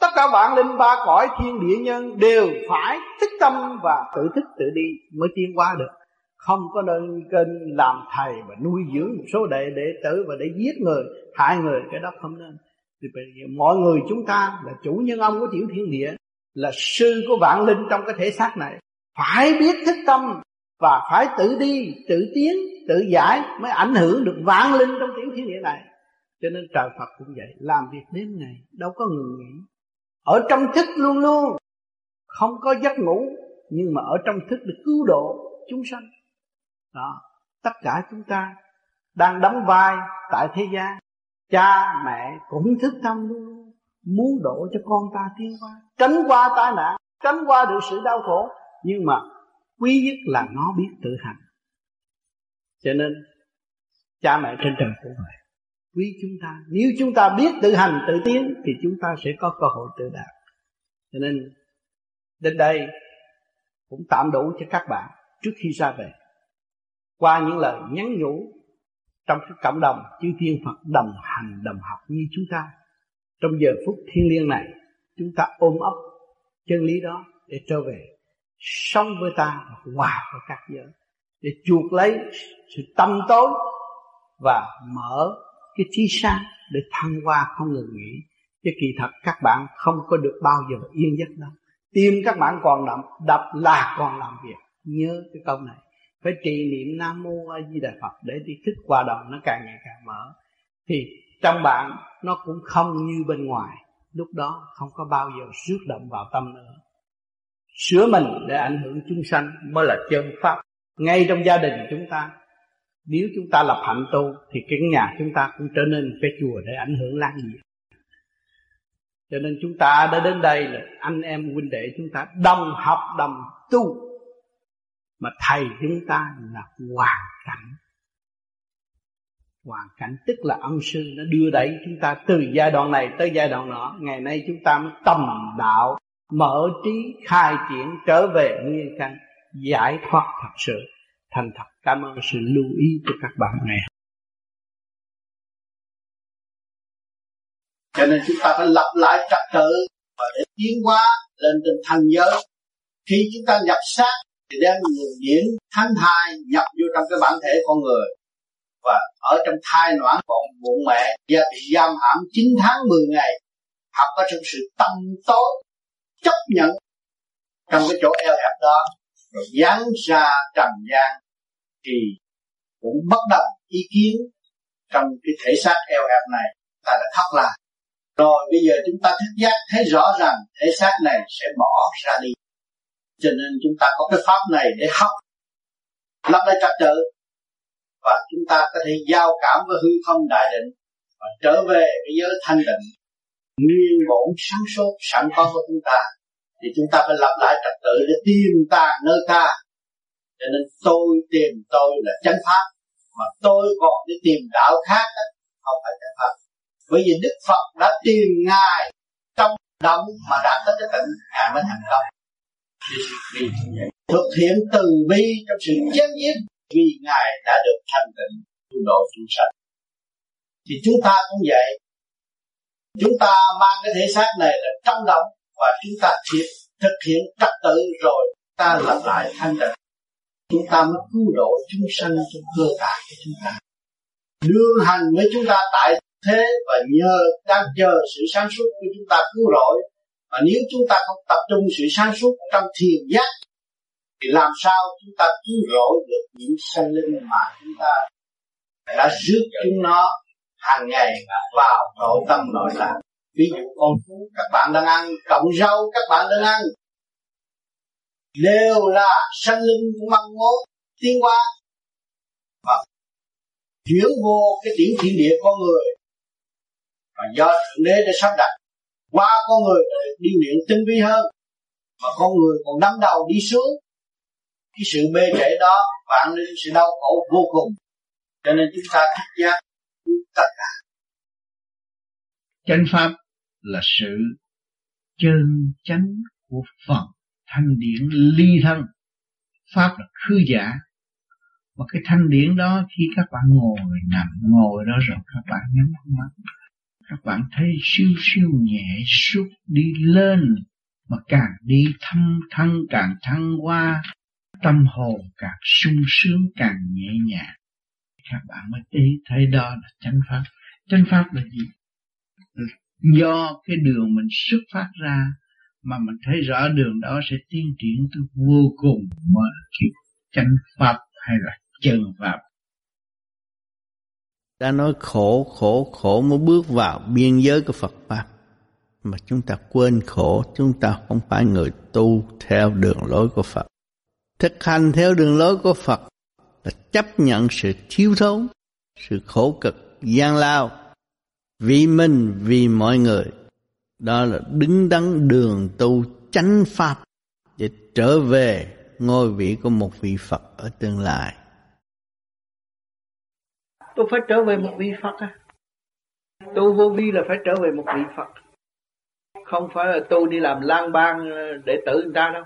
Tất cả bạn linh ba cõi thiên địa nhân đều phải thức tâm và tự thức tự đi mới tiến qua được không có đơn kênh làm thầy và nuôi dưỡng một số đệ đệ tử và để giết người, hại người, cái đó không nên. Thì mọi người chúng ta là chủ nhân ông của tiểu thiên địa, là sư của vạn linh trong cái thể xác này. Phải biết thức tâm và phải tự đi, tự tiến, tự giải mới ảnh hưởng được vạn linh trong tiểu thiên địa này. Cho nên trời Phật cũng vậy, làm việc đêm ngày, đâu có ngừng nghỉ. Ở trong thức luôn luôn, không có giấc ngủ, nhưng mà ở trong thức được cứu độ chúng sanh đó. Tất cả chúng ta đang đóng vai tại thế gian. Cha, mẹ cũng thức tâm luôn. Muốn đổ cho con ta tiến qua tránh qua tai nạn, tránh qua được sự đau khổ. Nhưng mà quý nhất là nó biết tự hành. Cho nên, cha, mẹ trên trời cũng vậy. Quý chúng ta, nếu chúng ta biết tự hành, tự tiến, thì chúng ta sẽ có cơ hội tự đạt. Cho nên, đến đây cũng tạm đủ cho các bạn trước khi ra về qua những lời nhắn nhủ trong cái cộng đồng, chư thiên Phật đồng hành, đồng học như chúng ta. Trong giờ phút thiêng liêng này, chúng ta ôm ấp chân lý đó để trở về sống với ta và hòa với các giới, để chuộc lấy sự tâm tối và mở cái trí sáng để thăng hoa không ngừng nghỉ chứ kỳ thật các bạn không có được bao giờ yên giấc đâu. Tim các bạn còn đập đập là còn làm việc. Nhớ cái câu này phải trì niệm nam mô a di đà phật để đi thức qua đồng nó càng ngày càng mở. Thì trong bạn nó cũng không như bên ngoài. Lúc đó không có bao giờ rước động vào tâm nữa. Sửa mình để ảnh hưởng chúng sanh mới là chân pháp. Ngay trong gia đình chúng ta, nếu chúng ta lập hạnh tu thì cái nhà chúng ta cũng trở nên cái chùa để ảnh hưởng lan nhiệt cho nên chúng ta đã đến đây là anh em huynh đệ chúng ta đồng học đồng tu mà thầy chúng ta là hoàn cảnh. Hoàn cảnh tức là ân sư nó đưa đẩy chúng ta từ giai đoạn này tới giai đoạn nọ. Ngày nay chúng ta mới tầm đạo, mở trí, khai triển, trở về nguyên căn, giải thoát thật sự. Thành thật, cảm ơn sự lưu ý của các bạn này cho nên chúng ta phải lập lại trật tự và để tiến hóa lên trên thành giới khi chúng ta nhập sát thì đem nguồn điển thánh thai nhập vô trong cái bản thể con người. Và ở trong thai noãn còn bụng mẹ và bị giam hãm 9 tháng 10 ngày, học có trong sự tâm tối, chấp nhận trong cái chỗ eo hẹp đó, rồi dán ra trần gian thì cũng bất đồng ý kiến trong cái thể xác eo hẹp này, ta đã thất lạc rồi bây giờ chúng ta thức giác thấy rõ rằng thể xác này sẽ bỏ ra đi cho nên chúng ta có cái pháp này để học. Lập lại trật tự. Và chúng ta có thể giao cảm với hư không đại định và trở về cái giới thanh định. Nguyên bổn sáng suốt sẵn có của chúng ta. Thì chúng ta phải lập lại trật tự để tìm ta nơi ta. Cho nên tôi tìm tôi là chánh pháp mà tôi còn đi tìm đạo khác đó, không phải chánh pháp. Bởi vì đức phật đã tìm ngài trong động mà đạt tới cái tỉnh ngài mới thành công thực hiện từ bi trong sự chém giết vì ngài đã được thành tịnh, tu độ chúng sanh. Thì chúng ta cũng vậy. Chúng ta mang cái thể xác này là trong động và chúng ta thiệt, thực hiện trật tự rồi, ta lập lại thanh tịnh. Chúng ta mới cứu độ chúng sanh trong cơ tạng của chúng ta. Đương hành với chúng ta tại thế và nhờ đang chờ sự sáng suốt của chúng ta cứu rỗi và nếu chúng ta không tập trung sự sáng suốt trong thiền giác, thì làm sao chúng ta cứu rỗi được những sanh linh mà chúng ta đã rước chúng nó hàng ngày vào nội tâm nội tạng? Ví dụ, con thú, các bạn đang ăn cộng rau, các bạn đang ăn, đều là sanh linh mong muốn tiến qua và chuyển vô cái điểm thiên địa con người. Và do thượng đế đã sắp đặt qua con người đi luyện tinh vi hơn, mà con người còn đắm đầu đi xuống cái sự bê trễ đó bạn nên sự đau khổ vô cùng. Cho nên chúng ta thích giác tất cả. Chánh pháp là sự chân chánh của phần thanh điển ly thân. Pháp là khư giả. Và cái thanh điển đó khi các bạn ngồi nằm, ngồi đó rồi các bạn nhắm mắt các bạn thấy siêu siêu nhẹ suốt đi lên, mà càng đi thâm thăng, càng thăng qua tâm hồn càng sung sướng, càng nhẹ nhàng. Các bạn mới ý thấy đó là chánh pháp. Chánh pháp là gì? Do cái đường mình xuất phát ra, mà mình thấy rõ đường đó sẽ tiến triển tới vô cùng mà kiểu chánh pháp hay là chân pháp? Đã nói khổ khổ khổ mới bước vào biên giới của Phật pháp. Mà chúng ta quên khổ, chúng ta không phải người tu theo đường lối của Phật. Thực hành theo đường lối của Phật là chấp nhận sự thiếu thốn, sự khổ cực, gian lao. Vì mình, vì mọi người, đó là đứng đắn đường tu chánh pháp để trở về ngôi vị của một vị Phật ở tương lai tôi phải trở về một vị Phật à tu vô vi là phải trở về một vị Phật. Không phải là tu đi làm lang bang ờ, đệ tử người ta đâu.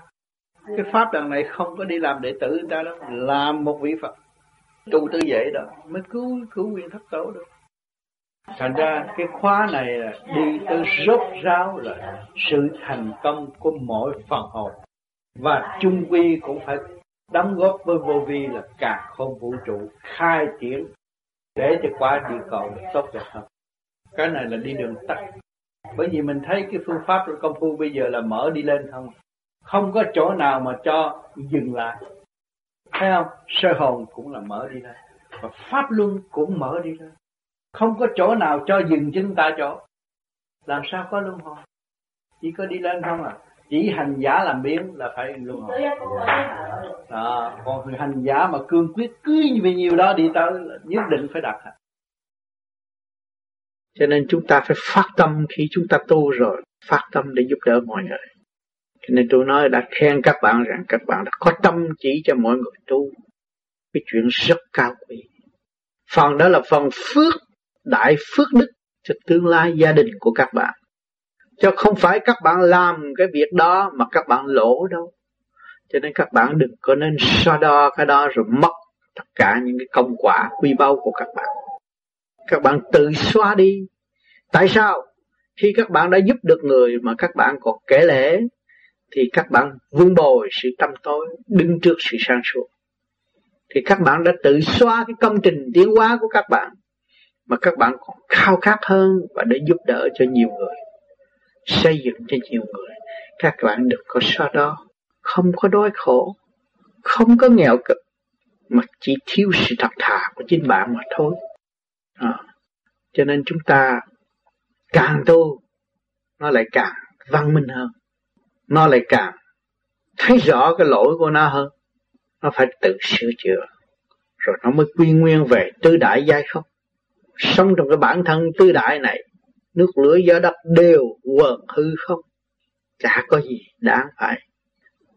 Cái pháp đằng này không có đi làm đệ tử người ta đâu, làm một vị Phật. Tu tư vậy đó, mới cứu cứu nguyên thất tổ được. Thành ra cái khóa này là đi tới rốt ráo là sự thành công của mỗi phần hồn. Và chung quy cũng phải đóng góp với vô vi là cả không vũ trụ khai triển để cho qua địa cầu tốt đẹp hơn. Cái này là đi đường tắt. Bởi vì mình thấy cái phương pháp của công phu bây giờ là mở đi lên không? Không có chỗ nào mà cho dừng lại. Thấy không? Sơ hồn cũng là mở đi lên. Và pháp luân cũng mở đi lên. Không có chỗ nào cho dừng chân tại chỗ. Làm sao có luân hồi? Chỉ có đi lên không à? Chỉ hành giả làm biến là phải luân hồi à, còn hành giả mà cương quyết cứ vì nhiều đó đi tới nhất định phải đặt cho nên chúng ta phải phát tâm khi chúng ta tu rồi phát tâm để giúp đỡ mọi người. Cho nên tôi nói đã khen các bạn rằng các bạn đã có tâm chỉ cho mọi người tu. Cái chuyện rất cao quý. Phần đó là phần phước đại phước đức cho tương lai gia đình của các bạn cho không phải các bạn làm cái việc đó mà các bạn lỗ đâu. Cho nên các bạn đừng có nên so đo cái đó rồi mất tất cả những cái công quả quy bao của các bạn. Các bạn tự xóa đi. Tại sao? Khi các bạn đã giúp được người mà các bạn còn kể lễ thì các bạn vun bồi sự tâm tối, đứng trước sự sáng suốt. Thì các bạn đã tự xóa cái công trình tiến hóa của các bạn mà các bạn còn khao khát hơn và để giúp đỡ cho nhiều người xây dựng cho nhiều người. Các bạn đừng có so đó không có đói khổ. Không có nghèo cực. Mà chỉ thiếu sự thật thà của chính bạn mà thôi. À, cho nên chúng ta càng tu nó lại càng văn minh hơn. Nó lại càng thấy rõ cái lỗi của nó hơn. Nó phải tự sửa chữa. Rồi nó mới quy nguyên về tư đại giai không? Sống trong cái bản thân tư đại này nước lửa gió đất đều quần hư không? Chả có gì đáng phải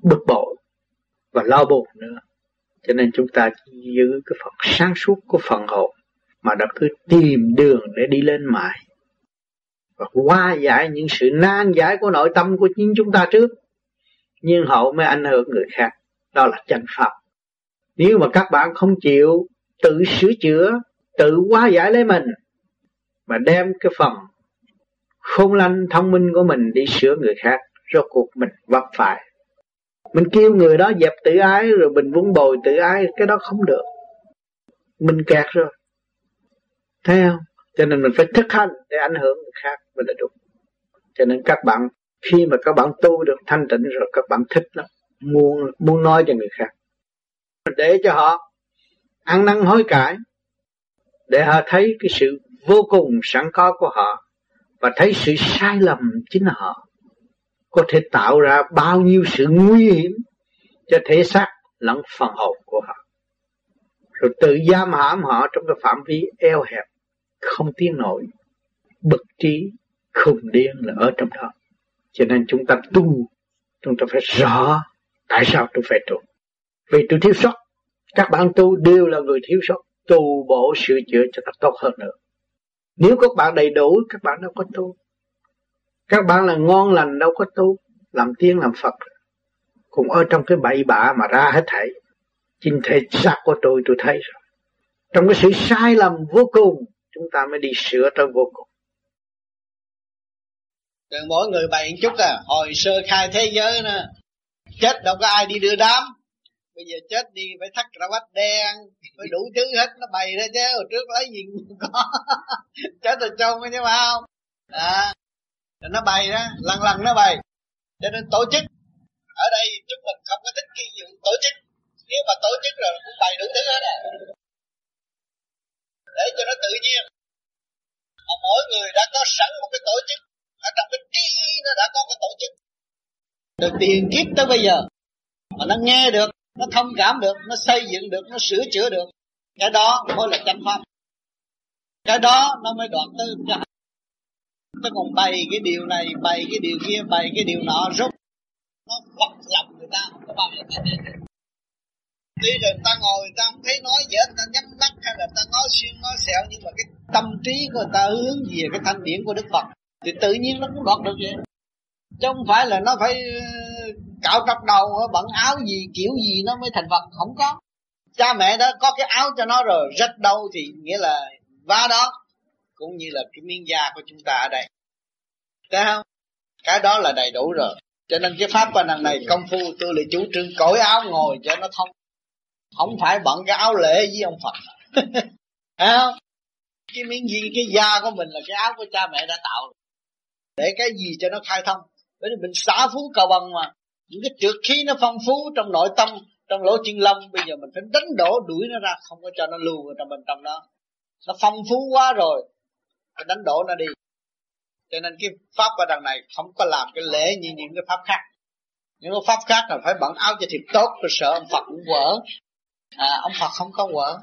bực bội và lo buồn nữa. Cho nên chúng ta chỉ giữ cái phần sáng suốt của phần hồn mà đã cứ tìm đường để đi lên mãi. Và qua giải những sự nan giải của nội tâm của chính chúng ta trước, nhưng hậu mới ảnh hưởng người khác. Đó là chân phật. nếu mà các bạn không chịu tự sửa chữa, tự qua giải lấy mình, mà đem cái phần khôn lanh thông minh của mình đi sửa người khác, rốt cuộc mình vấp phải. Mình kêu người đó dẹp tự ái, rồi mình vun bồi tự ái, cái đó không được. Mình kẹt rồi. Thấy không? Cho nên mình phải thực hành để ảnh hưởng người khác mới là đúng. Cho nên các bạn, khi mà các bạn tu được thanh tịnh rồi, các bạn thích lắm. Muốn muốn nói cho người khác. Để cho họ ăn năn hối cải, để họ thấy cái sự vô cùng sẵn có của họ và thấy sự sai lầm chính họ. Có thể tạo ra bao nhiêu sự nguy hiểm cho thể xác lẫn phần hồn của họ. Rồi tự giam hãm họ trong cái phạm vi eo hẹp, không tiến nổi, bực trí, khùng điên là ở trong đó. Cho nên chúng ta tu, chúng ta phải rõ tại sao tôi phải tu. Vì tôi thiếu sót, các bạn tu đều là người thiếu sót, tu bổ sửa chữa cho ta tốt hơn nữa nếu các bạn đầy đủ, các bạn đâu có tu. Các bạn là ngon lành đâu có tu. Làm tiên, làm phật. Cũng ở trong cái bậy bạ mà ra hết thảy. Chính thể xác của tôi tôi thấy rồi. Trong cái sự sai lầm vô cùng, chúng ta mới đi sửa tới vô cùng. Rồi mỗi người bày chút à. Hồi sơ khai thế giới nè, chết đâu có ai đi đưa đám bây giờ chết đi phải thắt ra vách đen, phải đủ thứ hết, nó bày ra chứ, hồi trước lấy gì cũng có. Chết rồi trông chứ phải không? À rồi nó bày đó, lần lần nó bày. Cho nên tổ chức, ở đây chúng mình không có thích cái vụ tổ chức. Nếu mà tổ chức rồi cũng bày đủ thứ hết à. Để cho nó tự nhiên. Mà mỗi người đã có sẵn một cái tổ chức, ở trong cái trí nó đã có cái tổ chức. Từ tiền kiếp tới bây giờ, mà nó nghe được nó thông cảm được nó xây dựng được nó sửa chữa được. Cái đó mới là chánh pháp. Cái đó nó mới đoạn tới nó còn bày cái điều này bày cái điều kia bày cái điều nọ rút nó vật lòng người ta. Không có bao giờ ta được Tuy rồi ta ngồi người ta không thấy nói gì hết, ta nhắm mắt hay là ta nói xuyên nói xẹo nhưng mà cái tâm trí của người ta hướng về cái thanh điển của Đức Phật thì tự nhiên nó cũng đoạt được vậy. Chứ không phải là nó phải cạo trọc đầu bận áo gì kiểu gì nó mới thành Phật, không có. Cha mẹ đó có cái áo cho nó rồi rách đâu thì nghĩa là vá đó cũng như là cái miếng da của chúng ta ở đây. Thấy không? Cái đó là đầy đủ rồi. Cho nên cái pháp quan này công phu tôi lại chủ trương cởi áo ngồi cho nó thông không phải bận cái áo lễ với ông Phật Thấy không cái miếng gì cái da của mình là cái áo của cha mẹ đã tạo để cái gì cho nó khai thông bởi vì mình xả phú cầu bằng mà những cái trượt khí nó phong phú trong nội tâm trong lỗ chân lông bây giờ mình phải đánh đổ đuổi nó ra không có cho nó lưu ở trong bên trong đó. Nó phong phú quá rồi phải đánh đổ nó đi. Cho nên cái pháp ở đằng này không có làm cái lễ như những cái pháp khác. Những cái pháp khác là phải bận áo cho thiệt tốt rồi sợ ông Phật cũng vỡ à, ông Phật không có quở.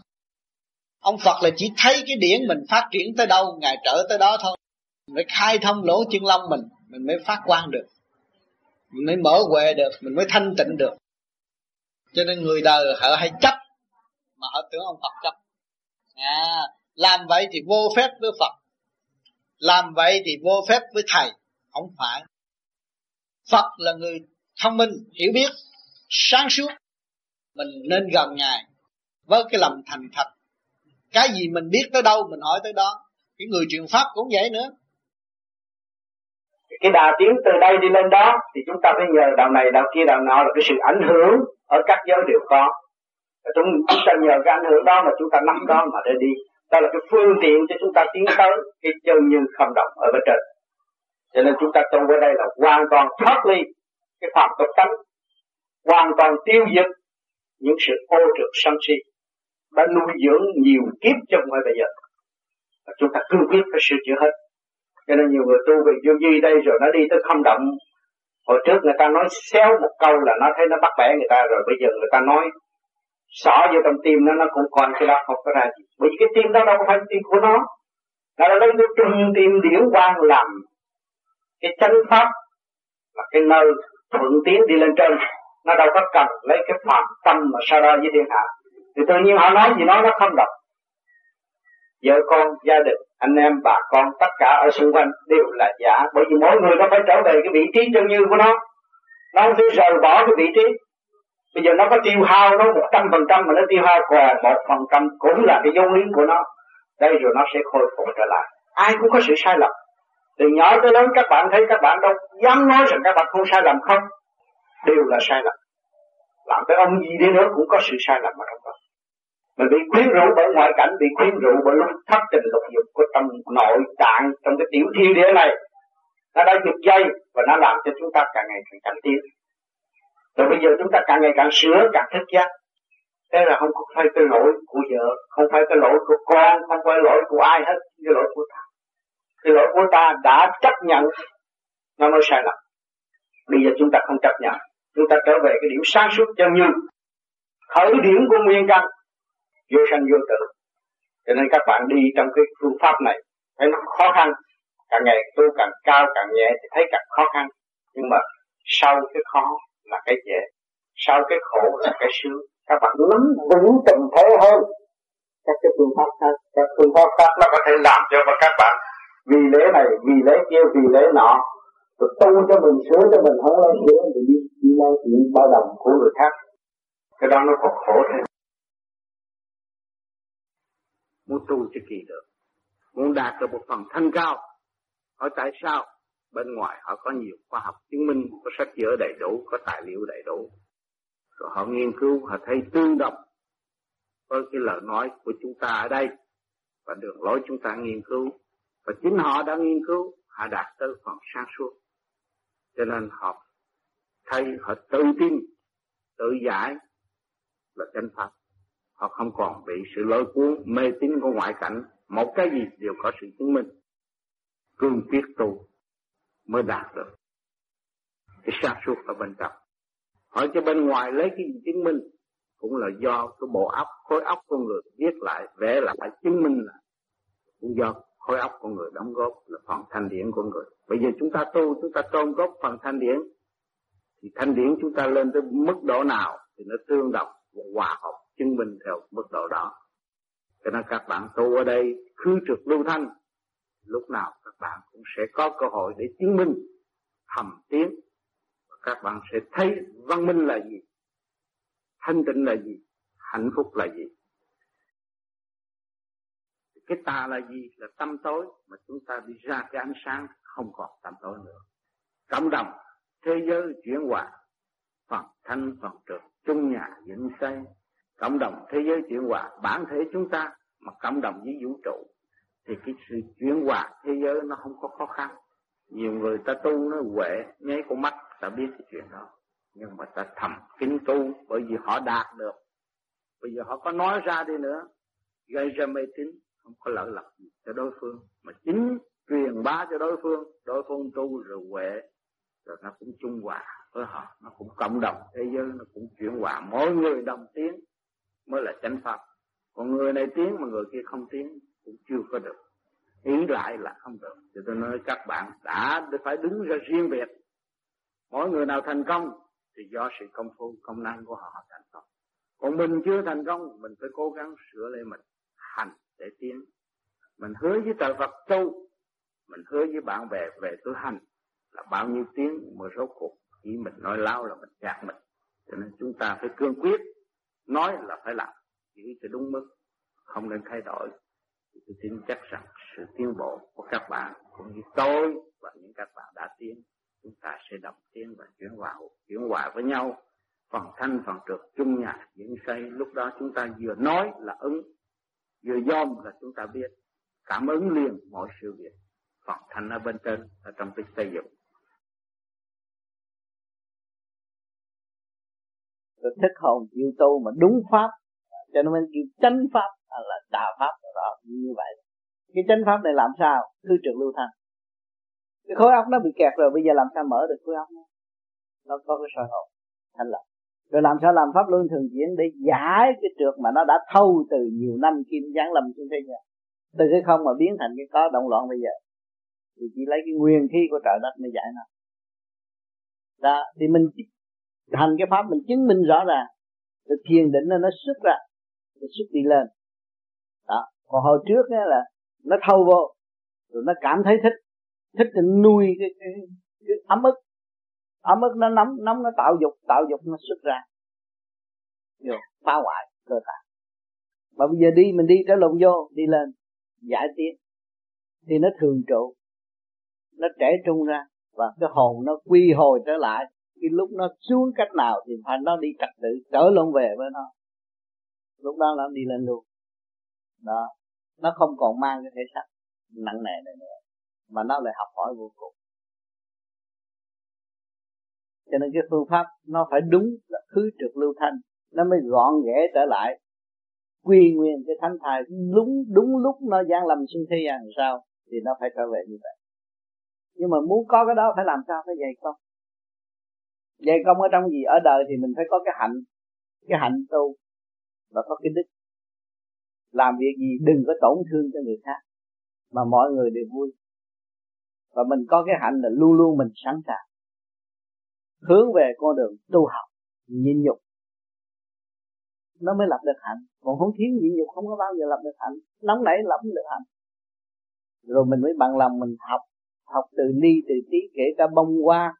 Ông Phật là chỉ thấy cái điển mình phát triển tới đâu ngài trở tới đó thôi. Mình phải khai thông lỗ chân lông mình mình mới phát quan được mình mới mở quệ được mình mới thanh tịnh được. Cho nên người đời họ hay chấp mà họ tưởng ông Phật chấp. À, làm vậy thì vô phép với Phật. Làm vậy thì vô phép với thầy. Không phải. Phật là người thông minh hiểu biết sáng suốt. Mình nên gần ngài với cái lòng thành thật. Cái gì mình biết tới đâu mình hỏi tới đó. Cái người truyền pháp cũng vậy nữa cái đà tiến từ đây đi lên đó, thì chúng ta phải nhờ đạo này đạo kia đạo nọ là cái sự ảnh hưởng ở các giới đều có. Chúng chúng ta nhờ cái ảnh hưởng đó mà chúng ta nắm đó mà để đi. Đó là cái phương tiện cho chúng ta tiến tới cái chân như không động ở bên trên. Cho nên chúng ta tu ở đây là hoàn toàn thoát ly cái phạm tục tánh, hoàn toàn tiêu diệt những sự ô trượt sân si, đã nuôi dưỡng nhiều kiếp trong ngoài bây giờ. Và chúng ta cương quyết phải sửa chữa hết cho nên nhiều người tu về vô vi đây rồi nó đi tới không động. Hồi trước người ta nói xéo một câu là nó thấy nó bắt bẻ người ta rồi, bây giờ người ta nói xỏ vô trong tim nó nó cũng còn cái đó không có ra gì. Bởi vì cái tim đó đâu có phải tim của nó. Nó là lấy cái trung tim điển quang làm cái chánh pháp, là cái nơi thuận tiến đi lên trên. Nó đâu có cần lấy cái phạm tâm mà sau đó với thiên hạ. Thì tự nhiên họ nói gì nói nó không đọc. Vợ con, gia đình anh em, bà con, tất cả ở xung quanh đều là giả, bởi vì mỗi người nó phải trở về cái vị trí chân như của nó. Nó không thể rời bỏ cái vị trí. Bây giờ nó có tiêu hao nó một trăm phần trăm, mà nó tiêu hao còn một phần trăm cũng là cái dấu lý của nó. Đây rồi nó sẽ khôi phục trở lại. Ai cũng có sự sai lầm. Từ nhỏ tới lớn, các bạn thấy các bạn đâu dám nói rằng các bạn không sai lầm không? Đều là sai lầm. Làm cái ông gì đi nữa cũng có sự sai lầm ở trong đó mình bị quyến rũ bởi ngoại cảnh, bị quyến rũ bởi lúc thất tình lục dục của trong nội tạng, trong cái tiểu thiên địa này. Nó đã giật dây và nó làm cho chúng ta càng ngày càng cảnh tiến. Rồi bây giờ chúng ta càng ngày càng sửa càng thức giác. Thế là không phải cái lỗi của vợ, không phải cái lỗi của con, không phải lỗi của ai hết, cái lỗi của ta. Cái lỗi của ta đã chấp nhận, nó mới sai lầm. Bây giờ chúng ta không chấp nhận, chúng ta trở về cái điểm sáng suốt chân như khởi điểm của nguyên căn vô sanh, vô tử. Cho nên các bạn đi trong cái phương pháp này, thấy nó khó khăn. Càng ngày tu càng cao, càng nhẹ thì thấy càng khó khăn. Nhưng mà sau cái khó là cái dễ. Sau cái khổ là cái sướng. Các bạn nắm vững tình thế hơn. Các cái phương pháp khác, các phương pháp khác nó có thể làm cho các bạn vì lễ này, vì lễ kia, vì lễ nọ. Rồi tu cho mình, sửa cho mình, không lo sửa thì đi đi lo chuyện bao đồng của người khác. Cái đó nó còn khổ thêm muốn tu cho kỳ được. Muốn đạt được một phần thanh cao, hỏi tại sao? Bên ngoài họ có nhiều khoa học chứng minh, có sách vở đầy đủ, có tài liệu đầy đủ. Rồi họ nghiên cứu, họ thấy tương đồng với cái lời nói của chúng ta ở đây và đường lối chúng ta nghiên cứu. Và chính họ đã nghiên cứu, họ đạt tới phần sáng suốt. Cho nên họ thấy, họ tự tin, tự giải là chân pháp họ không còn bị sự lôi cuốn, mê tín của ngoại cảnh. Một cái gì đều có sự chứng minh. Cương quyết tu mới đạt được. Cái sáng suốt ở bên trong. Hỏi cho bên ngoài lấy cái gì chứng minh? Cũng là do cái bộ óc, khối óc con người viết lại, vẽ lại chứng minh là cũng do khối óc con người đóng góp là phần thanh điển của người. Bây giờ chúng ta tu, chúng ta tôn góp phần thanh điển, thì thanh điển chúng ta lên tới mức độ nào thì nó tương đồng và hòa hợp chứng minh theo mức độ đó. Cho nên các bạn tu ở đây khứ trực lưu thanh, lúc nào các bạn cũng sẽ có cơ hội để chứng minh thầm tiến và các bạn sẽ thấy văn minh là gì, thanh tịnh là gì, hạnh phúc là gì. Cái tà là gì là tâm tối, mà chúng ta đi ra cái ánh sáng không còn tâm tối nữa. Cộng đồng, thế giới chuyển hòa phần thanh phần trực chung nhà dựng xây cộng đồng thế giới chuyển hòa, bản thể chúng ta mà cộng đồng với vũ trụ, thì cái sự chuyển hòa thế giới nó không có khó khăn. Nhiều người ta tu nó huệ, nháy con mắt, ta biết cái chuyện đó. Nhưng mà ta thầm kính tu, bởi vì họ đạt được. Bây giờ họ có nói ra đi nữa. Gây ra mê tín, không có lợi lộc gì cho đối phương. Mà chính truyền bá cho đối phương đối phương tu rồi huệ, rồi nó cũng chung hòa với họ. Nó cũng cộng đồng thế giới, nó cũng chuyển hòa. Mỗi người đồng tiếng mới là chánh pháp. Còn người này tiến mà người kia không tiến cũng chưa có được. Ý lại là không được. Cho tôi nói các bạn đã phải đứng ra riêng biệt. Mỗi người nào thành công thì do sự công phu, công năng của họ thành công. Còn mình chưa thành công, mình phải cố gắng sửa lại mình, hành để tiến. Mình hứa với trời Phật tu, mình hứa với bạn bè về tu hành là bao nhiêu tiếng mà rốt cuộc chỉ mình nói lao là mình gạt mình. Cho nên chúng ta phải cương quyết nói là phải làm. Chỉ cho đúng mức. Không nên thay đổi. Tôi tin chắc rằng sự tiến bộ của các bạn, cũng như tôi và những các bạn đã tiến, chúng ta sẽ đồng tiến và chuyển hòa chuyển hòa với nhau. Phần thanh, phần trượt chung nhà dựng xây, lúc đó chúng ta vừa nói là ứng, vừa dòm là chúng ta biết. Cảm ứng liền mọi sự việc. Phần thanh ở bên trên, ở trong cái xây dựng. Rồi thức hồn chịu tu mà đúng pháp, cho nên mình kêu chánh pháp là tà pháp đó, như vậy. Cái chánh pháp này làm sao? Thứ trưởng lưu thanh. Cái khối óc nó bị kẹt rồi, bây giờ làm sao mở được khối óc nó? Nó có cái soi hồn thành lập. Rồi làm sao làm pháp luân thường chuyển để giải cái trượt mà nó đã thâu từ nhiều năm kim giáng lâm trên thế gian? Từ cái không mà biến thành cái có động loạn bây giờ. Thì chỉ lấy cái nguyên khí của trời đất mới giải nó. Đó, thì mình thành cái pháp mình chứng minh rõ ràng. Rồi thiền định nó nó xuất ra nó xuất đi lên. Đó. Còn hồi trước á là nó thâu vô rồi nó cảm thấy thích thích thì nuôi cái, cái, cái ấm ức. Ấm ức nó nóng nóng nó tạo dục tạo dục nó xuất ra. Rồi phá hoại cơ thể. Mà bây giờ đi mình đi trở lộn vô đi lên giải tiến. Thì nó thường trụ nó trẻ trung ra và cái hồn nó quy hồi trở lại cái lúc nó xuống cách nào thì phải nó đi trật tự, trở lộn về với nó. Lúc đó nó đi lên luôn. Đó. Nó không còn mang cái thể xác nặng nề này nữa, mà nó lại học hỏi vô cùng. Cho nên cái phương pháp nó phải đúng là khứ trực lưu thanh, nó mới gọn ghẽ trở lại. Quy nguyên cái thánh thai, đúng đúng lúc nó gian lầm sinh thế gian làm sao thì nó phải trở về như vậy. Nhưng mà muốn có cái đó phải làm sao? Phải dạy không vậy công ở trong gì, ở đời thì mình phải có cái hạnh cái hạnh tu và có cái đức. Làm việc gì đừng có tổn thương cho người khác, mà mọi người đều vui. Và mình có cái hạnh là luôn luôn mình sẵn sàng, hướng về con đường tu học, nhịn nhục. Nó mới lập được hạnh. Còn không thiếu nhịn nhục, không có bao giờ lập được hạnh. Nóng nảy lập được hạnh. Rồi mình mới bằng lòng mình học học từ ni, từ tí, kể cả bông hoa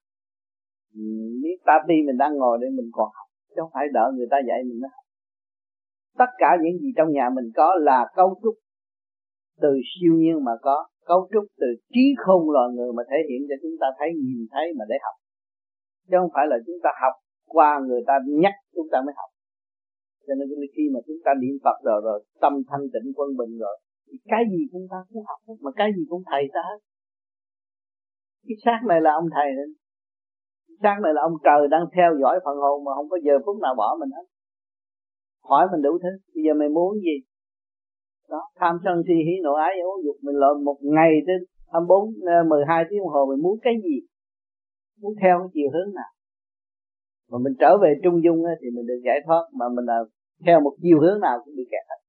biết ta ti mình đang ngồi để mình còn học, chứ không phải đợi người ta dạy mình đó. tất cả những gì trong nhà mình có là cấu trúc từ siêu nhiên mà có, cấu trúc từ trí khôn loài người mà thể hiện cho chúng ta thấy, nhìn thấy mà để học. Chứ không phải là chúng ta học qua người ta nhắc chúng ta mới học. Cho nên khi mà chúng ta niệm Phật rồi rồi tâm thanh tịnh quân bình rồi, thì cái gì chúng ta cũng học mà cái gì cũng thầy ta hết. Cái xác này là ông thầy nên sáng này là ông trời đang theo dõi phần hồn mà không có giờ phút nào bỏ mình hết. Hỏi mình đủ thứ, bây giờ mày muốn gì? Đó, tham sân si hí nộ ái ố dục mình lộn một ngày tới 24 12 ờ, tiếng đồng hồ mình muốn cái gì? Muốn theo cái chiều hướng nào? Mà mình trở về trung dung thì mình được giải thoát, mà mình là theo một chiều hướng nào cũng bị kẹt hết.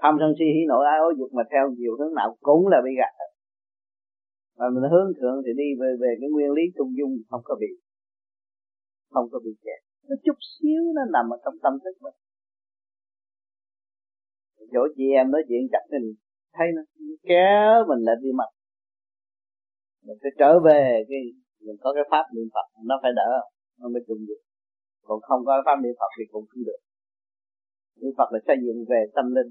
Tham sân si hí nộ ái ố dục mà theo chiều hướng nào cũng là bị gạt hết mà mình hướng thượng thì đi về về cái nguyên lý trung dung không có bị, không có bị kẹt. Nó chút xíu nó nằm ở trong tâm thức mình. Chỗ chị em nói chuyện chặt mình thấy nó kéo mình lại đi mặt. Mình phải trở về cái, mình có cái pháp niệm phật, nó phải đỡ, nó mới trung được. Còn không có pháp niệm phật thì cũng không được. Niệm phật là xây dựng về tâm linh.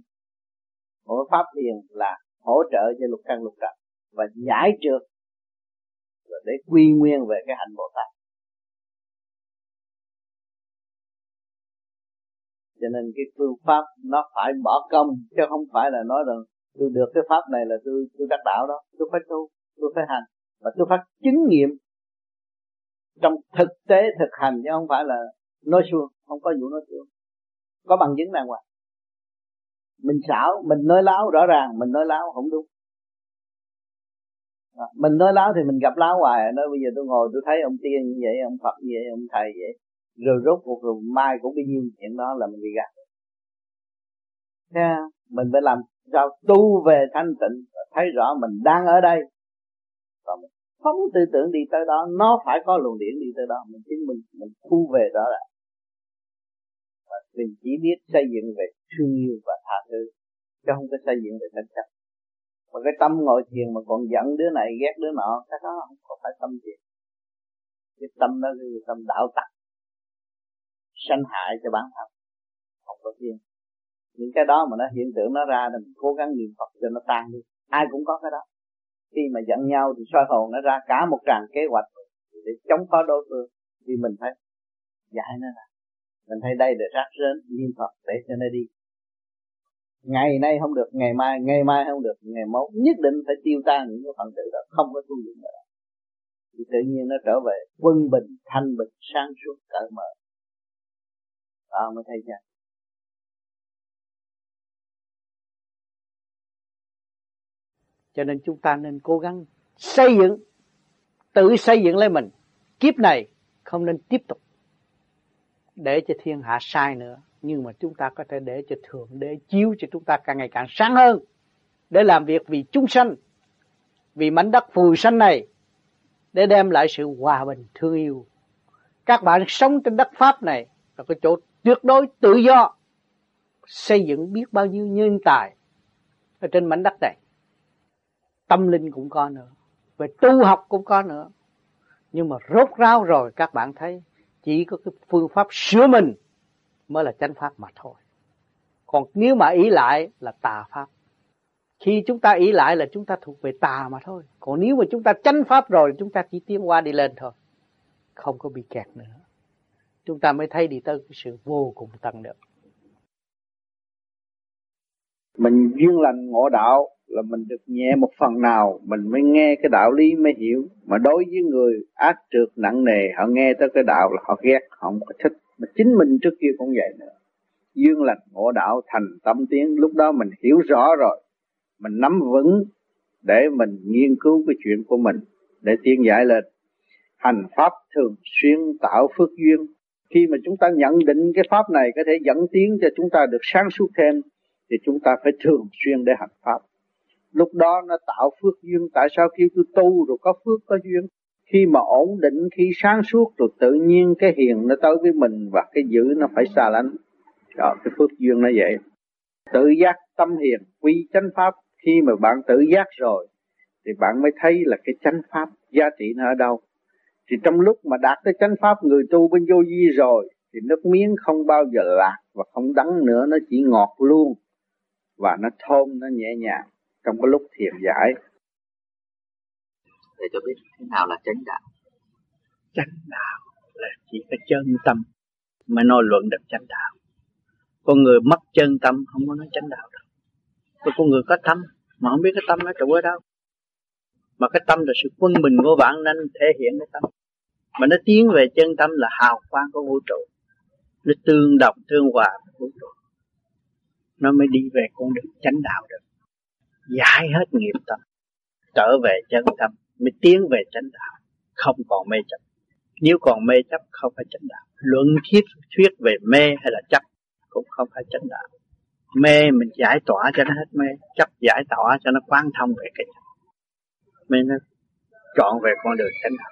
Mỗi pháp thiền là hỗ trợ cho lục căn lục trần và giải trượt để quy nguyên về cái hành bồ tát. Cho nên cái phương pháp nó phải bỏ công, chứ không phải là nói rằng tôi được cái pháp này là tôi tôi đắc đạo đó. Tôi phải tu, tôi phải hành và tôi phải chứng nghiệm trong thực tế thực hành, chứ không phải là nói suông, không có vụ nói suông. Có bằng chứng đàng hoàng. Mình xảo, mình nói láo rõ ràng, mình nói láo không đúng mình nói láo thì mình gặp láo hoài nói bây giờ tôi ngồi tôi thấy ông tiên như vậy ông phật như vậy ông thầy vậy rồi rốt cuộc rồi mai cũng bị nhiêu chuyện đó là mình bị gạt. Thấy Mình phải làm sao tu về thanh tịnh thấy rõ mình đang ở đây. Và mình không tư tưởng đi tới đó nó phải có luồng điển đi tới đó mình chính mình mình thu về đó là và mình chỉ biết xây dựng về thương yêu và tha thứ chứ không có xây dựng về tranh chấp mà cái tâm ngồi thiền mà còn giận đứa này, ghét đứa nọ, cái đó không có phải tâm thiền. Cái tâm đó là tâm đạo tặc sanh hại cho bản thân, không có thiền. Những cái đó mà nó hiện tượng nó ra thì mình cố gắng niệm phật cho nó tan đi. Ai cũng có cái đó. Khi mà giận nhau thì soi hồn nó ra cả một tràng kế hoạch để chống phá đối phương. Thì mình phải giải nó ra. Mình thấy đây để rác rến, niệm phật để cho nó đi ngày nay không được ngày mai ngày mai không được ngày mốt. Nhất định phải tiêu tan những cái phần tử đó không có tu luyện nữa. Thì tự nhiên nó trở về quân bình thanh bình sáng suốt cởi mở. À, mới thấy chưa? Cho nên chúng ta nên cố gắng xây dựng tự xây dựng lấy mình. Kiếp này không nên tiếp tục để cho thiên hạ sai nữa. Nhưng mà chúng ta có thể để cho thượng để chiếu cho chúng ta càng ngày càng sáng hơn. Để làm việc vì chúng sanh, vì mảnh đất phù sanh này, để đem lại sự hòa bình thương yêu. Các bạn sống trên đất pháp này là cái chỗ tuyệt đối tự do, xây dựng biết bao nhiêu nhân tài ở trên mảnh đất này. Tâm linh cũng có nữa, về tu học cũng có nữa. Nhưng mà rốt ráo rồi, các bạn thấy chỉ có cái phương pháp sửa mình mới là chánh pháp mà thôi. Còn nếu mà ý lại là tà pháp. Khi chúng ta ý lại là chúng ta thuộc về tà mà thôi. Còn nếu mà chúng ta chánh pháp rồi, chúng ta chỉ tiến qua đi lên thôi. Không có bị kẹt nữa. Chúng ta mới thấy đi tới cái sự vô cùng tăng được. Mình duyên lành ngộ đạo là mình được nhẹ một phần nào, mình mới nghe cái đạo lý mới hiểu. Mà đối với người ác trượt nặng nề, họ nghe tới cái đạo là họ ghét, họ không có thích. Mà chính mình trước kia cũng vậy nữa. Dương lành ngộ đạo thành tâm tiến, lúc đó mình hiểu rõ rồi. Mình nắm vững để mình nghiên cứu cái chuyện của mình, để tiến giải lên. Hành pháp thường xuyên tạo phước duyên. Khi mà chúng ta nhận định cái pháp này có thể dẫn tiến cho chúng ta được sáng suốt thêm, thì chúng ta phải thường xuyên để hành pháp lúc đó nó tạo phước duyên. Tại sao kêu tôi tu rồi có phước có duyên? Khi mà ổn định, khi sáng suốt rồi tự nhiên cái hiền nó tới với mình và cái dữ nó phải xa lánh. Đó, cái phước duyên nó vậy. Tự giác tâm hiền, quy chánh pháp. Khi mà bạn tự giác rồi, thì bạn mới thấy là cái chánh pháp giá trị nó ở đâu. Thì trong lúc mà đạt tới chánh pháp, người tu bên vô vi rồi, thì nước miếng không bao giờ lạc và không đắng nữa, nó chỉ ngọt luôn và nó thơm, nó nhẹ nhàng trong cái lúc thiền giải. Để cho biết thế nào là chánh đạo. Chánh đạo là chỉ có chân tâm mà nói luận được chánh đạo. Con người mất chân tâm không có nói chánh đạo đâu. Còn con người có tâm mà không biết cái tâm nó trụ ở đâu. Mà cái tâm là sự quân bình của vạn nên thể hiện cái tâm. Mà nó tiến về chân tâm là hào quang của vũ trụ. Nó tương đồng tương hòa với vũ trụ. Nó mới đi về con đường chánh đạo được giải hết nghiệp tâm trở về chân tâm, mới tiến về chánh đạo. Không còn mê chấp. Nếu còn mê chấp, không phải chánh đạo. Luận thuyết thuyết về mê hay là chấp, cũng không phải chánh đạo. Mê mình giải tỏa cho nó hết mê, chấp giải tỏa cho nó quán thông về cái chấp mới nó chọn về con đường chánh đạo.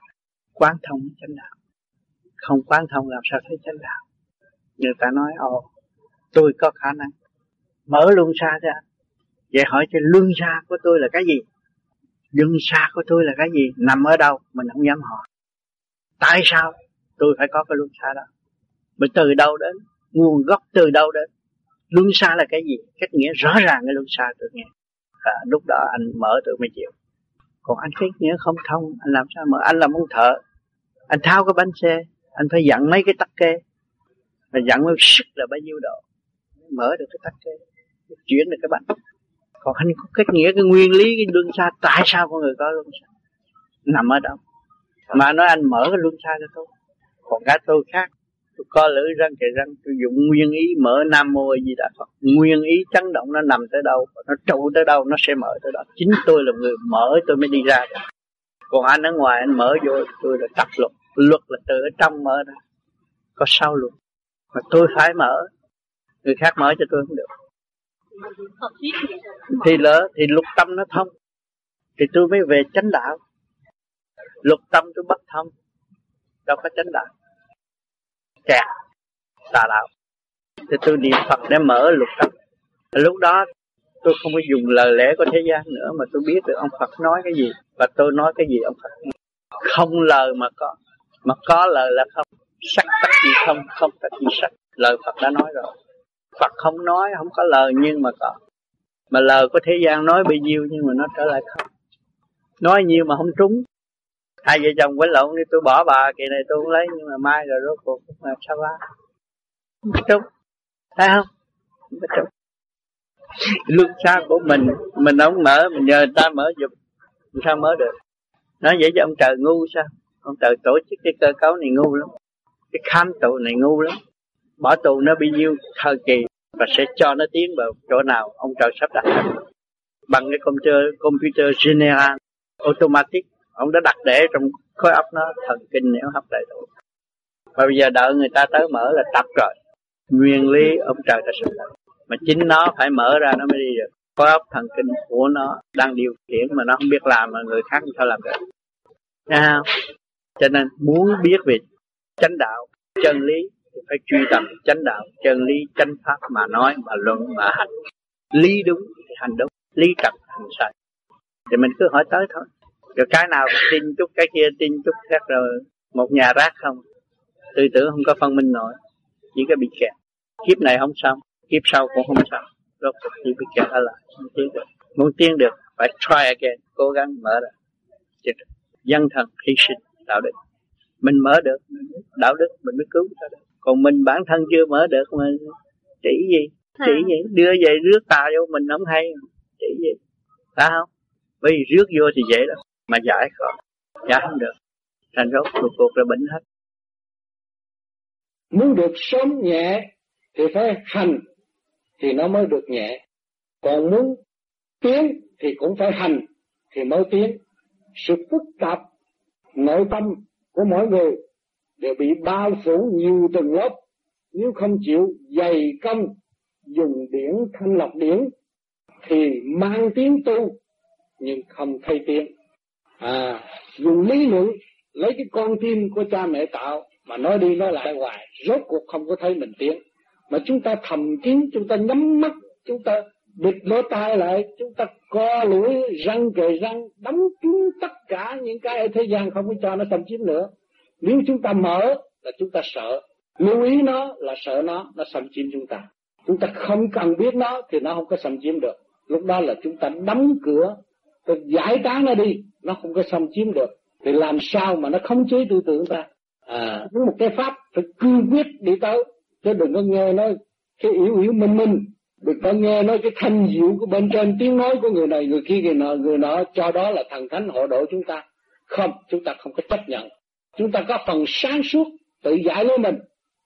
Quán thông chánh đạo. Không quán thông làm sao thấy chánh đạo? Người ta nói, ồ, tôi có khả năng. Mở luôn xa ra vậy hỏi cho luân xa của tôi là cái gì? Luân xa của tôi là cái gì? Nằm ở đâu? Mình không dám hỏi. Tại sao tôi phải có cái luân xa đó? Mà từ đâu đến? Nguồn gốc từ đâu đến? Luân xa là cái gì? Cách nghĩa rõ ràng cái luân xa tôi nghe. À, lúc đó anh mở tôi mới chịu. Còn anh cách nghĩa không thông anh làm sao mở anh làm ông thợ? Anh tháo cái bánh xe anh phải dặn mấy cái tắc kê. Mà dặn với sức là bao nhiêu độ? Mở được cái tắc kê chuyển được cái bánh còn anh có cách nghĩa, cái nguyên lý, cái luân xa, tại sao con người có luân xa? Nằm ở đâu mà nói anh mở cái luân xa cho tôi. Còn cái tôi khác. Tôi co lưỡi răng kề răng, tôi dùng nguyên ý mở nam mô gì đã phật. Nguyên ý chấn động nó nằm tới đâu, nó trụ tới đâu, nó sẽ mở tới đó. Chính tôi là người mở, tôi mới đi ra được. Còn anh ở ngoài, anh mở vô, tôi là tập luật. Luật là từ ở trong mở ra. Có sau luật. Mà tôi phải mở. Người khác mở cho tôi không được thì lỡ, thì lục tâm nó thông. Thì tôi mới về chánh đạo. Lục tâm tôi bất thông. Đâu có chánh đạo. Kẹt. Tà đạo. Thì tôi niệm phật để mở lục tâm. Lúc đó, tôi không có dùng lời lẽ của thế gian nữa mà tôi biết được ông phật nói cái gì và tôi nói cái gì ông phật. Không lời mà có. Mà có lời là không. Sắc tắc gì không không tắc gì sắc. Lời phật đã nói rồi phật không nói, không có lời, nhưng mà có. Mà lời của thế gian nói bao nhiêu, nhưng mà nó trở lại không. Nói nhiều mà không trúng. Hai vợ chồng quấn lộn đi, tôi bỏ bà, kỳ này tôi không lấy, nhưng mà mai rồi rốt cuộc mà sao ba. Không trúng. Thấy không? Không trúng. Lương xa của mình mình không mở, mình nhờ người ta mở giùm sao mở được? Nói vậy cho ông trời ngu sao? Ông trời tổ chức cái cơ cấu này ngu lắm. Cái khám tù này ngu lắm. Bỏ tù nó bị nhiêu thời kỳ và sẽ cho nó tiến vào chỗ nào ông trời sắp đặt. Bằng cái computer computer general, automatic, ông đã đặt để trong khối óc nó thần kinh nếu hấp đầy đủ. Và bây giờ đợi người ta tới mở là tập rồi. Nguyên lý ông trời đã sắp đặt. Mà chính nó phải mở ra nó mới đi được. Khối óc thần kinh của nó đang điều khiển mà nó không biết làm mà người khác sao làm được. Nha? không? cho nên muốn biết về chánh đạo, chân lý thì phải truy tầm chánh đạo chân lý chánh pháp mà nói mà luận mà hành. Lý đúng thì hành đúng, lý trật hành sai. Thì mình cứ hỏi tới thôi. Rồi cái nào tin chút, cái kia tin chút khác rồi một nhà rác không. Tư tưởng không có phân minh nổi, chỉ có bị kẹt. Kiếp này không xong, kiếp sau cũng không xong. Rốt cuộc chỉ bị kẹt ở lại, không tiến được. Muốn tiến được, phải try again, cố gắng mở ra. Dân thần hy sinh, đạo đức. Mình mở được, đạo đức mình mới cứu ta được còn mình bản thân chưa mở được mà chỉ gì? Chỉ gì? Đưa về rước tà vô mình không hay. Chỉ gì? Phải không? Bởi vì rước vô thì dễ lắm mà giải khó giải không được. Thành rốt cuộc cuộc là bệnh hết. Muốn được sớm nhẹ thì phải hành thì nó mới được nhẹ. Còn muốn tiến thì cũng phải hành thì mới tiến. Sự phức tạp nội tâm của mỗi người đều bị bao phủ nhiều tầng lớp. Nếu không chịu dày công, dùng điển thanh lọc điển, thì mang tiếng tu, nhưng không thay tiếng. À dùng lý luận, lấy cái con tim của cha mẹ tạo, mà nói đi nói lại hoài, rốt cuộc không có thấy mình tiếng. mà chúng ta thầm kín, chúng ta nhắm mắt, chúng ta bịt lỗ tai lại, chúng ta co lưỡi, răng kề răng, đóng kín tất cả những cái ở thế gian không có cho nó xâm chiếm nữa nếu chúng ta mở là chúng ta sợ. Lưu ý nó là sợ nó nó xâm chiếm chúng ta. Chúng ta không cần biết nó thì nó không có xâm chiếm được. Lúc đó là chúng ta đóng cửa tôi giải tán nó đi, nó không có xâm chiếm được. Thì làm sao mà nó khống chế tư tưởng ta? À với một cái pháp phải cương quyết đi tới. Chứ đừng có nghe nói cái yếu yếu minh minh. Đừng có nghe nói cái thanh diệu của bên trên tiếng nói của người này, người kia, người nọ người nọ. Cho đó là thần thánh hộ độ chúng ta. Không, chúng ta không có chấp nhận chúng ta có phần sáng suốt, tự giải lấy mình.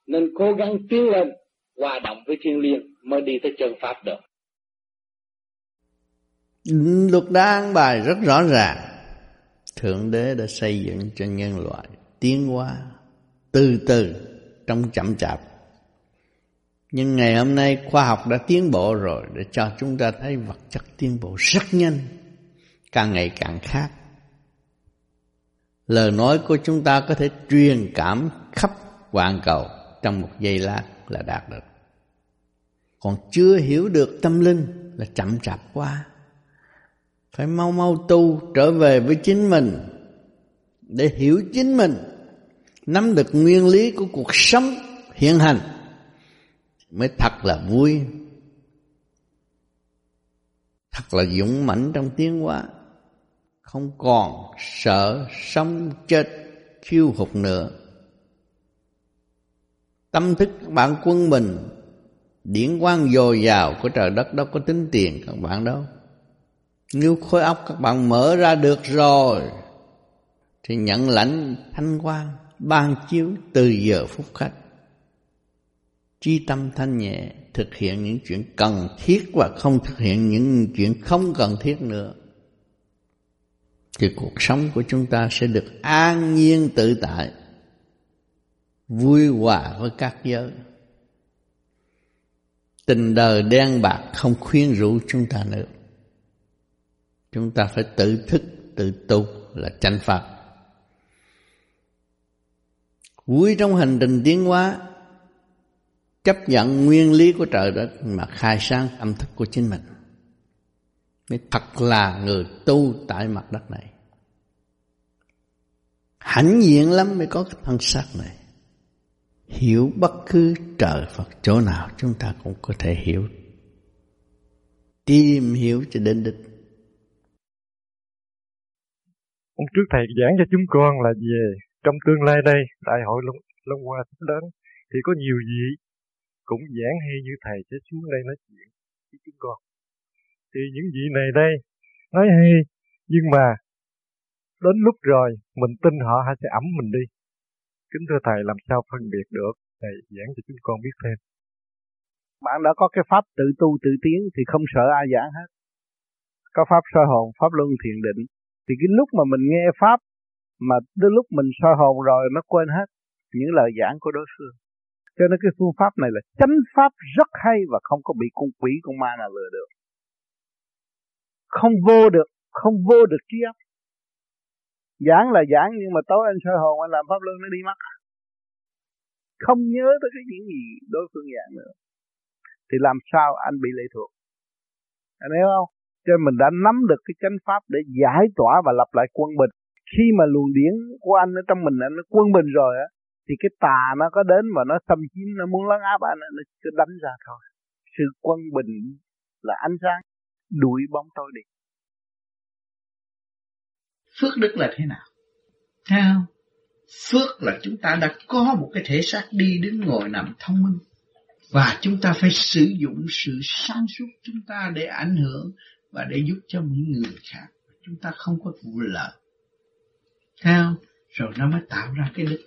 Nên cố gắng tiến lên, hòa đồng với thiên liêng mới đi tới chân pháp được. Luật đang bài rất rõ ràng. Thượng đế đã xây dựng cho nhân loại tiến hóa từ từ trong chậm chạp. Nhưng ngày hôm nay khoa học đã tiến bộ rồi để cho chúng ta thấy vật chất tiến bộ rất nhanh, càng ngày càng khác lời nói của chúng ta có thể truyền cảm khắp hoàn cầu trong một giây lát là đạt được. Còn chưa hiểu được tâm linh là chậm chạp quá. Phải mau mau tu trở về với chính mình. Để hiểu chính mình, nắm được nguyên lý của cuộc sống hiện hành, mới thật là vui. Thật là dũng mãnh trong tiến hóa không còn sợ sống chết khiêu hụt nữa. Tâm thức các bạn quân mình, điển quang dồi dào của trời đất đâu có tính tiền các bạn đâu. Nếu khối óc các bạn mở ra được rồi, thì nhận lãnh thanh quan ban chiếu từ giờ phút khách chi tâm thanh nhẹ thực hiện những chuyện cần thiết và không thực hiện những chuyện không cần thiết nữa thì cuộc sống của chúng ta sẽ được an nhiên tự tại, vui hòa với các giới. Tình đời đen bạc không khuyên rũ chúng ta nữa. Chúng ta phải tự thức, tự tu là chánh pháp. Vui trong hành trình tiến hóa, chấp nhận nguyên lý của trời đất mà khai sáng tâm thức của chính mình mới thật là người tu tại mặt đất này. Hãnh diện lắm mới có cái thân xác này. Hiểu bất cứ trời Phật chỗ nào chúng ta cũng có thể hiểu. Tìm hiểu cho đến đích. Hôm trước thầy giảng cho chúng con là về trong tương lai đây đại hội Long, Long Hoa sắp đến thì có nhiều vị cũng giảng hay như thầy sẽ xuống đây nói chuyện với chúng con. Thì những vị này đây nói hay nhưng mà đến lúc rồi mình tin họ hay sẽ ẩm mình đi. Kính thưa thầy làm sao phân biệt được thầy giảng cho chúng con biết thêm. Bạn đã có cái pháp tự tu tự tiến thì không sợ ai giảng hết. Có pháp soi hồn, pháp luân thiền định thì cái lúc mà mình nghe pháp mà đến lúc mình soi hồn rồi nó quên hết những lời giảng của đối phương cho nên cái phương pháp này là chánh pháp rất hay và không có bị con quỷ con ma nào lừa được không vô được, không vô được trí óc. Giảng là giảng, nhưng mà tối anh soi hồn, anh làm pháp luân, nó đi mất. Không nhớ tới cái những gì đối phương giảng nữa. Thì làm sao anh bị lệ thuộc? Anh hiểu không? Cho nên mình đã nắm được cái chánh pháp để giải tỏa và lập lại quân bình. Khi mà luồng điển của anh ở trong mình anh nó quân bình rồi á, thì cái tà nó có đến và nó xâm chiếm, nó muốn lấn áp anh, nó cứ đánh ra thôi. Sự quân bình là ánh sáng đuổi bóng tối đi. Phước đức là thế nào? Thấy không? Phước là chúng ta đã có một cái thể xác đi đứng ngồi nằm thông minh. Và chúng ta phải sử dụng sự sáng suốt chúng ta để ảnh hưởng và để giúp cho những người khác. Chúng ta không có vụ lợi. Theo rồi nó mới tạo ra cái đức.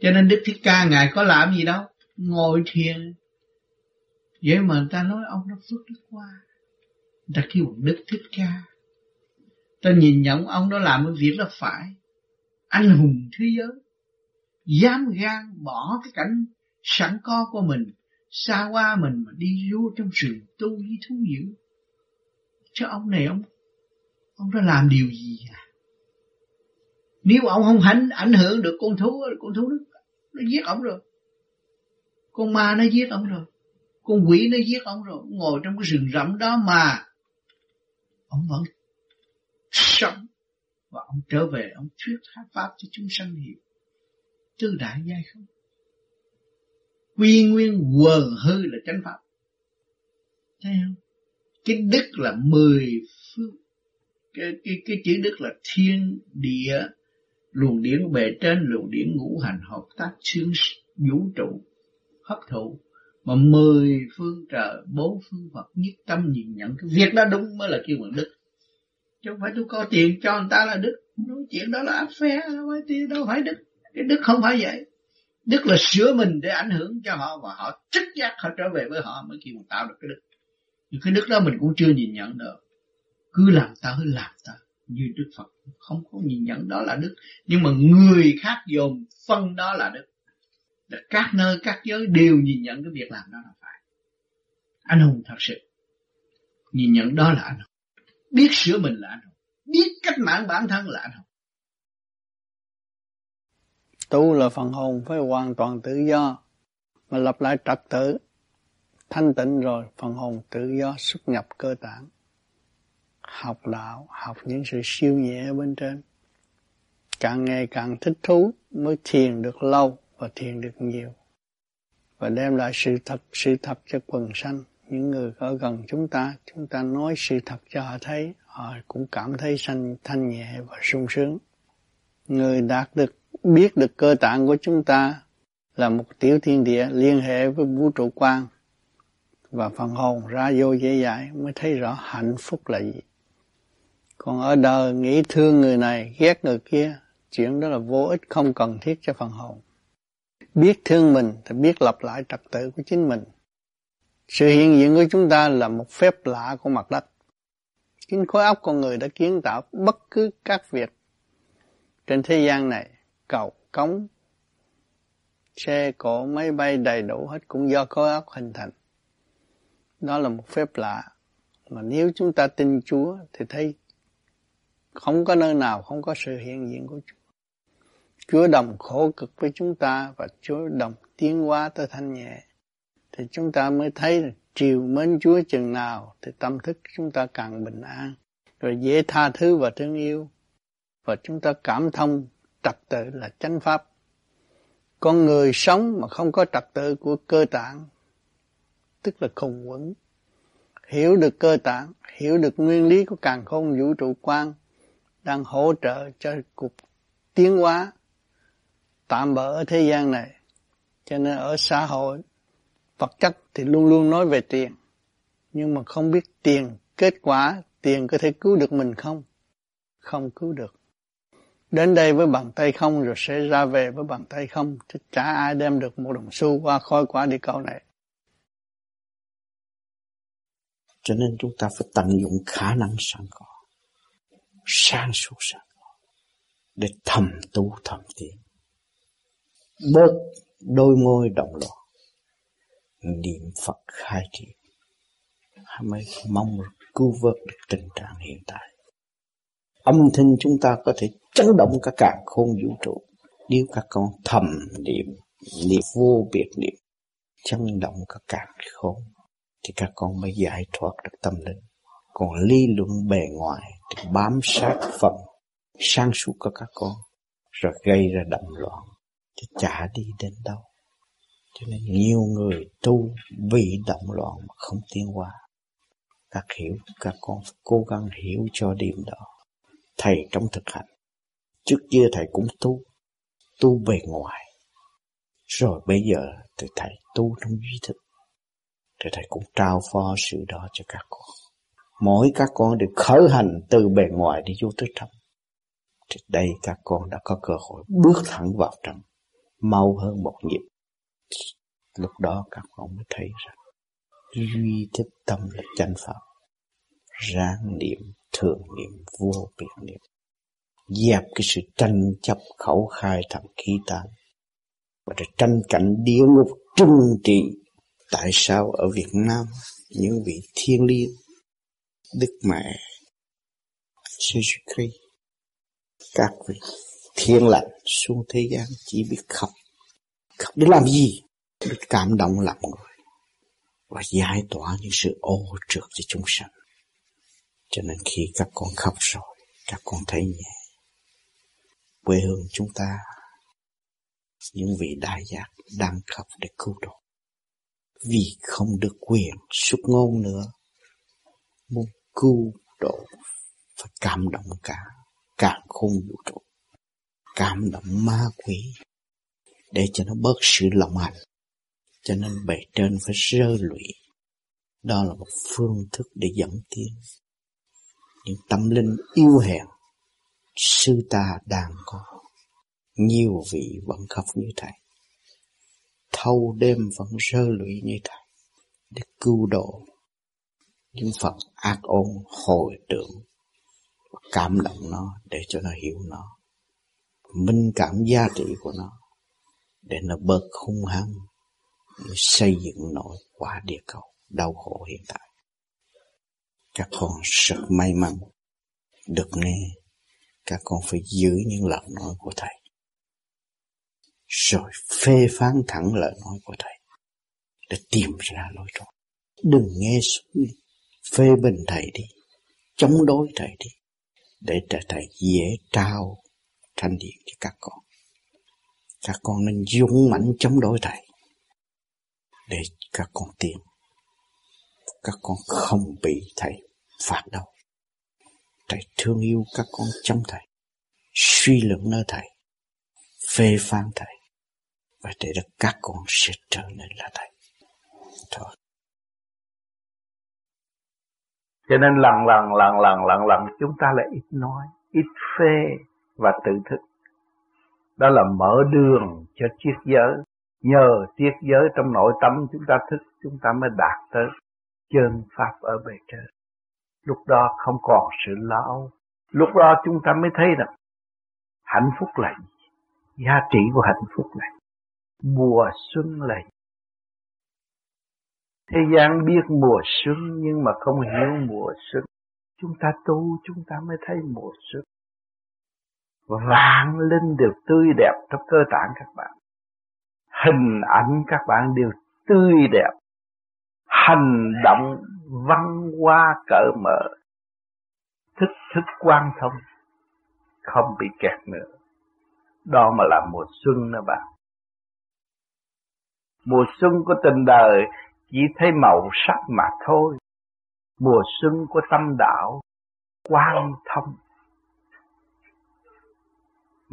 Cho nên đức thích ca ngài có làm gì đâu? Ngồi thiền. Vậy mà người ta nói ông nó phước đức qua người ta kêu đức thích ca. Ta nhìn nhận ông đó làm cái việc là phải. Anh hùng thế giới. Dám gan bỏ cái cảnh sẵn có của mình xa qua mình mà đi vô trong rừng tu với thú dữ. Chứ ông này ông ông đã làm điều gì à? Nếu ông không ảnh ảnh hưởng được con thú con thú nó, nó giết ông rồi. Con ma nó giết ông rồi. Con quỷ nó giết ông rồi. Ngồi trong cái rừng rậm đó mà ông vẫn sống và ông trở về ông thuyết pháp cho chúng sanh hiểu tư đại giai không? Quy nguyên quần hư là chánh pháp. Thấy không? Cái đức là mười phương. Cái, cái, cái chữ đức là thiên địa luồng điển bề trên luồng điển ngũ hành hợp tác xương vũ trụ hấp thụ mà mười phương trời, bốn phương Phật nhất tâm nhìn nhận cái việc đó đúng mới là kêu bằng đức. Chứ không phải tôi có tiền cho người ta là đức. Nói chuyện đó là áp phe, đâu phải tiền, đâu phải đức. Cái đức không phải vậy. Đức là sửa mình để ảnh hưởng cho họ và họ trích giác họ trở về với họ mới kêu tạo được cái đức. Nhưng cái đức đó mình cũng chưa nhìn nhận được. Cứ làm ta cứ làm ta như đức phật. Không có nhìn nhận đó là đức. Nhưng mà người khác dồn phân đó là đức là các nơi, các giới đều nhìn nhận cái việc làm đó là phải. Anh hùng thật sự. Nhìn nhận đó là anh hùng. Biết sửa mình là anh hùng. Biết cách mạng bản thân là anh hùng. Tu là phần hồn phải hoàn toàn tự do, mà lập lại trật tự. Thanh tịnh rồi, phần hồn tự do xuất nhập cơ tạng. Học đạo, học những sự siêu nhẹ bên trên. Càng ngày càng thích thú mới thiền được lâu và thiền được nhiều và đem lại sự thật sự thật cho quần sanh những người ở gần chúng ta chúng ta nói sự thật cho họ thấy họ cũng cảm thấy sanh thanh nhẹ và sung sướng người đạt được biết được cơ tạng của chúng ta là một tiểu thiên địa liên hệ với vũ trụ quan và phần hồn ra vô dễ dãi mới thấy rõ hạnh phúc là gì. Còn ở đời nghĩ thương người này, ghét người kia, chuyện đó là vô ích không cần thiết cho phần hồn. Biết thương mình thì biết lập lại trật tự của chính mình. Sự hiện diện của chúng ta là một phép lạ của mặt đất. Chính khối óc con người đã kiến tạo bất cứ các việc trên thế gian này, cầu, cống, xe cộ, máy bay đầy đủ hết cũng do khối óc hình thành. Đó là một phép lạ. Mà nếu chúng ta tin Chúa thì thấy không có nơi nào không có sự hiện diện của Chúa. Chúa đồng khổ cực với chúng ta và Chúa đồng tiến hóa tới thanh nhẹ. Thì chúng ta mới thấy là triều mến Chúa chừng nào thì tâm thức chúng ta càng bình an. Rồi dễ tha thứ và thương yêu. Và chúng ta cảm thông trật tự là chánh pháp. Con người sống mà không có trật tự của cơ tạng tức là khùng quẩn. Hiểu được cơ tạng, hiểu được nguyên lý của càng khôn vũ trụ quan đang hỗ trợ cho cuộc tiến hóa tạm bỡ ở thế gian này. Cho nên ở xã hội vật chất thì luôn luôn nói về tiền. Nhưng mà không biết tiền, kết quả tiền có thể cứu được mình không? Không cứu được. Đến đây với bàn tay không rồi sẽ ra về với bàn tay không. Chứ chả ai đem được một đồng xu qua khói quả đi câu này. Cho nên chúng ta phải tận dụng khả năng sẵn có, sáng suốt sẵn có, để thầm tu thầm tiến. Bớt đôi môi động loạn, niệm Phật khai triển, mới mong cứu vớt được tình trạng hiện tại. Âm thanh chúng ta có thể chấn động cả cả khôn vũ trụ nếu các con thầm niệm niệm vô biệt niệm chấn động cả cả khôn thì các con mới giải thoát được tâm linh. Còn ly luận bề ngoài thì bám sát phần sang suốt của các con rồi gây ra động loạn thì chả đi đến đâu. Cho nên nhiều người tu bị động loạn mà không tiến hóa. Các hiểu, các con cố gắng hiểu cho điểm đó. Thầy trong thực hành, trước kia thầy cũng tu, tu bề ngoài. Rồi bây giờ thì thầy tu trong duy thức thì thầy cũng trao phó sự đó cho các con mỗi các con được khởi hành từ bề ngoài đi vô tới trong thì đây các con đã có cơ hội bước thẳng vào trong mau hơn một nhịp. Lúc đó các con mới thấy rằng duy thức tâm là chân pháp, ráng niệm, thường niệm, vô biệt niệm, dẹp cái sự tranh chấp, khẩu khai thầm khí tán, và để tranh cảnh địa ngục trừng trị. Tại sao ở Việt Nam những vị thiên liêng, Đức Mẹ Jesus Christ, các vị thiên lạnh xuống thế gian, chỉ biết khóc. Khóc để làm gì? Để cảm động lòng người và giải tỏa những sự ô trượt cho chúng sanh. Cho nên khi các con khóc rồi, các con thấy nhẹ. Quê hương chúng ta, những vị đại giác đang khóc để cứu độ. Vì không được quyền xuất ngôn nữa, muốn cứu độ phải cảm động cả, càng khôn vũ trụ cảm động ma quỷ để cho nó bớt sự lòng hành. Cho nên bề trên phải rơ lụy. Đó là một phương thức để dẫn tiến. Những tâm linh yêu hèn, sư ta đang có. Nhiều vị vẫn khóc như thầy. Thâu đêm vẫn rơ lụy như thầy để cứu độ những phật ác ôn hồi tưởng cảm động nó để cho nó hiểu nó minh cảm giá trị của nó, để nó bớt hung hăng xây dựng nổi quả địa cầu, đau khổ hiện tại. Các con rất may mắn được nghe, các con phải giữ những lời nói của thầy, rồi phê phán thẳng lời nói của thầy để tìm ra lối thoát. Đừng nghe suy phê bình thầy đi, chống đối thầy đi, để cho thầy dễ trao thanh điện cho các con. Các con nên dũng mãnh chống đối thầy để các con tiến các con không bị thầy phạt đâu. Thầy thương yêu các con trong thầy, suy luận nơi thầy, phê phán thầy. Và để được các con sẽ trở nên là thầy. Thôi. Cho nên lần lần lần lần lần lần chúng ta lại ít nói, ít phê và tự thức. Đó là mở đường cho triết giới. Nhờ triết giới trong nội tâm chúng ta thức, chúng ta mới đạt tới chân pháp ở bề trên. Lúc đó không còn sự lo âu. Lúc đó chúng ta mới thấy rằng hạnh phúc là gì? Giá trị của hạnh phúc này mùa xuân là Thế gian biết mùa xuân nhưng mà không hiểu mùa xuân. Chúng ta tu, chúng ta mới thấy mùa xuân. Vạn linh đều tươi đẹp trong cơ tạng các bạn. Hình ảnh các bạn đều tươi đẹp. Hành động văn hoa cỡ mở. Thức thức quan thông. Không bị kẹt nữa. Đó mà là mùa xuân đó bạn. Mùa xuân của tình đời chỉ thấy màu sắc mà thôi. Mùa xuân của tâm đạo quan thông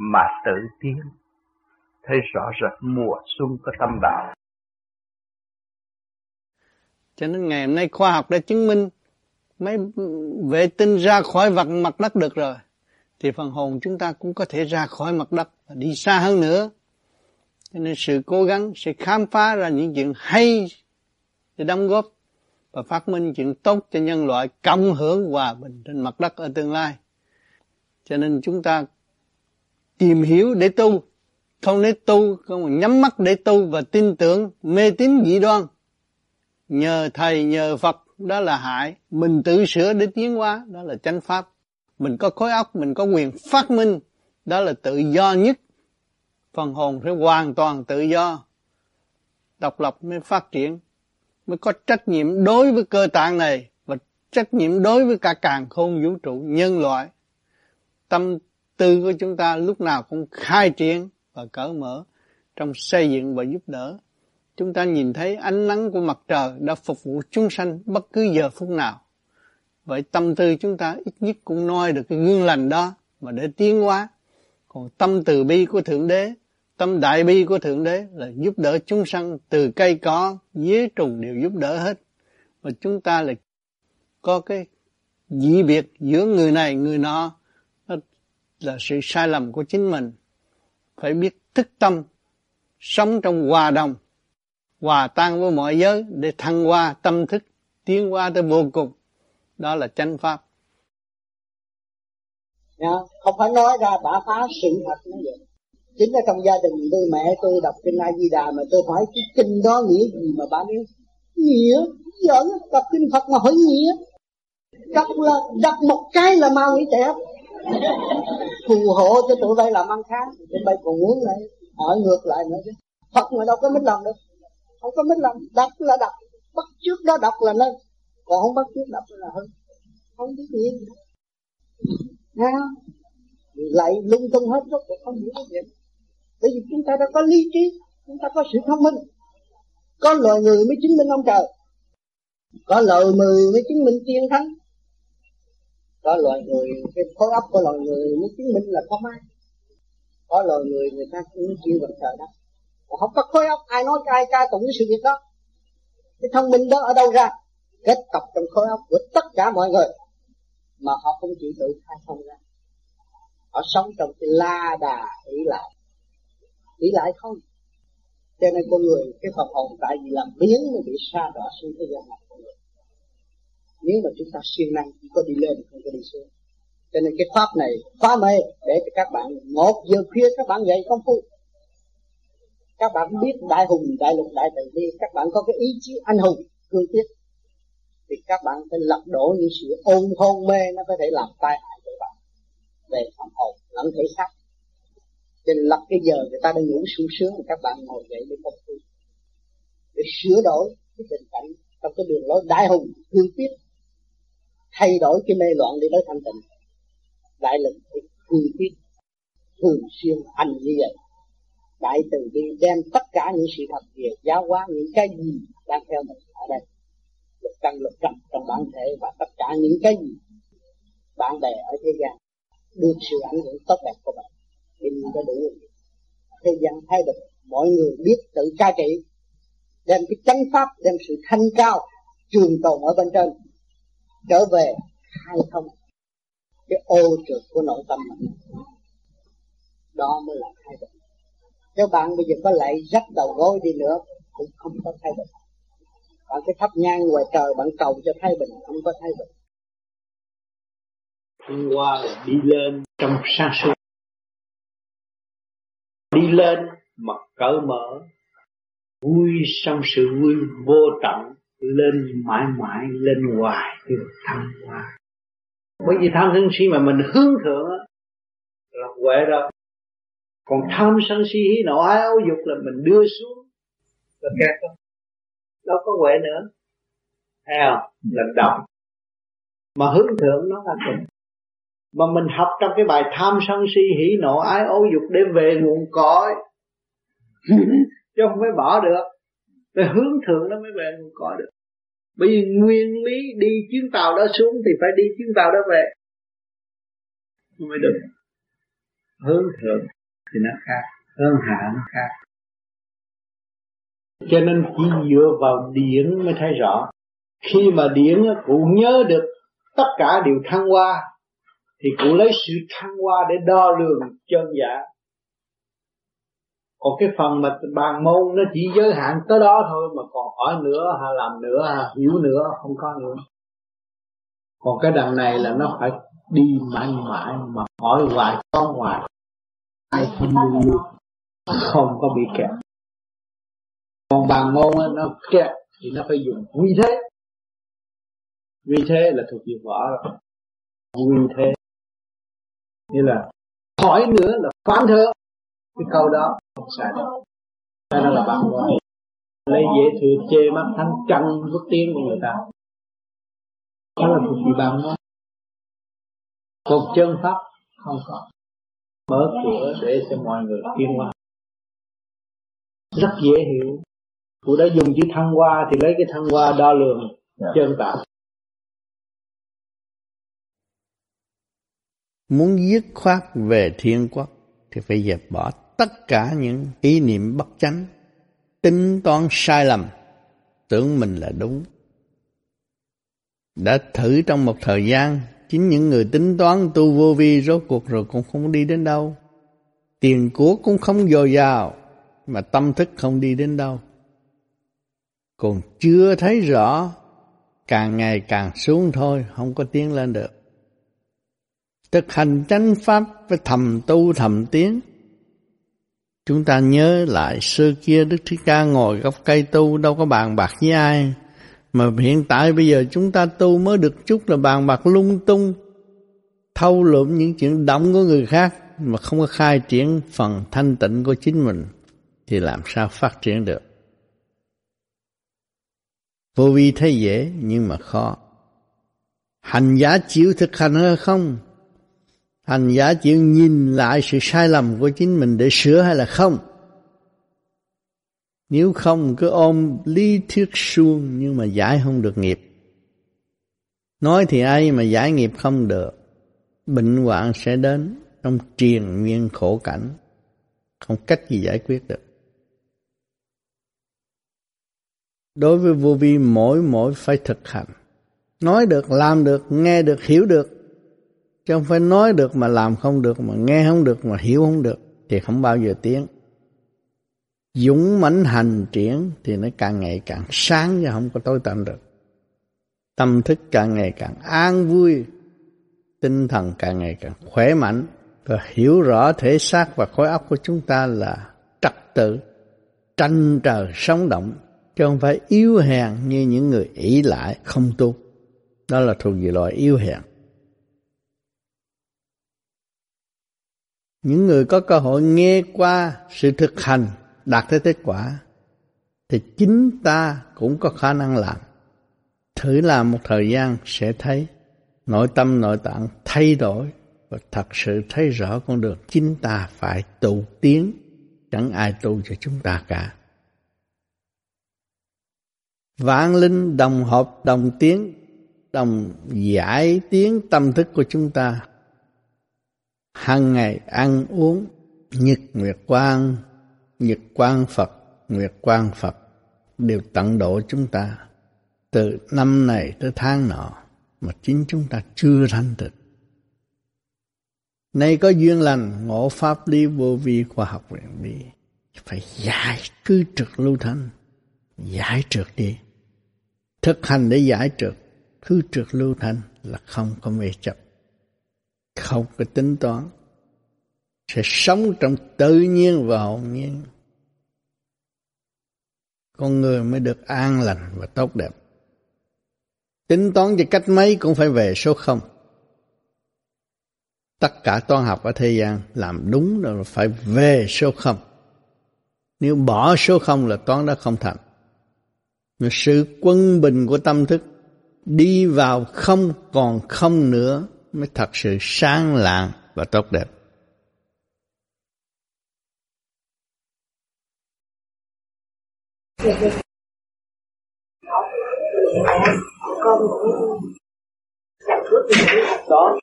mà tự tiến thấy rõ rệt mùa xuân của tâm đạo. Cho nên ngày hôm nay khoa học đã chứng minh mấy vệ tinh ra khỏi vật mặt đất được rồi thì phần hồn chúng ta cũng có thể ra khỏi mặt đất và đi xa hơn nữa. Cho nên sự cố gắng sẽ khám phá ra những chuyện hay để đóng góp và phát minh chuyện tốt cho nhân loại cộng hưởng hòa bình trên mặt đất ở tương lai. Cho nên chúng ta tìm hiểu để tu, không để tu, không nhắm mắt để tu và tin tưởng mê tín dị đoan. Nhờ thầy, nhờ Phật đó là hại, mình tự sửa để tiến hóa, đó là chánh pháp. Mình có khối óc, mình có quyền phát minh, đó là tự do nhất. Phần hồn phải hoàn toàn tự do, độc lập mới phát triển mới có trách nhiệm đối với cơ tạng này và trách nhiệm đối với cả càng khôn vũ trụ nhân loại. Tâm tư của chúng ta lúc nào cũng khai triển và cởi mở trong xây dựng và giúp đỡ. Chúng ta nhìn thấy ánh nắng của mặt trời đã phục vụ chúng sanh bất cứ giờ phút nào. Vậy tâm tư chúng ta ít nhất cũng noi được cái gương lành đó mà để tiến hóa. Còn tâm từ bi của Thượng Đế Tâm đại bi của Thượng Đế là giúp đỡ chúng sanh từ cây cỏ, dế trùng đều giúp đỡ hết. Và chúng ta là có cái dị biệt giữa người này người nọ là sự sai lầm của chính mình. Phải biết thức tâm, sống trong hòa đồng, hòa tan với mọi giới để thăng hoa tâm thức, tiến qua tới vô cùng. Đó là chánh pháp. Không phải nói ra đã phá sự thật như vậy chính ở trong gia đình tôi mẹ tôi đọc kinh A Di Đà mà tôi hỏi cái kinh đó nghĩa gì mà bà nói nghĩa giỡn đọc kinh Phật mà hỏi nghĩa đọc là đọc một cái là mau nghĩ đẹp phù hộ cho tụi bay làm ăn khác, tụi bay còn muốn lại hỏi ngược lại nữa chứ. Phật mà đâu có mất lòng đâu. Không có mất lòng đọc là đọc. Bắt trước đó đọc là nên. Còn không bắt trước đọc là hơn. Không biết gì. Nghe không? Lại lung tung hết rốt cuộc không hiểu cái gì bởi vì chúng ta đã có lý trí chúng ta có sự thông minh. Có loài người mới chứng minh ông trời. Có loài người mới chứng minh tiên thánh có loài người, cái khối óc của loài người muốn chứng minh là có máy có loài người người ta cũng chịu bằng trời đó. Không có khối óc, ai nói ai ca tụng cái sự việc đó. Cái thông minh đó ở đâu ra? Kết tập trong khối óc của tất cả mọi người. Mà họ không chịu tự khai thông ra. Họ sống trong cái la đà ý lại. Ý lại không. Cho nên con người, cái phần hồn tại vì làm biến mới bị xa đọa xuống thế gian này nếu mà chúng ta siêng năng, chỉ có đi lên không có đi xuống. Cho nên cái pháp này quá mê để cho các bạn một giờ khuya các bạn dậy công phu các bạn biết đại hùng, đại lục, đại từ bi các bạn có cái ý chí anh hùng cương quyết thì các bạn phải lật đổ những sự ôn hôn mê nó có thể làm tai hại cho bạn. Về phòng hồn, lẫn thể xác. Cho nên lật cái giờ người ta đang ngủ sung sướng mà các bạn ngồi dậy để công phu để sửa đổi cái tình cảnh trong cái đường lối đại hùng cương quyết thay đổi cái mê loạn đi tới thanh tịnh. Đại lực thì cương quyết thường xuyên hành như vậy. Đại từ bi đem tất cả những sự thật về giáo hóa, những cái gì đang theo mình ở đây. Lục căn, lục trần trong bản thể và tất cả những cái gì bạn bè ở thế gian được sự ảnh hưởng tốt đẹp của bạn. Thì mình đã đủ thế gian thay đổi mọi người biết tự cai trị đem cái chánh pháp, đem sự thanh cao trường tồn ở bên trên trở về khai thông cái ô trượt của nội tâm mình. Đó mới là thay đổi nếu bạn bây giờ có lại rách đầu gối đi nữa cũng không có thay đổi bạn cái thắp nhang ngoài trời bạn cầu cho thay bình không có thay bình. Hôm qua là đi lên trong sáng suốt đi lên mặt cởi mở. Vui trong sự vui vô tận lên mãi mãi, lên hoài được thăng hoa. Bởi vì tham sân si mà mình hướng thượng là huệ rồi. Còn tham sân si hí nộ ái ấu dục là mình đưa xuống, là kẹt không đâu có huệ nữa. Thấy không? Là động mà hướng thượng nó là cùng. mà mình học trong cái bài tham sân si hỉ nộ ái ấu dục để về nguồn cõi chứ không phải bỏ được phải hướng thượng nó mới về nguồn cõi được. Bởi vì nguyên lý đi chuyến tàu đó xuống thì phải đi chuyến tàu đó về. Mới được. Hướng thượng thì nó khác. Hướng hạ nó khác. Cho nên chỉ dựa vào điển mới thấy rõ. Khi mà điển cụ nhớ được tất cả đều thăng hoa, thì cụ lấy sự thăng hoa để đo lường chân giả còn cái phần mà bàn môn nó chỉ giới hạn tới đó thôi, mà còn hỏi nữa hay làm nữa hay hiểu nữa, không có nữa. Còn cái đằng này là nó phải đi mãi mãi mà hỏi hoài, có hoài. Ai không đi không có bị kẹt. Còn bàn môn nó kẹt thì nó phải dùng quy thế. Quy thế là thuộc về võ. Rồi quy thế. Như là hỏi nữa là phán thơ cái câu đó không sai đâu. Đây đó là bạn môn lấy dễ thừa chê mắt thanh trăng bước tiếng của người ta. Đó là thuộc về bạn môn còn chân pháp không có. Mở cửa để cho mọi người tiến qua rất dễ hiểu. Cụ đã dùng chữ thăng hoa thì lấy cái thăng hoa đo lường yeah. Dạ. chân tạng. Muốn dứt khoát về thiên quốc thì phải dẹp bỏ tất cả những ý niệm bất chánh, tính toán sai lầm, tưởng mình là đúng. Đã thử trong một thời gian, chính những người tính toán tu vô vi rốt cuộc rồi cũng không đi đến đâu. Tiền của cũng không dồi dào, mà tâm thức không đi đến đâu. Còn chưa thấy rõ, càng ngày càng xuống thôi, không có tiến lên được. Thực hành chánh pháp với thầm tu thầm tiến. Chúng ta nhớ lại xưa kia Đức Thích Ca ngồi gốc cây tu, đâu có bàn bạc với ai. Mà hiện tại bây giờ chúng ta tu mới được chút là bàn bạc lung tung. Thâu lượm những chuyện động của người khác mà không có khai triển phần thanh tịnh của chính mình, thì làm sao phát triển được. Vô vi thấy dễ nhưng mà khó. Hành giả chịu thực hành hay không? Hành giả chịu nhìn lại sự sai lầm của chính mình để sửa hay là không? Nếu không cứ ôm lý thuyết suông nhưng mà giải không được nghiệp. Nói thì ai mà giải nghiệp không được. Bệnh hoạn sẽ đến trong triền miên khổ cảnh. Không cách gì giải quyết được. Đối với vô vi mỗi mỗi phải thực hành. Nói được, làm được, nghe được, hiểu được. Chứ không phải nói được mà làm không được, mà nghe không được, mà hiểu không được. Thì không bao giờ tiến. Dũng mãnh hành triển thì nó càng ngày càng sáng và không có tối tăm được. Tâm thức càng ngày càng an vui, tinh thần càng ngày càng khỏe mạnh và hiểu rõ thể xác và khối óc của chúng ta là trật tự, tranh trời sống động, chứ không phải yếu hèn như những người ỷ lại không tu. Đó là thuộc về loại yếu hèn. Những người có cơ hội nghe qua sự thực hành đạt tới kết quả thì chính ta cũng có khả năng làm. Thử làm một thời gian sẽ thấy nội tâm nội tạng thay đổi và thật sự thấy rõ con đường chính ta phải tu tiến, chẳng ai tu cho chúng ta cả. Vạn linh đồng hợp đồng tiến, đồng giải tiến tâm thức của chúng ta hàng ngày ăn uống, nhật nguyệt quang, nhật quang Phật, nguyệt quang Phật đều tận độ chúng ta từ năm này tới tháng nọ mà chính chúng ta chưa thanh tịnh. Nay có duyên lành ngộ pháp lý vô vi khoa học viện đi. Phải giải cứ trực lưu thanh. Giải trượt đi. Thực hành để giải trượt. Cứ trượt lưu thanh là không có mê chấp. Không có tính toán. Sẽ sống trong tự nhiên và hồn nhiên. Con người mới được an lành và tốt đẹp. Tính toán cho cách mấy cũng phải về số không. Tất cả toán học ở thế gian làm đúng rồi phải về số không. Nếu bỏ số không là toán đó không thành. Sự quân bình của tâm thức đi vào không còn không nữa mới thật sự sáng lạng và tốt đẹp. con cũng làm thuốc gì đó,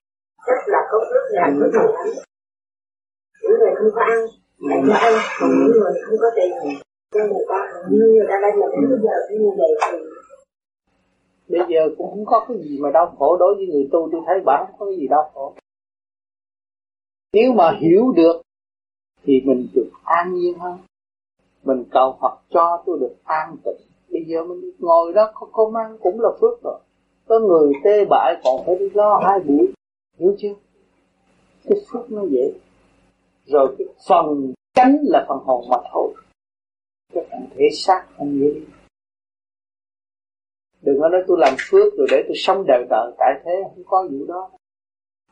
rất là có phước làm phước nhiều lắm những người không có ăn, lại cho ăn, còn những người không có tiền, cho người ta như người ta bây giờ đến bây giờ cũng như vậy thì bây giờ cũng không có cái gì mà đau khổ. Đối với người tu tôi thấy bản không có cái gì đau khổ. Nếu mà hiểu được thì mình được an nhiên hơn. Mình cầu Phật cho tôi được an tịnh. Bây giờ mình ngồi đó không, không ăn cũng là phước rồi. Có người tê bại còn phải đi lo hai buổi. Hiểu chưa? Cái phước nó dễ. Rồi cái phần cánh là phần hồn mà thôi. Cái phần thể xác không dễ. đi đừng có nói tôi làm phước rồi để tôi sống đời đời tại thế không có vụ đó.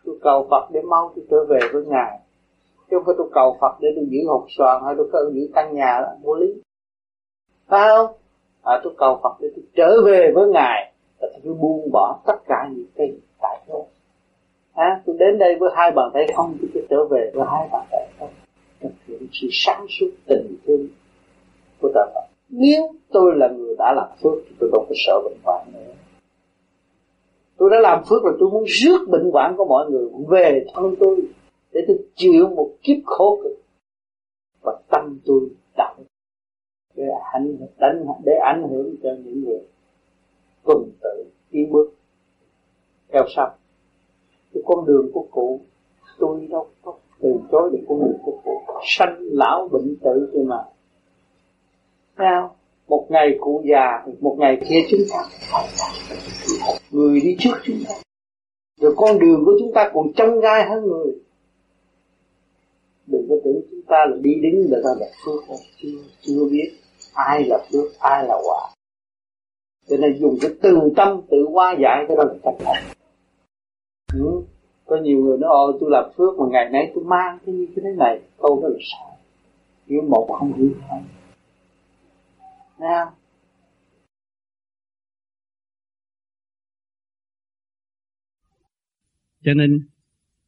Tôi cầu Phật để mau tôi trở về với ngài. Chứ không phải tôi cầu Phật để tôi giữ hộp xoàn hay tôi cầu giữ căn nhà đó vô lý. Phải không? À, tôi cầu Phật để tôi trở về với ngài và tôi buông bỏ tất cả những cái tại thế à, tôi đến đây với hai bàn tay không tôi sẽ trở về với hai bàn tay không. Thực hiện sự sáng suốt tình thương của ta Phật nếu tôi là người đã làm phước thì tôi không có sợ bệnh hoạn nữa. Tôi đã làm phước rồi tôi muốn rước bệnh hoạn của mọi người về thân tôi để tôi chịu một kiếp khổ cực. Và tâm tôi động để ảnh đánh để ảnh hưởng cho những người tuần tự tiến bước theo sau. Cái con đường của cụ, tôi đâu có từ chối được con đường của cụ. Sanh lão bệnh tử kia mà sao? Một ngày cụ già, một ngày kia chúng ta. Người đi trước chúng ta. Rồi con đường của chúng ta còn trong gai hơn người. Đừng có tưởng chúng ta là đi đến là ta là phước chưa chưa biết ai là phước, ai là quả. Cho nên dùng cái từ tâm tự qua giải cái đó là cách này ừ. có nhiều người nói, ôi, tôi làm phước mà ngày nay tôi mang cái như thế này. Câu đó là sai. Hiểu một không hiểu hai Thấy Cho nên,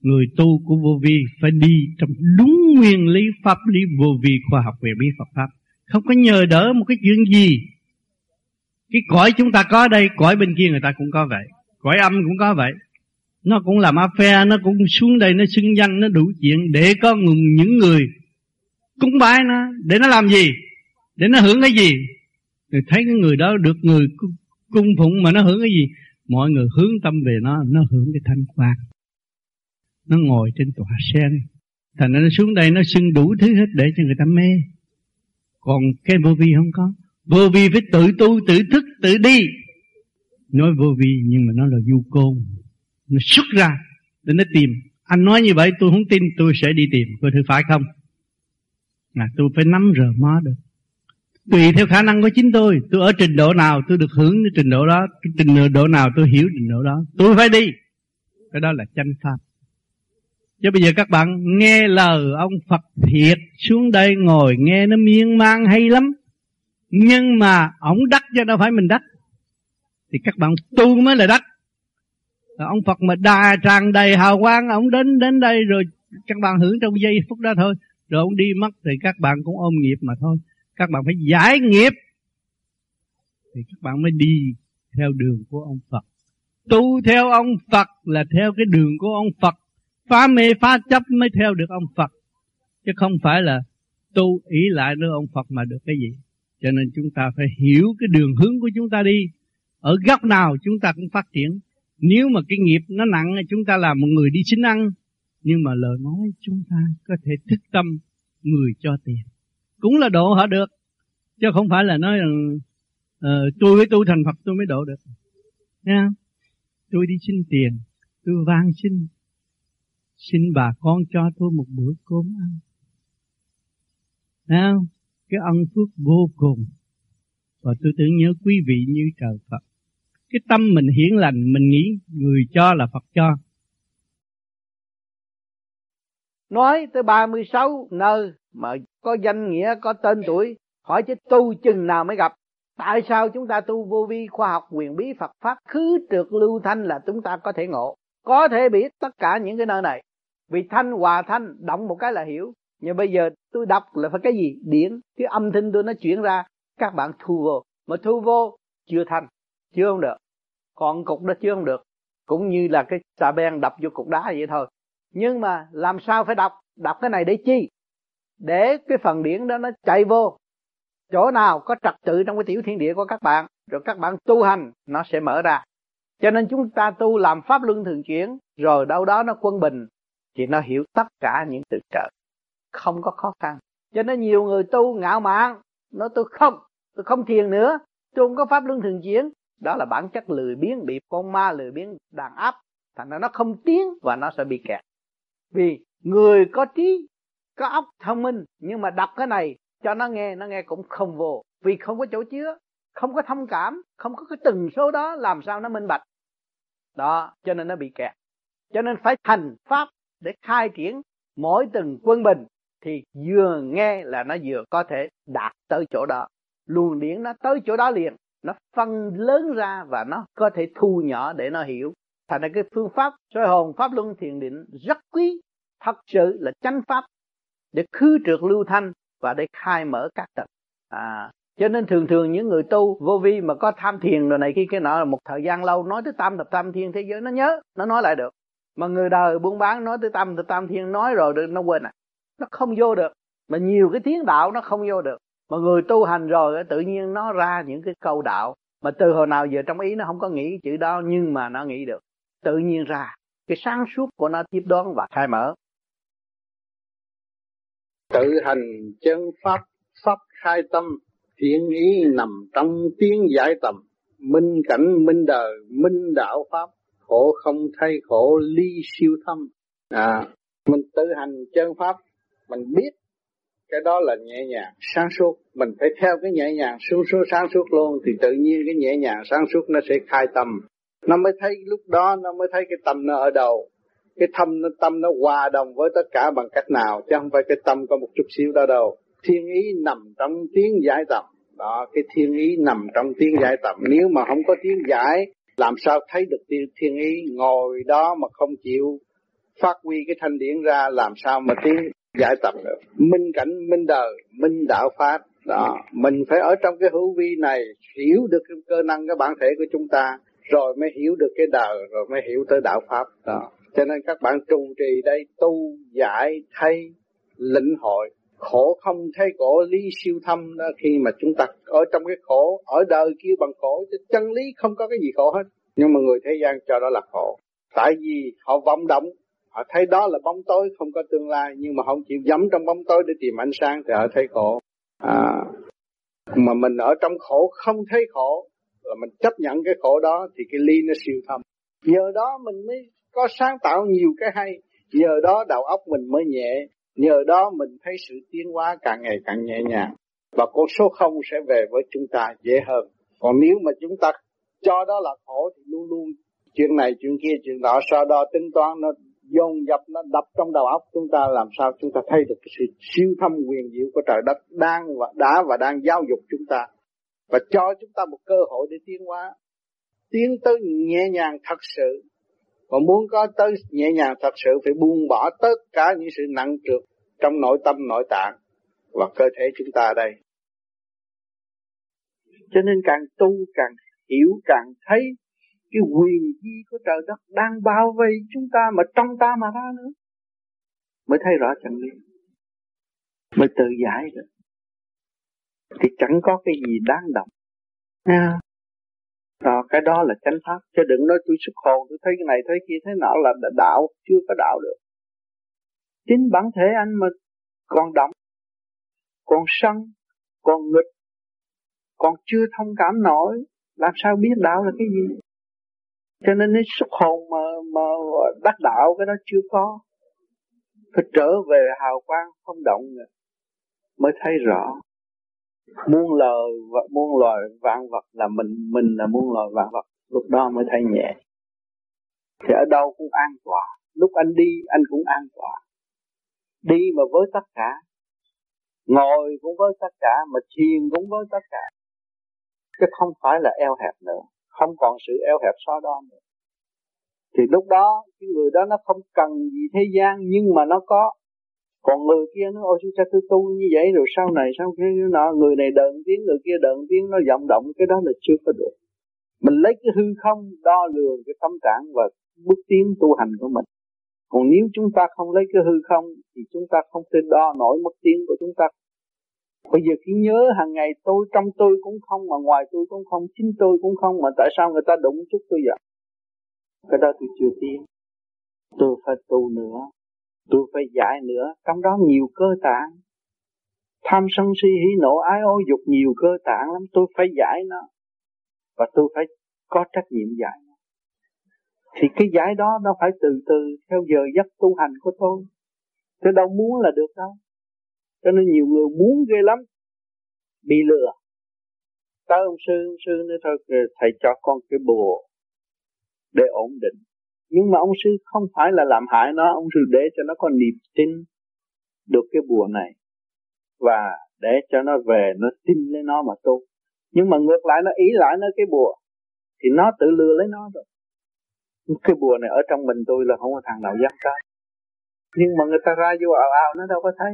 người tu của vô vi phải đi trong đúng nguyên lý pháp lý vô vi khoa học về bí Phật pháp. Không có nhờ đỡ một cái chuyện gì. Cái cõi chúng ta có đây, cõi bên kia người ta cũng có vậy. Cõi âm cũng có vậy. Nó cũng làm phe nó cũng xuống đây, nó xưng danh, nó đủ chuyện để có những người cúng bái nó. Để nó làm gì? Để nó hưởng cái gì? Rồi thấy cái người đó được người cung phụng mà nó hưởng cái gì? Mọi người hướng tâm về nó nó hưởng cái thanh quan nó ngồi trên tòa sen. Thành nó xuống đây, nó xưng đủ thứ hết để cho người ta mê. Còn cái vô vi không có. Vô vi phải tự tu, tự thức, tự đi. Nói vô vi nhưng mà nó là du côn. Nó xuất ra để nó tìm. Anh nói như vậy, tôi không tin, tôi sẽ đi tìm. Có thử phải không? Là tôi phải nắm rờ mó được tùy theo khả năng của chính tôi. Tôi ở trình độ nào, tôi được hưởng cái trình độ đó trình độ nào tôi hiểu trình độ đó, tôi phải đi. Cái đó là chánh pháp. Chứ bây giờ các bạn nghe lời ông Phật thiệt xuống đây ngồi nghe nó miên man hay lắm. Nhưng mà ông đắc cho đâu phải mình đắc. Thì các bạn tu mới là đắc. Ông Phật mà đà tràn đầy hào quang, ông đến đến đây rồi các bạn hưởng trong giây phút đó thôi. Rồi ông đi mất thì các bạn cũng ôm nghiệp mà thôi các bạn phải giải nghiệp. Thì các bạn mới đi theo đường của ông Phật. Tu theo ông Phật là theo cái đường của ông Phật. Phá mê, phá chấp mới theo được ông Phật. Chứ không phải là tu ý lại nơi ông Phật mà được cái gì. Cho nên chúng ta phải hiểu cái đường hướng của chúng ta đi. Ở góc nào chúng ta cũng phát triển. Nếu mà cái nghiệp nó nặng, chúng ta là một người đi xin ăn. Nhưng mà lời nói chúng ta có thể thức tâm, người cho tiền cũng là độ họ được chứ không phải là nói rằng uh, tôi với tu thành Phật tôi mới độ được. Nha. Tôi đi xin tiền tôi van xin xin bà con cho tôi một bữa cơm ăn. Nha? Cái ân phước vô cùng. Và tôi tưởng nhớ quý vị như trời Phật. Cái tâm mình hiển lành Mình nghĩ người cho là Phật cho. Nói tới 36 nơi mà có danh nghĩa, Có tên tuổi, Hỏi chứ tu chừng nào mới gặp. Tại sao chúng ta tu vô vi khoa học quyền bí Phật Pháp Khứ trượt lưu thanh là chúng ta có thể ngộ? Có thể biết tất cả những cái nơi này. Vì thanh hòa thanh, động một cái là hiểu. Nhưng bây giờ tôi đọc là phải cái gì? Điển. Cái âm thanh tôi nó chuyển ra, các bạn thu vô. Mà thu vô, chưa thanh. Chưa không được. Còn cục đó chưa không được. Cũng như là cái xà beng đập vô cục đá vậy thôi. Nhưng mà làm sao phải đọc? Đọc cái này để chi? Để cái phần điển đó nó chạy vô. Chỗ nào có trật tự trong cái tiểu thiên địa của các bạn, rồi các bạn tu hành, nó sẽ mở ra. Cho nên chúng ta tu làm pháp luân thường chuyển, rồi đâu đó nó quân bình, thì nó hiểu tất cả những từ trợ. Không có khó khăn. Cho nên nhiều người tu ngạo mạn, nói tôi không tôi không thiền nữa, tôi không có pháp luân thường chuyển. Đó là bản chất lười biếng, bị con ma lười biếng đàn áp. Thành ra nó không tiến và nó sẽ bị kẹt. Vì người có trí có óc thông minh, nhưng mà đọc cái này, cho nó nghe nó nghe cũng không vô. Vì không có chỗ chứa, không có thông cảm, không có cái từng số đó, làm sao nó minh bạch? Đó, cho nên nó bị kẹt. Cho nên phải thành pháp để khai triển mỗi từng quân bình, thì vừa nghe là nó vừa có thể đạt tới chỗ đó. Luồng điển nó tới chỗ đó liền, nó phân lớn ra và nó có thể thu nhỏ để nó hiểu. Thành ra cái phương pháp soi hồn, pháp luân thiền định rất quý. Thật sự là chánh pháp để khứ trượt lưu thanh và để khai mở các tật à cho nên thường thường những người tu vô vi mà có tham thiền rồi này khi cái nọ là một thời gian lâu, nói tới tam thập tam thiên thế giới, nó nhớ, nó nói lại được. Mà người đời buôn bán nói tới tâm tập tam thiên, nói rồi nó quên à. Nó không vô được. Mà nhiều cái tiếng đạo nó không vô được. Mà người tu hành rồi tự nhiên nó ra những cái câu đạo mà từ hồi nào giờ trong ý nó không có nghĩ chữ đó, nhưng mà nó nghĩ được. Tự nhiên ra, cái sáng suốt của nó tiếp đón và khai mở tự hành chân pháp pháp khai tâm, thiện ý nằm trong tiếng giải tầm. Minh cảnh, minh đời, minh đạo pháp, khổ không thay khổ, ly siêu thâm. À mình tự hành chân pháp, mình biết cái đó là nhẹ nhàng, sáng suốt. Mình phải theo cái nhẹ nhàng xuống xuống sáng suốt luôn, thì tự nhiên cái nhẹ nhàng sáng suốt nó sẽ khai tâm. Nó mới thấy lúc đó, nó mới thấy cái tâm nó ở đầu cái thâm nó tâm nó hòa đồng với tất cả bằng cách nào chứ không phải cái tâm có một chút xíu đó đâu. Thiên ý nằm trong tiếng giải tập đó cái thiên ý nằm trong tiếng giải tập nếu mà không có tiếng giải làm sao thấy được thiên, thiên ý ngồi đó mà không chịu phát huy cái thanh điển ra làm sao mà tiếng giải tập được? Minh cảnh minh đời minh đạo pháp. Đó mình phải ở trong cái hữu vi này hiểu được cái cơ năng cái bản thể của chúng ta rồi mới hiểu được cái đời rồi mới hiểu tới đạo pháp. Đó cho nên các bạn trụ trì đây tu giải thay lĩnh hội. Khổ không thấy khổ lý siêu thâm đó khi mà chúng ta ở trong cái khổ ở đời kia bằng khổ chứ chân lý không có cái gì khổ hết. Nhưng mà người thế gian cho đó là khổ. Tại vì họ vọng động họ thấy đó là bóng tối không có tương lai. Nhưng mà không chịu dẫm trong bóng tối để tìm ánh sáng thì họ thấy khổ. À, mà mình ở trong khổ không thấy khổ là mình chấp nhận cái khổ đó thì cái ly nó siêu thâm. Nhờ đó mình mới có sáng tạo nhiều cái hay, nhờ đó đầu óc mình mới nhẹ, nhờ đó mình thấy sự tiến hóa càng ngày càng nhẹ nhàng. Và con số không sẽ về với chúng ta dễ hơn. Còn nếu mà chúng ta cho đó là khổ thì luôn luôn chuyện này, chuyện kia, chuyện đó so đo tính toán, nó dồn dập, nó đập trong đầu óc chúng ta, làm sao chúng ta thấy được cái sự siêu thâm quyền diệu của trời đất đang và đã và đang giáo dục chúng ta. Và cho chúng ta một cơ hội để tiến hóa. Tiến tới nhẹ nhàng thật sự và muốn có tới nhẹ nhàng thật sự phải buông bỏ tất cả những sự nặng trược trong nội tâm nội tạng và cơ thể chúng ta đây. Cho nên càng tu càng hiểu càng thấy cái quyền di của trời đất đang bao vây chúng ta mà trong ta mà ra nữa mới thấy rõ chân lý mới tự giải được. Thì chẳng có cái gì đáng động. À, đó, cái đó là chánh pháp chứ đừng nói tôi xuất hồn tôi thấy cái này thấy kia thế nọ là đạo chưa có đạo được. Chính bản thể anh mà còn động còn sân còn nghịch còn chưa thông cảm nổi làm sao biết đạo là cái gì? Cho nên cái xuất hồn mà mà đắc đạo cái đó chưa có. Phải trở về hào quang không động nữa mới thấy rõ muôn lời và muôn loài vạn vật là mình mình là muôn loài vạn vật, lúc đó mới thấy nhẹ. Thì ở đâu cũng an toàn lúc anh đi, anh cũng an toàn đi mà với tất cả. Ngồi cũng với tất cả, mà thiền cũng với tất cả. Chứ không phải là eo hẹp nữa. Không còn sự eo hẹp so đo nữa. Thì lúc đó, cái người đó nó không cần gì thế gian, nhưng mà nó có còn người kia nó ôi sao tôi tu như vậy rồi sau này sau khi nọ? Người này đợn tiếng người kia đợn tiếng nó vọng động cái đó là chưa có được. Mình lấy cái hư không đo lường cái tâm trạng và bước tiến tu hành của mình. Còn nếu chúng ta không lấy cái hư không thì chúng ta không thể đo nổi mức tiến của chúng ta. Bây giờ khi nhớ hàng ngày tôi trong tôi cũng không mà ngoài tôi cũng không, chính tôi cũng không mà tại sao người ta đụng chút tôi vậy? Cái đó tôi chưa tiến. Tôi phải tu nữa, tôi phải giải nữa, trong đó nhiều cơ tạng. Tham sân si hỉ nộ ái ô dục nhiều cơ tạng lắm, tôi phải giải nó. Và tôi phải có trách nhiệm giải nó. Thì cái giải đó nó phải từ từ theo giờ giấc tu hành của tôi. Tôi đâu muốn là được đâu cho nên nhiều người muốn ghê lắm bị lừa tới ông sư ông sư nói thôi thầy cho con cái bùa để ổn định nhưng mà ông sư không phải là làm hại nó, ông sư để cho nó có niềm tin được cái bùa này. Và để cho nó về, nó tin lấy nó mà tu. Nhưng mà ngược lại, nó ý lại nó cái bùa, thì nó tự lừa lấy nó rồi. Cái bùa này ở trong mình tôi là không có thằng nào dám cái nhưng mà người ta ra vô ảo ào, nó đâu có thấy.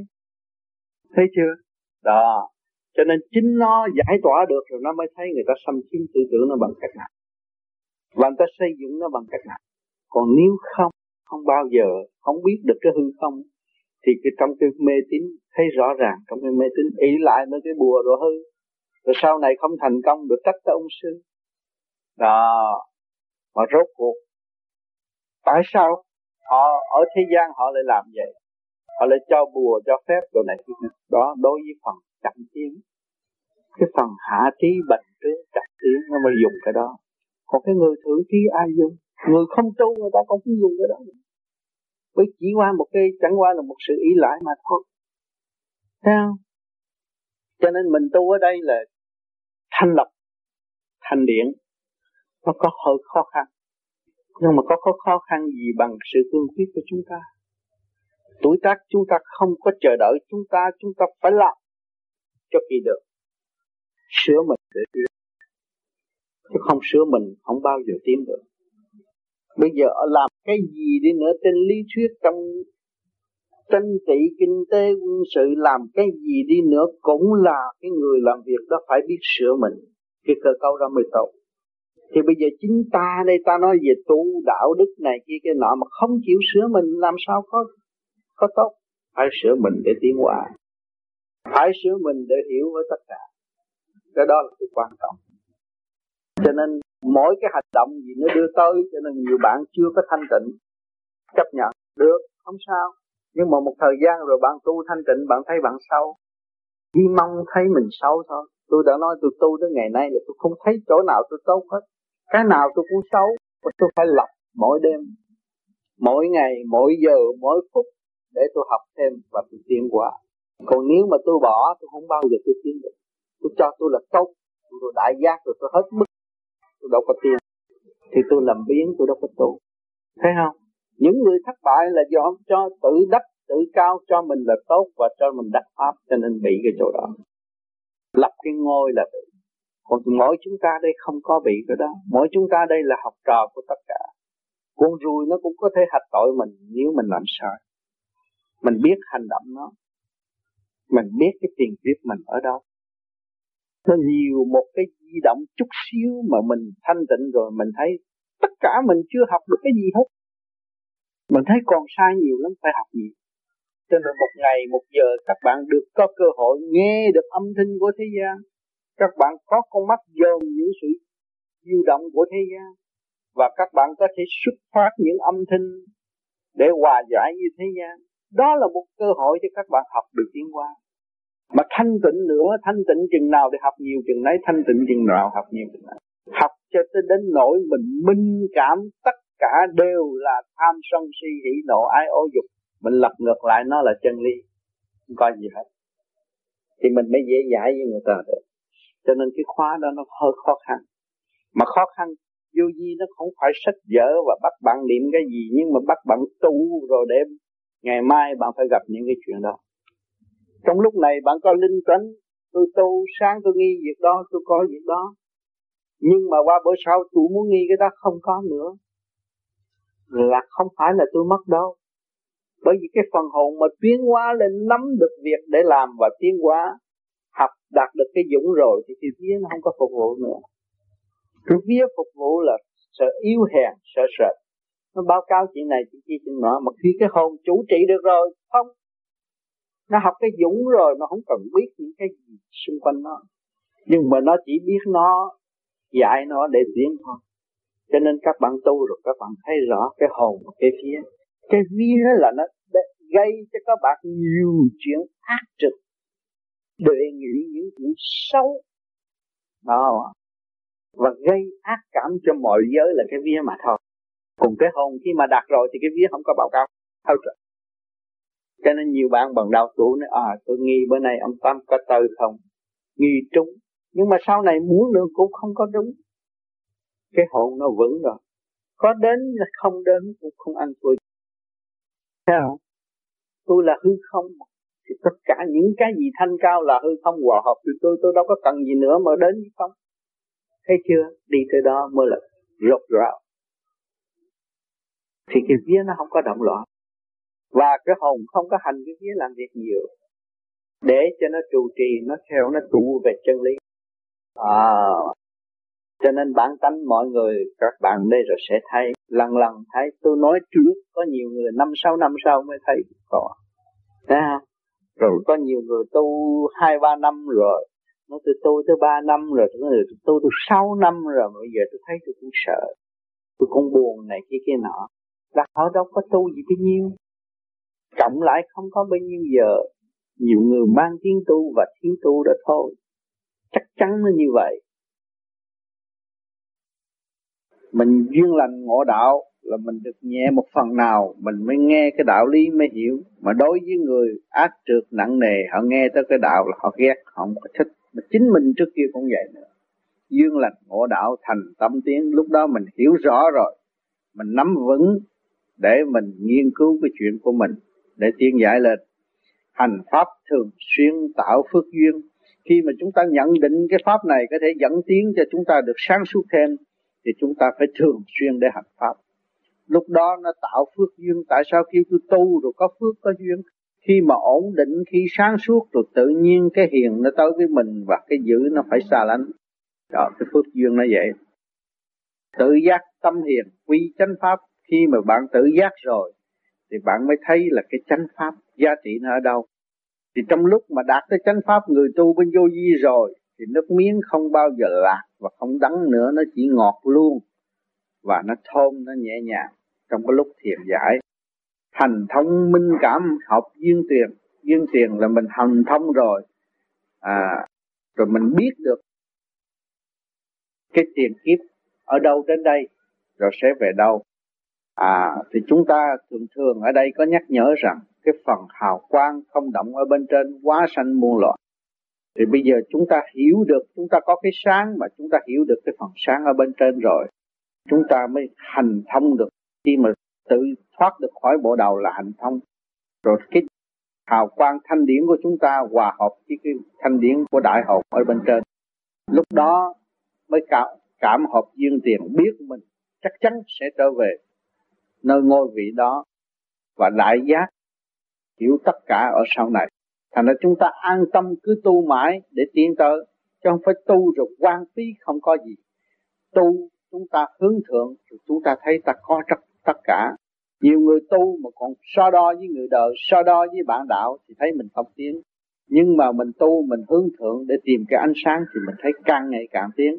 Thấy chưa? Đó. Cho nên chính nó giải tỏa được rồi nó mới thấy người ta xâm chiếm tư tưởng nó bằng cách nào. Và người ta xây dựng nó bằng cách nào còn nếu không không bao giờ, không biết được cái hư không, thì cái trong cái mê tín thấy rõ ràng, trong cái mê tín ý lại mấy cái bùa rồi hư. Rồi sau này không thành công được trách tới ông sư. Đó. Mà rốt cuộc, tại sao họ, ở thế gian họ lại làm vậy? Họ lại cho bùa, cho phép đồ này. Đó, đối với phần chậm tiến cái phần hạ trí bệnh trướng chậm tiến nó mới dùng cái đó. Còn cái người thượng trí ai dùng? Người không tu người ta cũng không dùng cái đó. Bởi chỉ qua một cái, chẳng qua là một sự ý lại mà thôi. Sao cho nên mình tu ở đây là thanh lập thành điện nó có hơi khó khăn. Nhưng mà có có khó khăn gì bằng sự cương quyết của chúng ta? Tuổi tác chúng ta không có chờ đợi chúng ta chúng ta phải làm cho kỳ được. Sửa mình để chứ không sửa mình, không bao giờ tiến được bây giờ làm cái gì đi nữa? Trên lý thuyết trong tranh trị kinh tế quân sự làm cái gì đi nữa cũng là cái người làm việc đó phải biết sửa mình. Cái cơ cấu đó mới tốt. Thì bây giờ chính ta đây, ta nói về tu đạo đức này kia, cái nọ mà không chịu sửa mình, làm sao có có tốt? Phải sửa mình để tiến hóa. Phải sửa mình để hiểu với tất cả. Cái đó là cái quan trọng. Cho nên mỗi cái hành động gì nó đưa tới, cho nên nhiều bạn chưa có thanh tịnh, chấp nhận được, không sao. Nhưng mà một thời gian rồi bạn tu thanh tịnh, bạn thấy bạn sâu chỉ mong thấy mình xấu thôi. Tôi đã nói tôi tu tới ngày nay là tôi không thấy chỗ nào tôi tốt hết. Cái nào tôi cũng xấu và tôi phải lập mỗi đêm, mỗi ngày, mỗi giờ, mỗi phút để tôi học thêm và tôi tiến qua còn nếu mà tôi bỏ, tôi không bao giờ tôi tiến được. Tôi cho tôi là tốt. Tôi đại giác rồi tôi hết mức tôi đâu có tiền thì tôi làm biến, tôi đâu có tu thấy không? Những người thất bại là do cho tự đắc, tự cao, cho mình là tốt và cho mình đắc pháp cho nên bị cái chỗ đó. Lập cái ngôi là bị còn mỗi chúng ta đây không có bị cái đó. Mỗi chúng ta đây là học trò của tất cả. Con ruồi nó cũng có thể hạch tội mình nếu mình làm sai. Mình biết hành động nó. Mình biết cái tiền kiếp mình ở đâu nó nhiều một cái di động chút xíu mà mình thanh tịnh rồi, mình thấy tất cả mình chưa học được cái gì hết. Mình thấy còn sai nhiều lắm, phải học nhiều. Cho nên một ngày, một giờ các bạn được có cơ hội nghe được âm thanh của thế gian. Các bạn có con mắt dòm những sự di động của thế gian. Và các bạn có thể xuất phát những âm thanh để hòa giải như thế gian. Đó là một cơ hội cho các bạn học được tiến hóa mà thanh tịnh nữa, thanh tịnh chừng nào để học nhiều chừng nấy, thanh tịnh chừng nào học nhiều chừng nấy. Học cho tới đến nỗi mình minh cảm tất cả đều là tham sân si hỉ nộ, ái ô dục. Mình lật ngược lại nó là chân lý, không có gì hết. Thì mình mới dễ dãi với người ta được. Cho nên cái khóa đó nó hơi khó khăn. Mà khó khăn, vô vi nó không phải sách vở và bắt bạn niệm cái gì, nhưng mà bắt bạn tu rồi để ngày mai bạn phải gặp những cái chuyện đó trong lúc này bạn có linh tấn, tôi tu sáng tôi nghi việc đó, tôi có việc đó. Nhưng mà qua bữa sau tôi muốn nghi cái đó không có nữa. Là không phải là tôi mất đâu. Bởi vì cái phần hồn mà tiến hóa lên nắm được việc để làm và tiến hóa, học đạt được cái dũng rồi thì cái vía nó không có phục vụ nữa. Cái vía phục vụ là sợ yếu hèn, sợ sệt. Nó báo cáo chuyện này, chuyện kia, chuyện nọ. Mà khi cái hồn chủ trị được rồi, không nó học cái dũng rồi, nó không cần biết những cái gì xung quanh nó. Nhưng mà nó chỉ biết nó, dạy nó để tiến thôi. Cho nên các bạn tu rồi, các bạn thấy rõ cái hồn và cái phía. Cái vía là nó gây cho các bạn nhiều chuyện ác trực. Đề nghị những chuyện xấu. Đó. Và gây ác cảm cho mọi giới là cái vía mà thôi. Còn cái hồn khi mà đạt rồi thì cái vía không có báo cáo. Thôi cho nên nhiều bạn bằng đau tuổi nói à tôi nghi bữa nay ông Tâm có tư không? Nghi trúng. Nhưng mà sau này muốn nữa cũng không có đúng. Cái hồn nó vững rồi. Có đến là không đến cũng không ăn thua. Thấy không? Tôi là hư không. Thì tất cả những cái gì thanh cao là hư không, hòa hợp thì tôi tôi đâu có cần gì nữa mà đến không thấy chưa? Đi tới đó mới là rốt ráo thì cái vía nó không có động loạn và cái hồn không có hành cái vía làm việc nhiều để cho nó trụ trì nó theo nó tụ về chân lý. À, cho nên bản tánh mọi người các bạn đây rồi sẽ thấy lần lần thấy tôi nói trước có nhiều người năm sáu năm sau mới thấy. Có. Thấy không? Rồi có nhiều người tu hai ba năm rồi nó tôi tu tới ba năm rồi tôi người tu tôi sáu năm rồi bây giờ tôi thấy tôi cũng sợ. Tôi cũng buồn này kia kia nọ. Là họ đâu có tu gì bao nhiêu cộng lại không có bao nhiêu giờ, nhiều người mang tiếng tu và tiếng tu đó thôi. Chắc chắn nó như vậy. Mình duyên lành ngộ đạo là mình được nhẹ một phần nào, mình mới nghe cái đạo lý mới hiểu. Mà đối với người ác trượt nặng nề, họ nghe tới cái đạo là họ ghét, họ không có thích. Mà chính mình trước kia cũng vậy nữa. Duyên lành ngộ đạo thành tâm tiến, lúc đó mình hiểu rõ rồi. Mình nắm vững để mình nghiên cứu cái chuyện của mình để tiến giải lên hành pháp thường xuyên tạo phước duyên. Khi mà chúng ta nhận định cái pháp này có thể dẫn tiến cho chúng ta được sáng suốt thêm, thì chúng ta phải thường xuyên để hành pháp. Lúc đó nó tạo phước duyên. Tại sao kêu tôi tu rồi có phước, có duyên? Khi mà ổn định, khi sáng suốt, rồi tự nhiên cái hiền nó tới với mình và cái dữ nó phải xa lánh. Đó, cái phước duyên nó vậy. Tự giác tâm hiền, quy chánh pháp. Khi mà bạn tự giác rồi thì bạn mới thấy là cái chánh pháp giá trị nó ở đâu. Thì trong lúc mà đạt tới chánh pháp, người tu bên vô vi rồi, thì nước miếng không bao giờ lạc và không đắng nữa, nó chỉ ngọt luôn và nó thơm, nó nhẹ nhàng. Trong cái lúc thiền giải thành thông minh cảm, học duyên tiền. Duyên tiền là mình hành thông rồi à rồi mình biết được cái tiền kiếp ở đâu đến đây, rồi sẽ về đâu à thì chúng ta thường thường ở đây có nhắc nhở rằng cái phần hào quang không động ở bên trên quá sanh muôn loại. Thì bây giờ chúng ta hiểu được, chúng ta có cái sáng mà chúng ta hiểu được cái phần sáng ở bên trên rồi. Chúng ta mới hành thông được. Khi mà tự thoát được khỏi bộ đầu là hành thông. Rồi cái hào quang thanh điển của chúng ta hòa hợp với cái thanh điển của đại hồn ở bên trên. Lúc đó mới cảm cảm hợp duyên tiền biết mình chắc chắn sẽ trở về nơi ngôi vị đó và đại giác hiểu tất cả ở sau này. Thành ra chúng ta an tâm cứ tu mãi để tiến tới chứ không phải tu rồi quan phí không có gì. Tu chúng ta hướng thượng rồi chúng ta thấy ta có tất, tất cả. Nhiều người tu mà còn so đo với người đời so đo với bạn đạo thì thấy mình không tiến. Nhưng mà mình tu mình hướng thượng để tìm cái ánh sáng thì mình thấy càng ngày càng tiến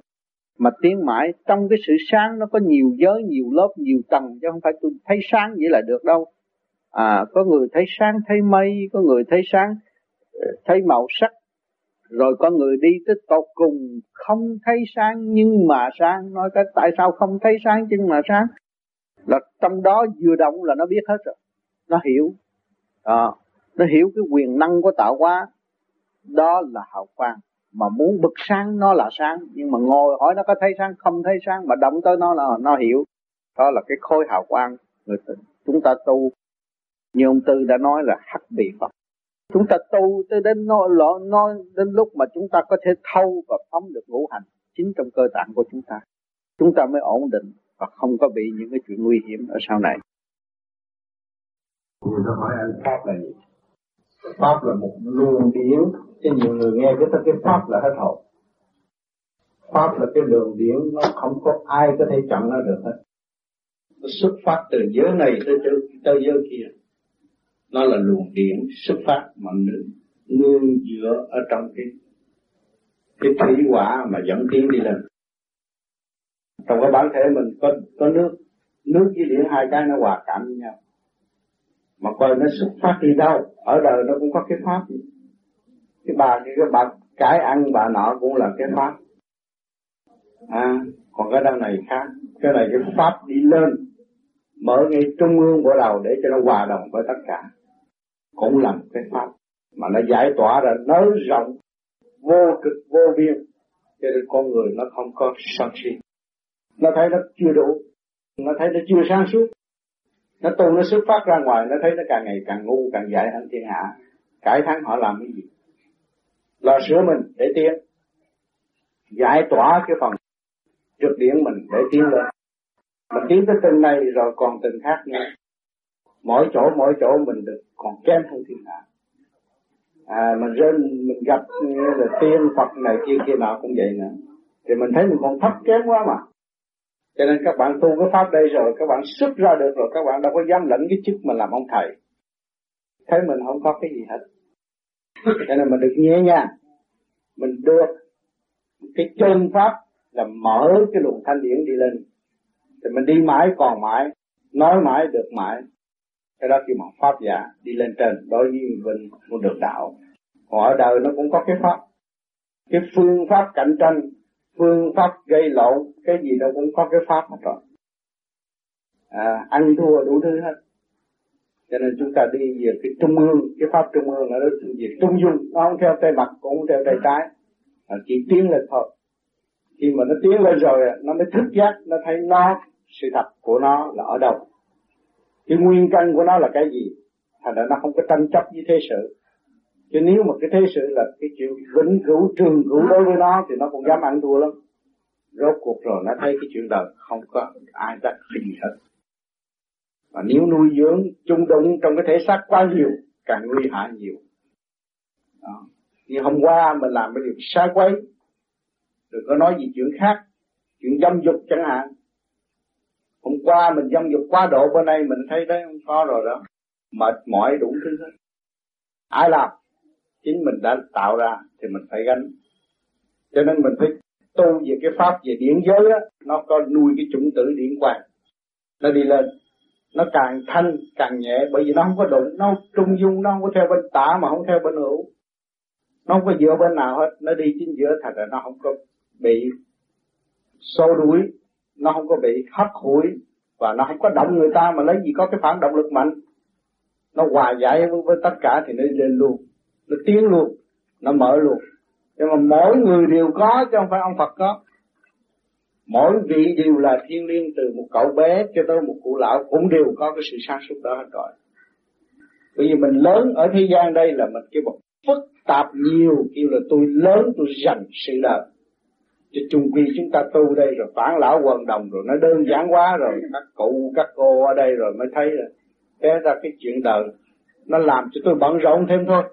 mà tiến mãi trong cái sự sáng nó có nhiều giới nhiều lớp nhiều tầng chứ không phải tôi thấy sáng vậy là được đâu. À có người thấy sáng thấy mây có người thấy sáng ờ, thấy màu sắc. Rồi có người đi tới tột cùng không thấy sáng nhưng mà sáng. Nói cái tại sao không thấy sáng nhưng mà sáng? Là trong đó vừa động là nó biết hết rồi. Nó hiểu. À, nó hiểu cái quyền năng của tạo hóa. Đó là hào quang mà muốn bực sáng nó là sáng nhưng mà ngồi hỏi nó có thấy sáng không thấy sáng mà động tới nó là nó hiểu. Đó là cái khối hào quang người chúng ta tu. Như ông tư đã nói là hắc bị phật. Chúng ta tu tới đến nó, nó, nó đến lúc mà chúng ta có thể thâu và phóng được ngũ hành chính trong cơ tạng của chúng ta. Chúng ta mới ổn định và không có bị những cái chuyện nguy hiểm ở sau này. Người ta hỏi anh pháp là gì? Pháp là một luồng điển cho nhiều người nghe cái cái pháp là hết hồn. Pháp là cái đường điển nó không có ai có thể chặn nó được hết. Nó xuất phát từ giới này tới tới giới kia. Nó là luồng điển xuất phát mà nương dựa ở trong cái cái thủy quả mà dẫn tiến đi lên trong cái bản thể mình có có nước nước với điện hai cái nó hòa cảm với nhau mà coi nó xuất phát đi đâu, ở đời nó cũng có cái pháp cái bà cái, cái bà cái ăn bà nọ cũng là cái pháp. À còn cái đằng này khác. Cái này cái pháp đi lên mở ngay trung ương bộ đầu để cho nó hòa đồng với tất cả. Cũng là một cái pháp. Mà nó giải tỏa ra nới rộng vô cực vô biên. Cho nên con người nó không có sân si. Nó thấy nó chưa đủ. Nó thấy nó chưa sáng suốt. Nó tu nó xuất phát ra ngoài nó thấy nó càng ngày càng ngu càng dại hơn thiên hạ. Cải thắng họ làm cái gì? Lo sửa mình để tiến. Giải tỏa cái phần trực điển mình để tiến lên. Mình tiến tới từng này rồi còn từng khác nữa. Mỗi chỗ mỗi chỗ mình được còn kém hơn thiên hạ. À mình rơi mình gặp là tiên phật này kia kia nào cũng vậy nữa. Thì mình thấy mình còn thấp kém quá mà. Cho nên các bạn tu cái pháp đây rồi, các bạn xuất ra được rồi, các bạn đâu có dám lẫn cái chức mình làm ông thầy. Thấy mình không có cái gì hết cho nên mình được nhớ nha mình được cái chân pháp là mở cái luồng thanh điển đi lên. Thì mình đi mãi còn mãi nói mãi được mãi. Cái đó kêu bằng pháp giả đi lên trên. Đối với mình muốn được đạo. Còn ở đời nó cũng có cái pháp. Cái phương pháp cạnh tranh phương pháp gây lộn cái gì đâu cũng có cái pháp hết rồi à, ăn thua đủ thứ hết cho nên chúng ta đi về cái trung ương, cái pháp trung ương là nó về trung dung, nó không theo tay mặt, cũng không theo tay trái. Mà chỉ tiến lên thôi. Khi mà nó tiến lên rồi, nó mới thức giác, nó thấy nó, sự thật của nó là ở đâu. Cái nguyên căn của nó là cái gì? Thành ra nó không có tranh chấp với thế sự. Chứ nếu mà cái thế sự là cái chuyện vĩnh cửu, trường cửu đối với nó, thì nó cũng dám ăn thua lắm. Rốt cuộc rồi nó thấy cái chuyện đời không có ai đắc gì hết và nếu nuôi dưỡng chung đụng trong cái thể xác quá nhiều, càng nguy hại nhiều. Đó. như hôm qua mình làm cái điều sai quấy đừng có nói gì chuyện khác, chuyện dâm dục chẳng hạn. Hôm qua mình dâm dục quá độ, bữa nay mình thấy đấy, không có rồi đó. Mệt mỏi đủ thứ hết. Ai làm? Chính mình đã tạo ra thì mình phải gánh. Cho nên mình phải tu về cái pháp về điển giới á, nó có nuôi cái chủng tử điển quan nó đi lên nó càng thanh càng nhẹ bởi vì nó không có đụng nó trung dung nó không có theo bên tả mà không theo bên hữu. Nó không có dựa bên nào hết nó đi chính giữa thành ra nó không có bị xô đuổi nó không có bị hấp hủi và nó không có động người ta mà lấy gì có cái phản động lực mạnh. Nó hòa giải với, với tất cả thì nó lên luôn nó tiến luôn nó mở luôn. Nhưng mà mỗi người đều có chứ không phải ông Phật có mỗi vị đều là thiên liêng từ một cậu bé cho tới một cụ lão cũng đều có cái sự sáng suốt đó hết rồi. Bởi vì mình lớn ở thế gian đây là mình cái một phức tạp nhiều, kêu là tôi lớn, tôi dành sự đời. Chứ chung quy chúng ta tu đây rồi, phản lão quần đồng rồi, nó đơn giản quá rồi, các cụ, các cô ở đây rồi mới thấy là té ra cái chuyện đời. Nó làm cho tôi bận rộn thêm thôi.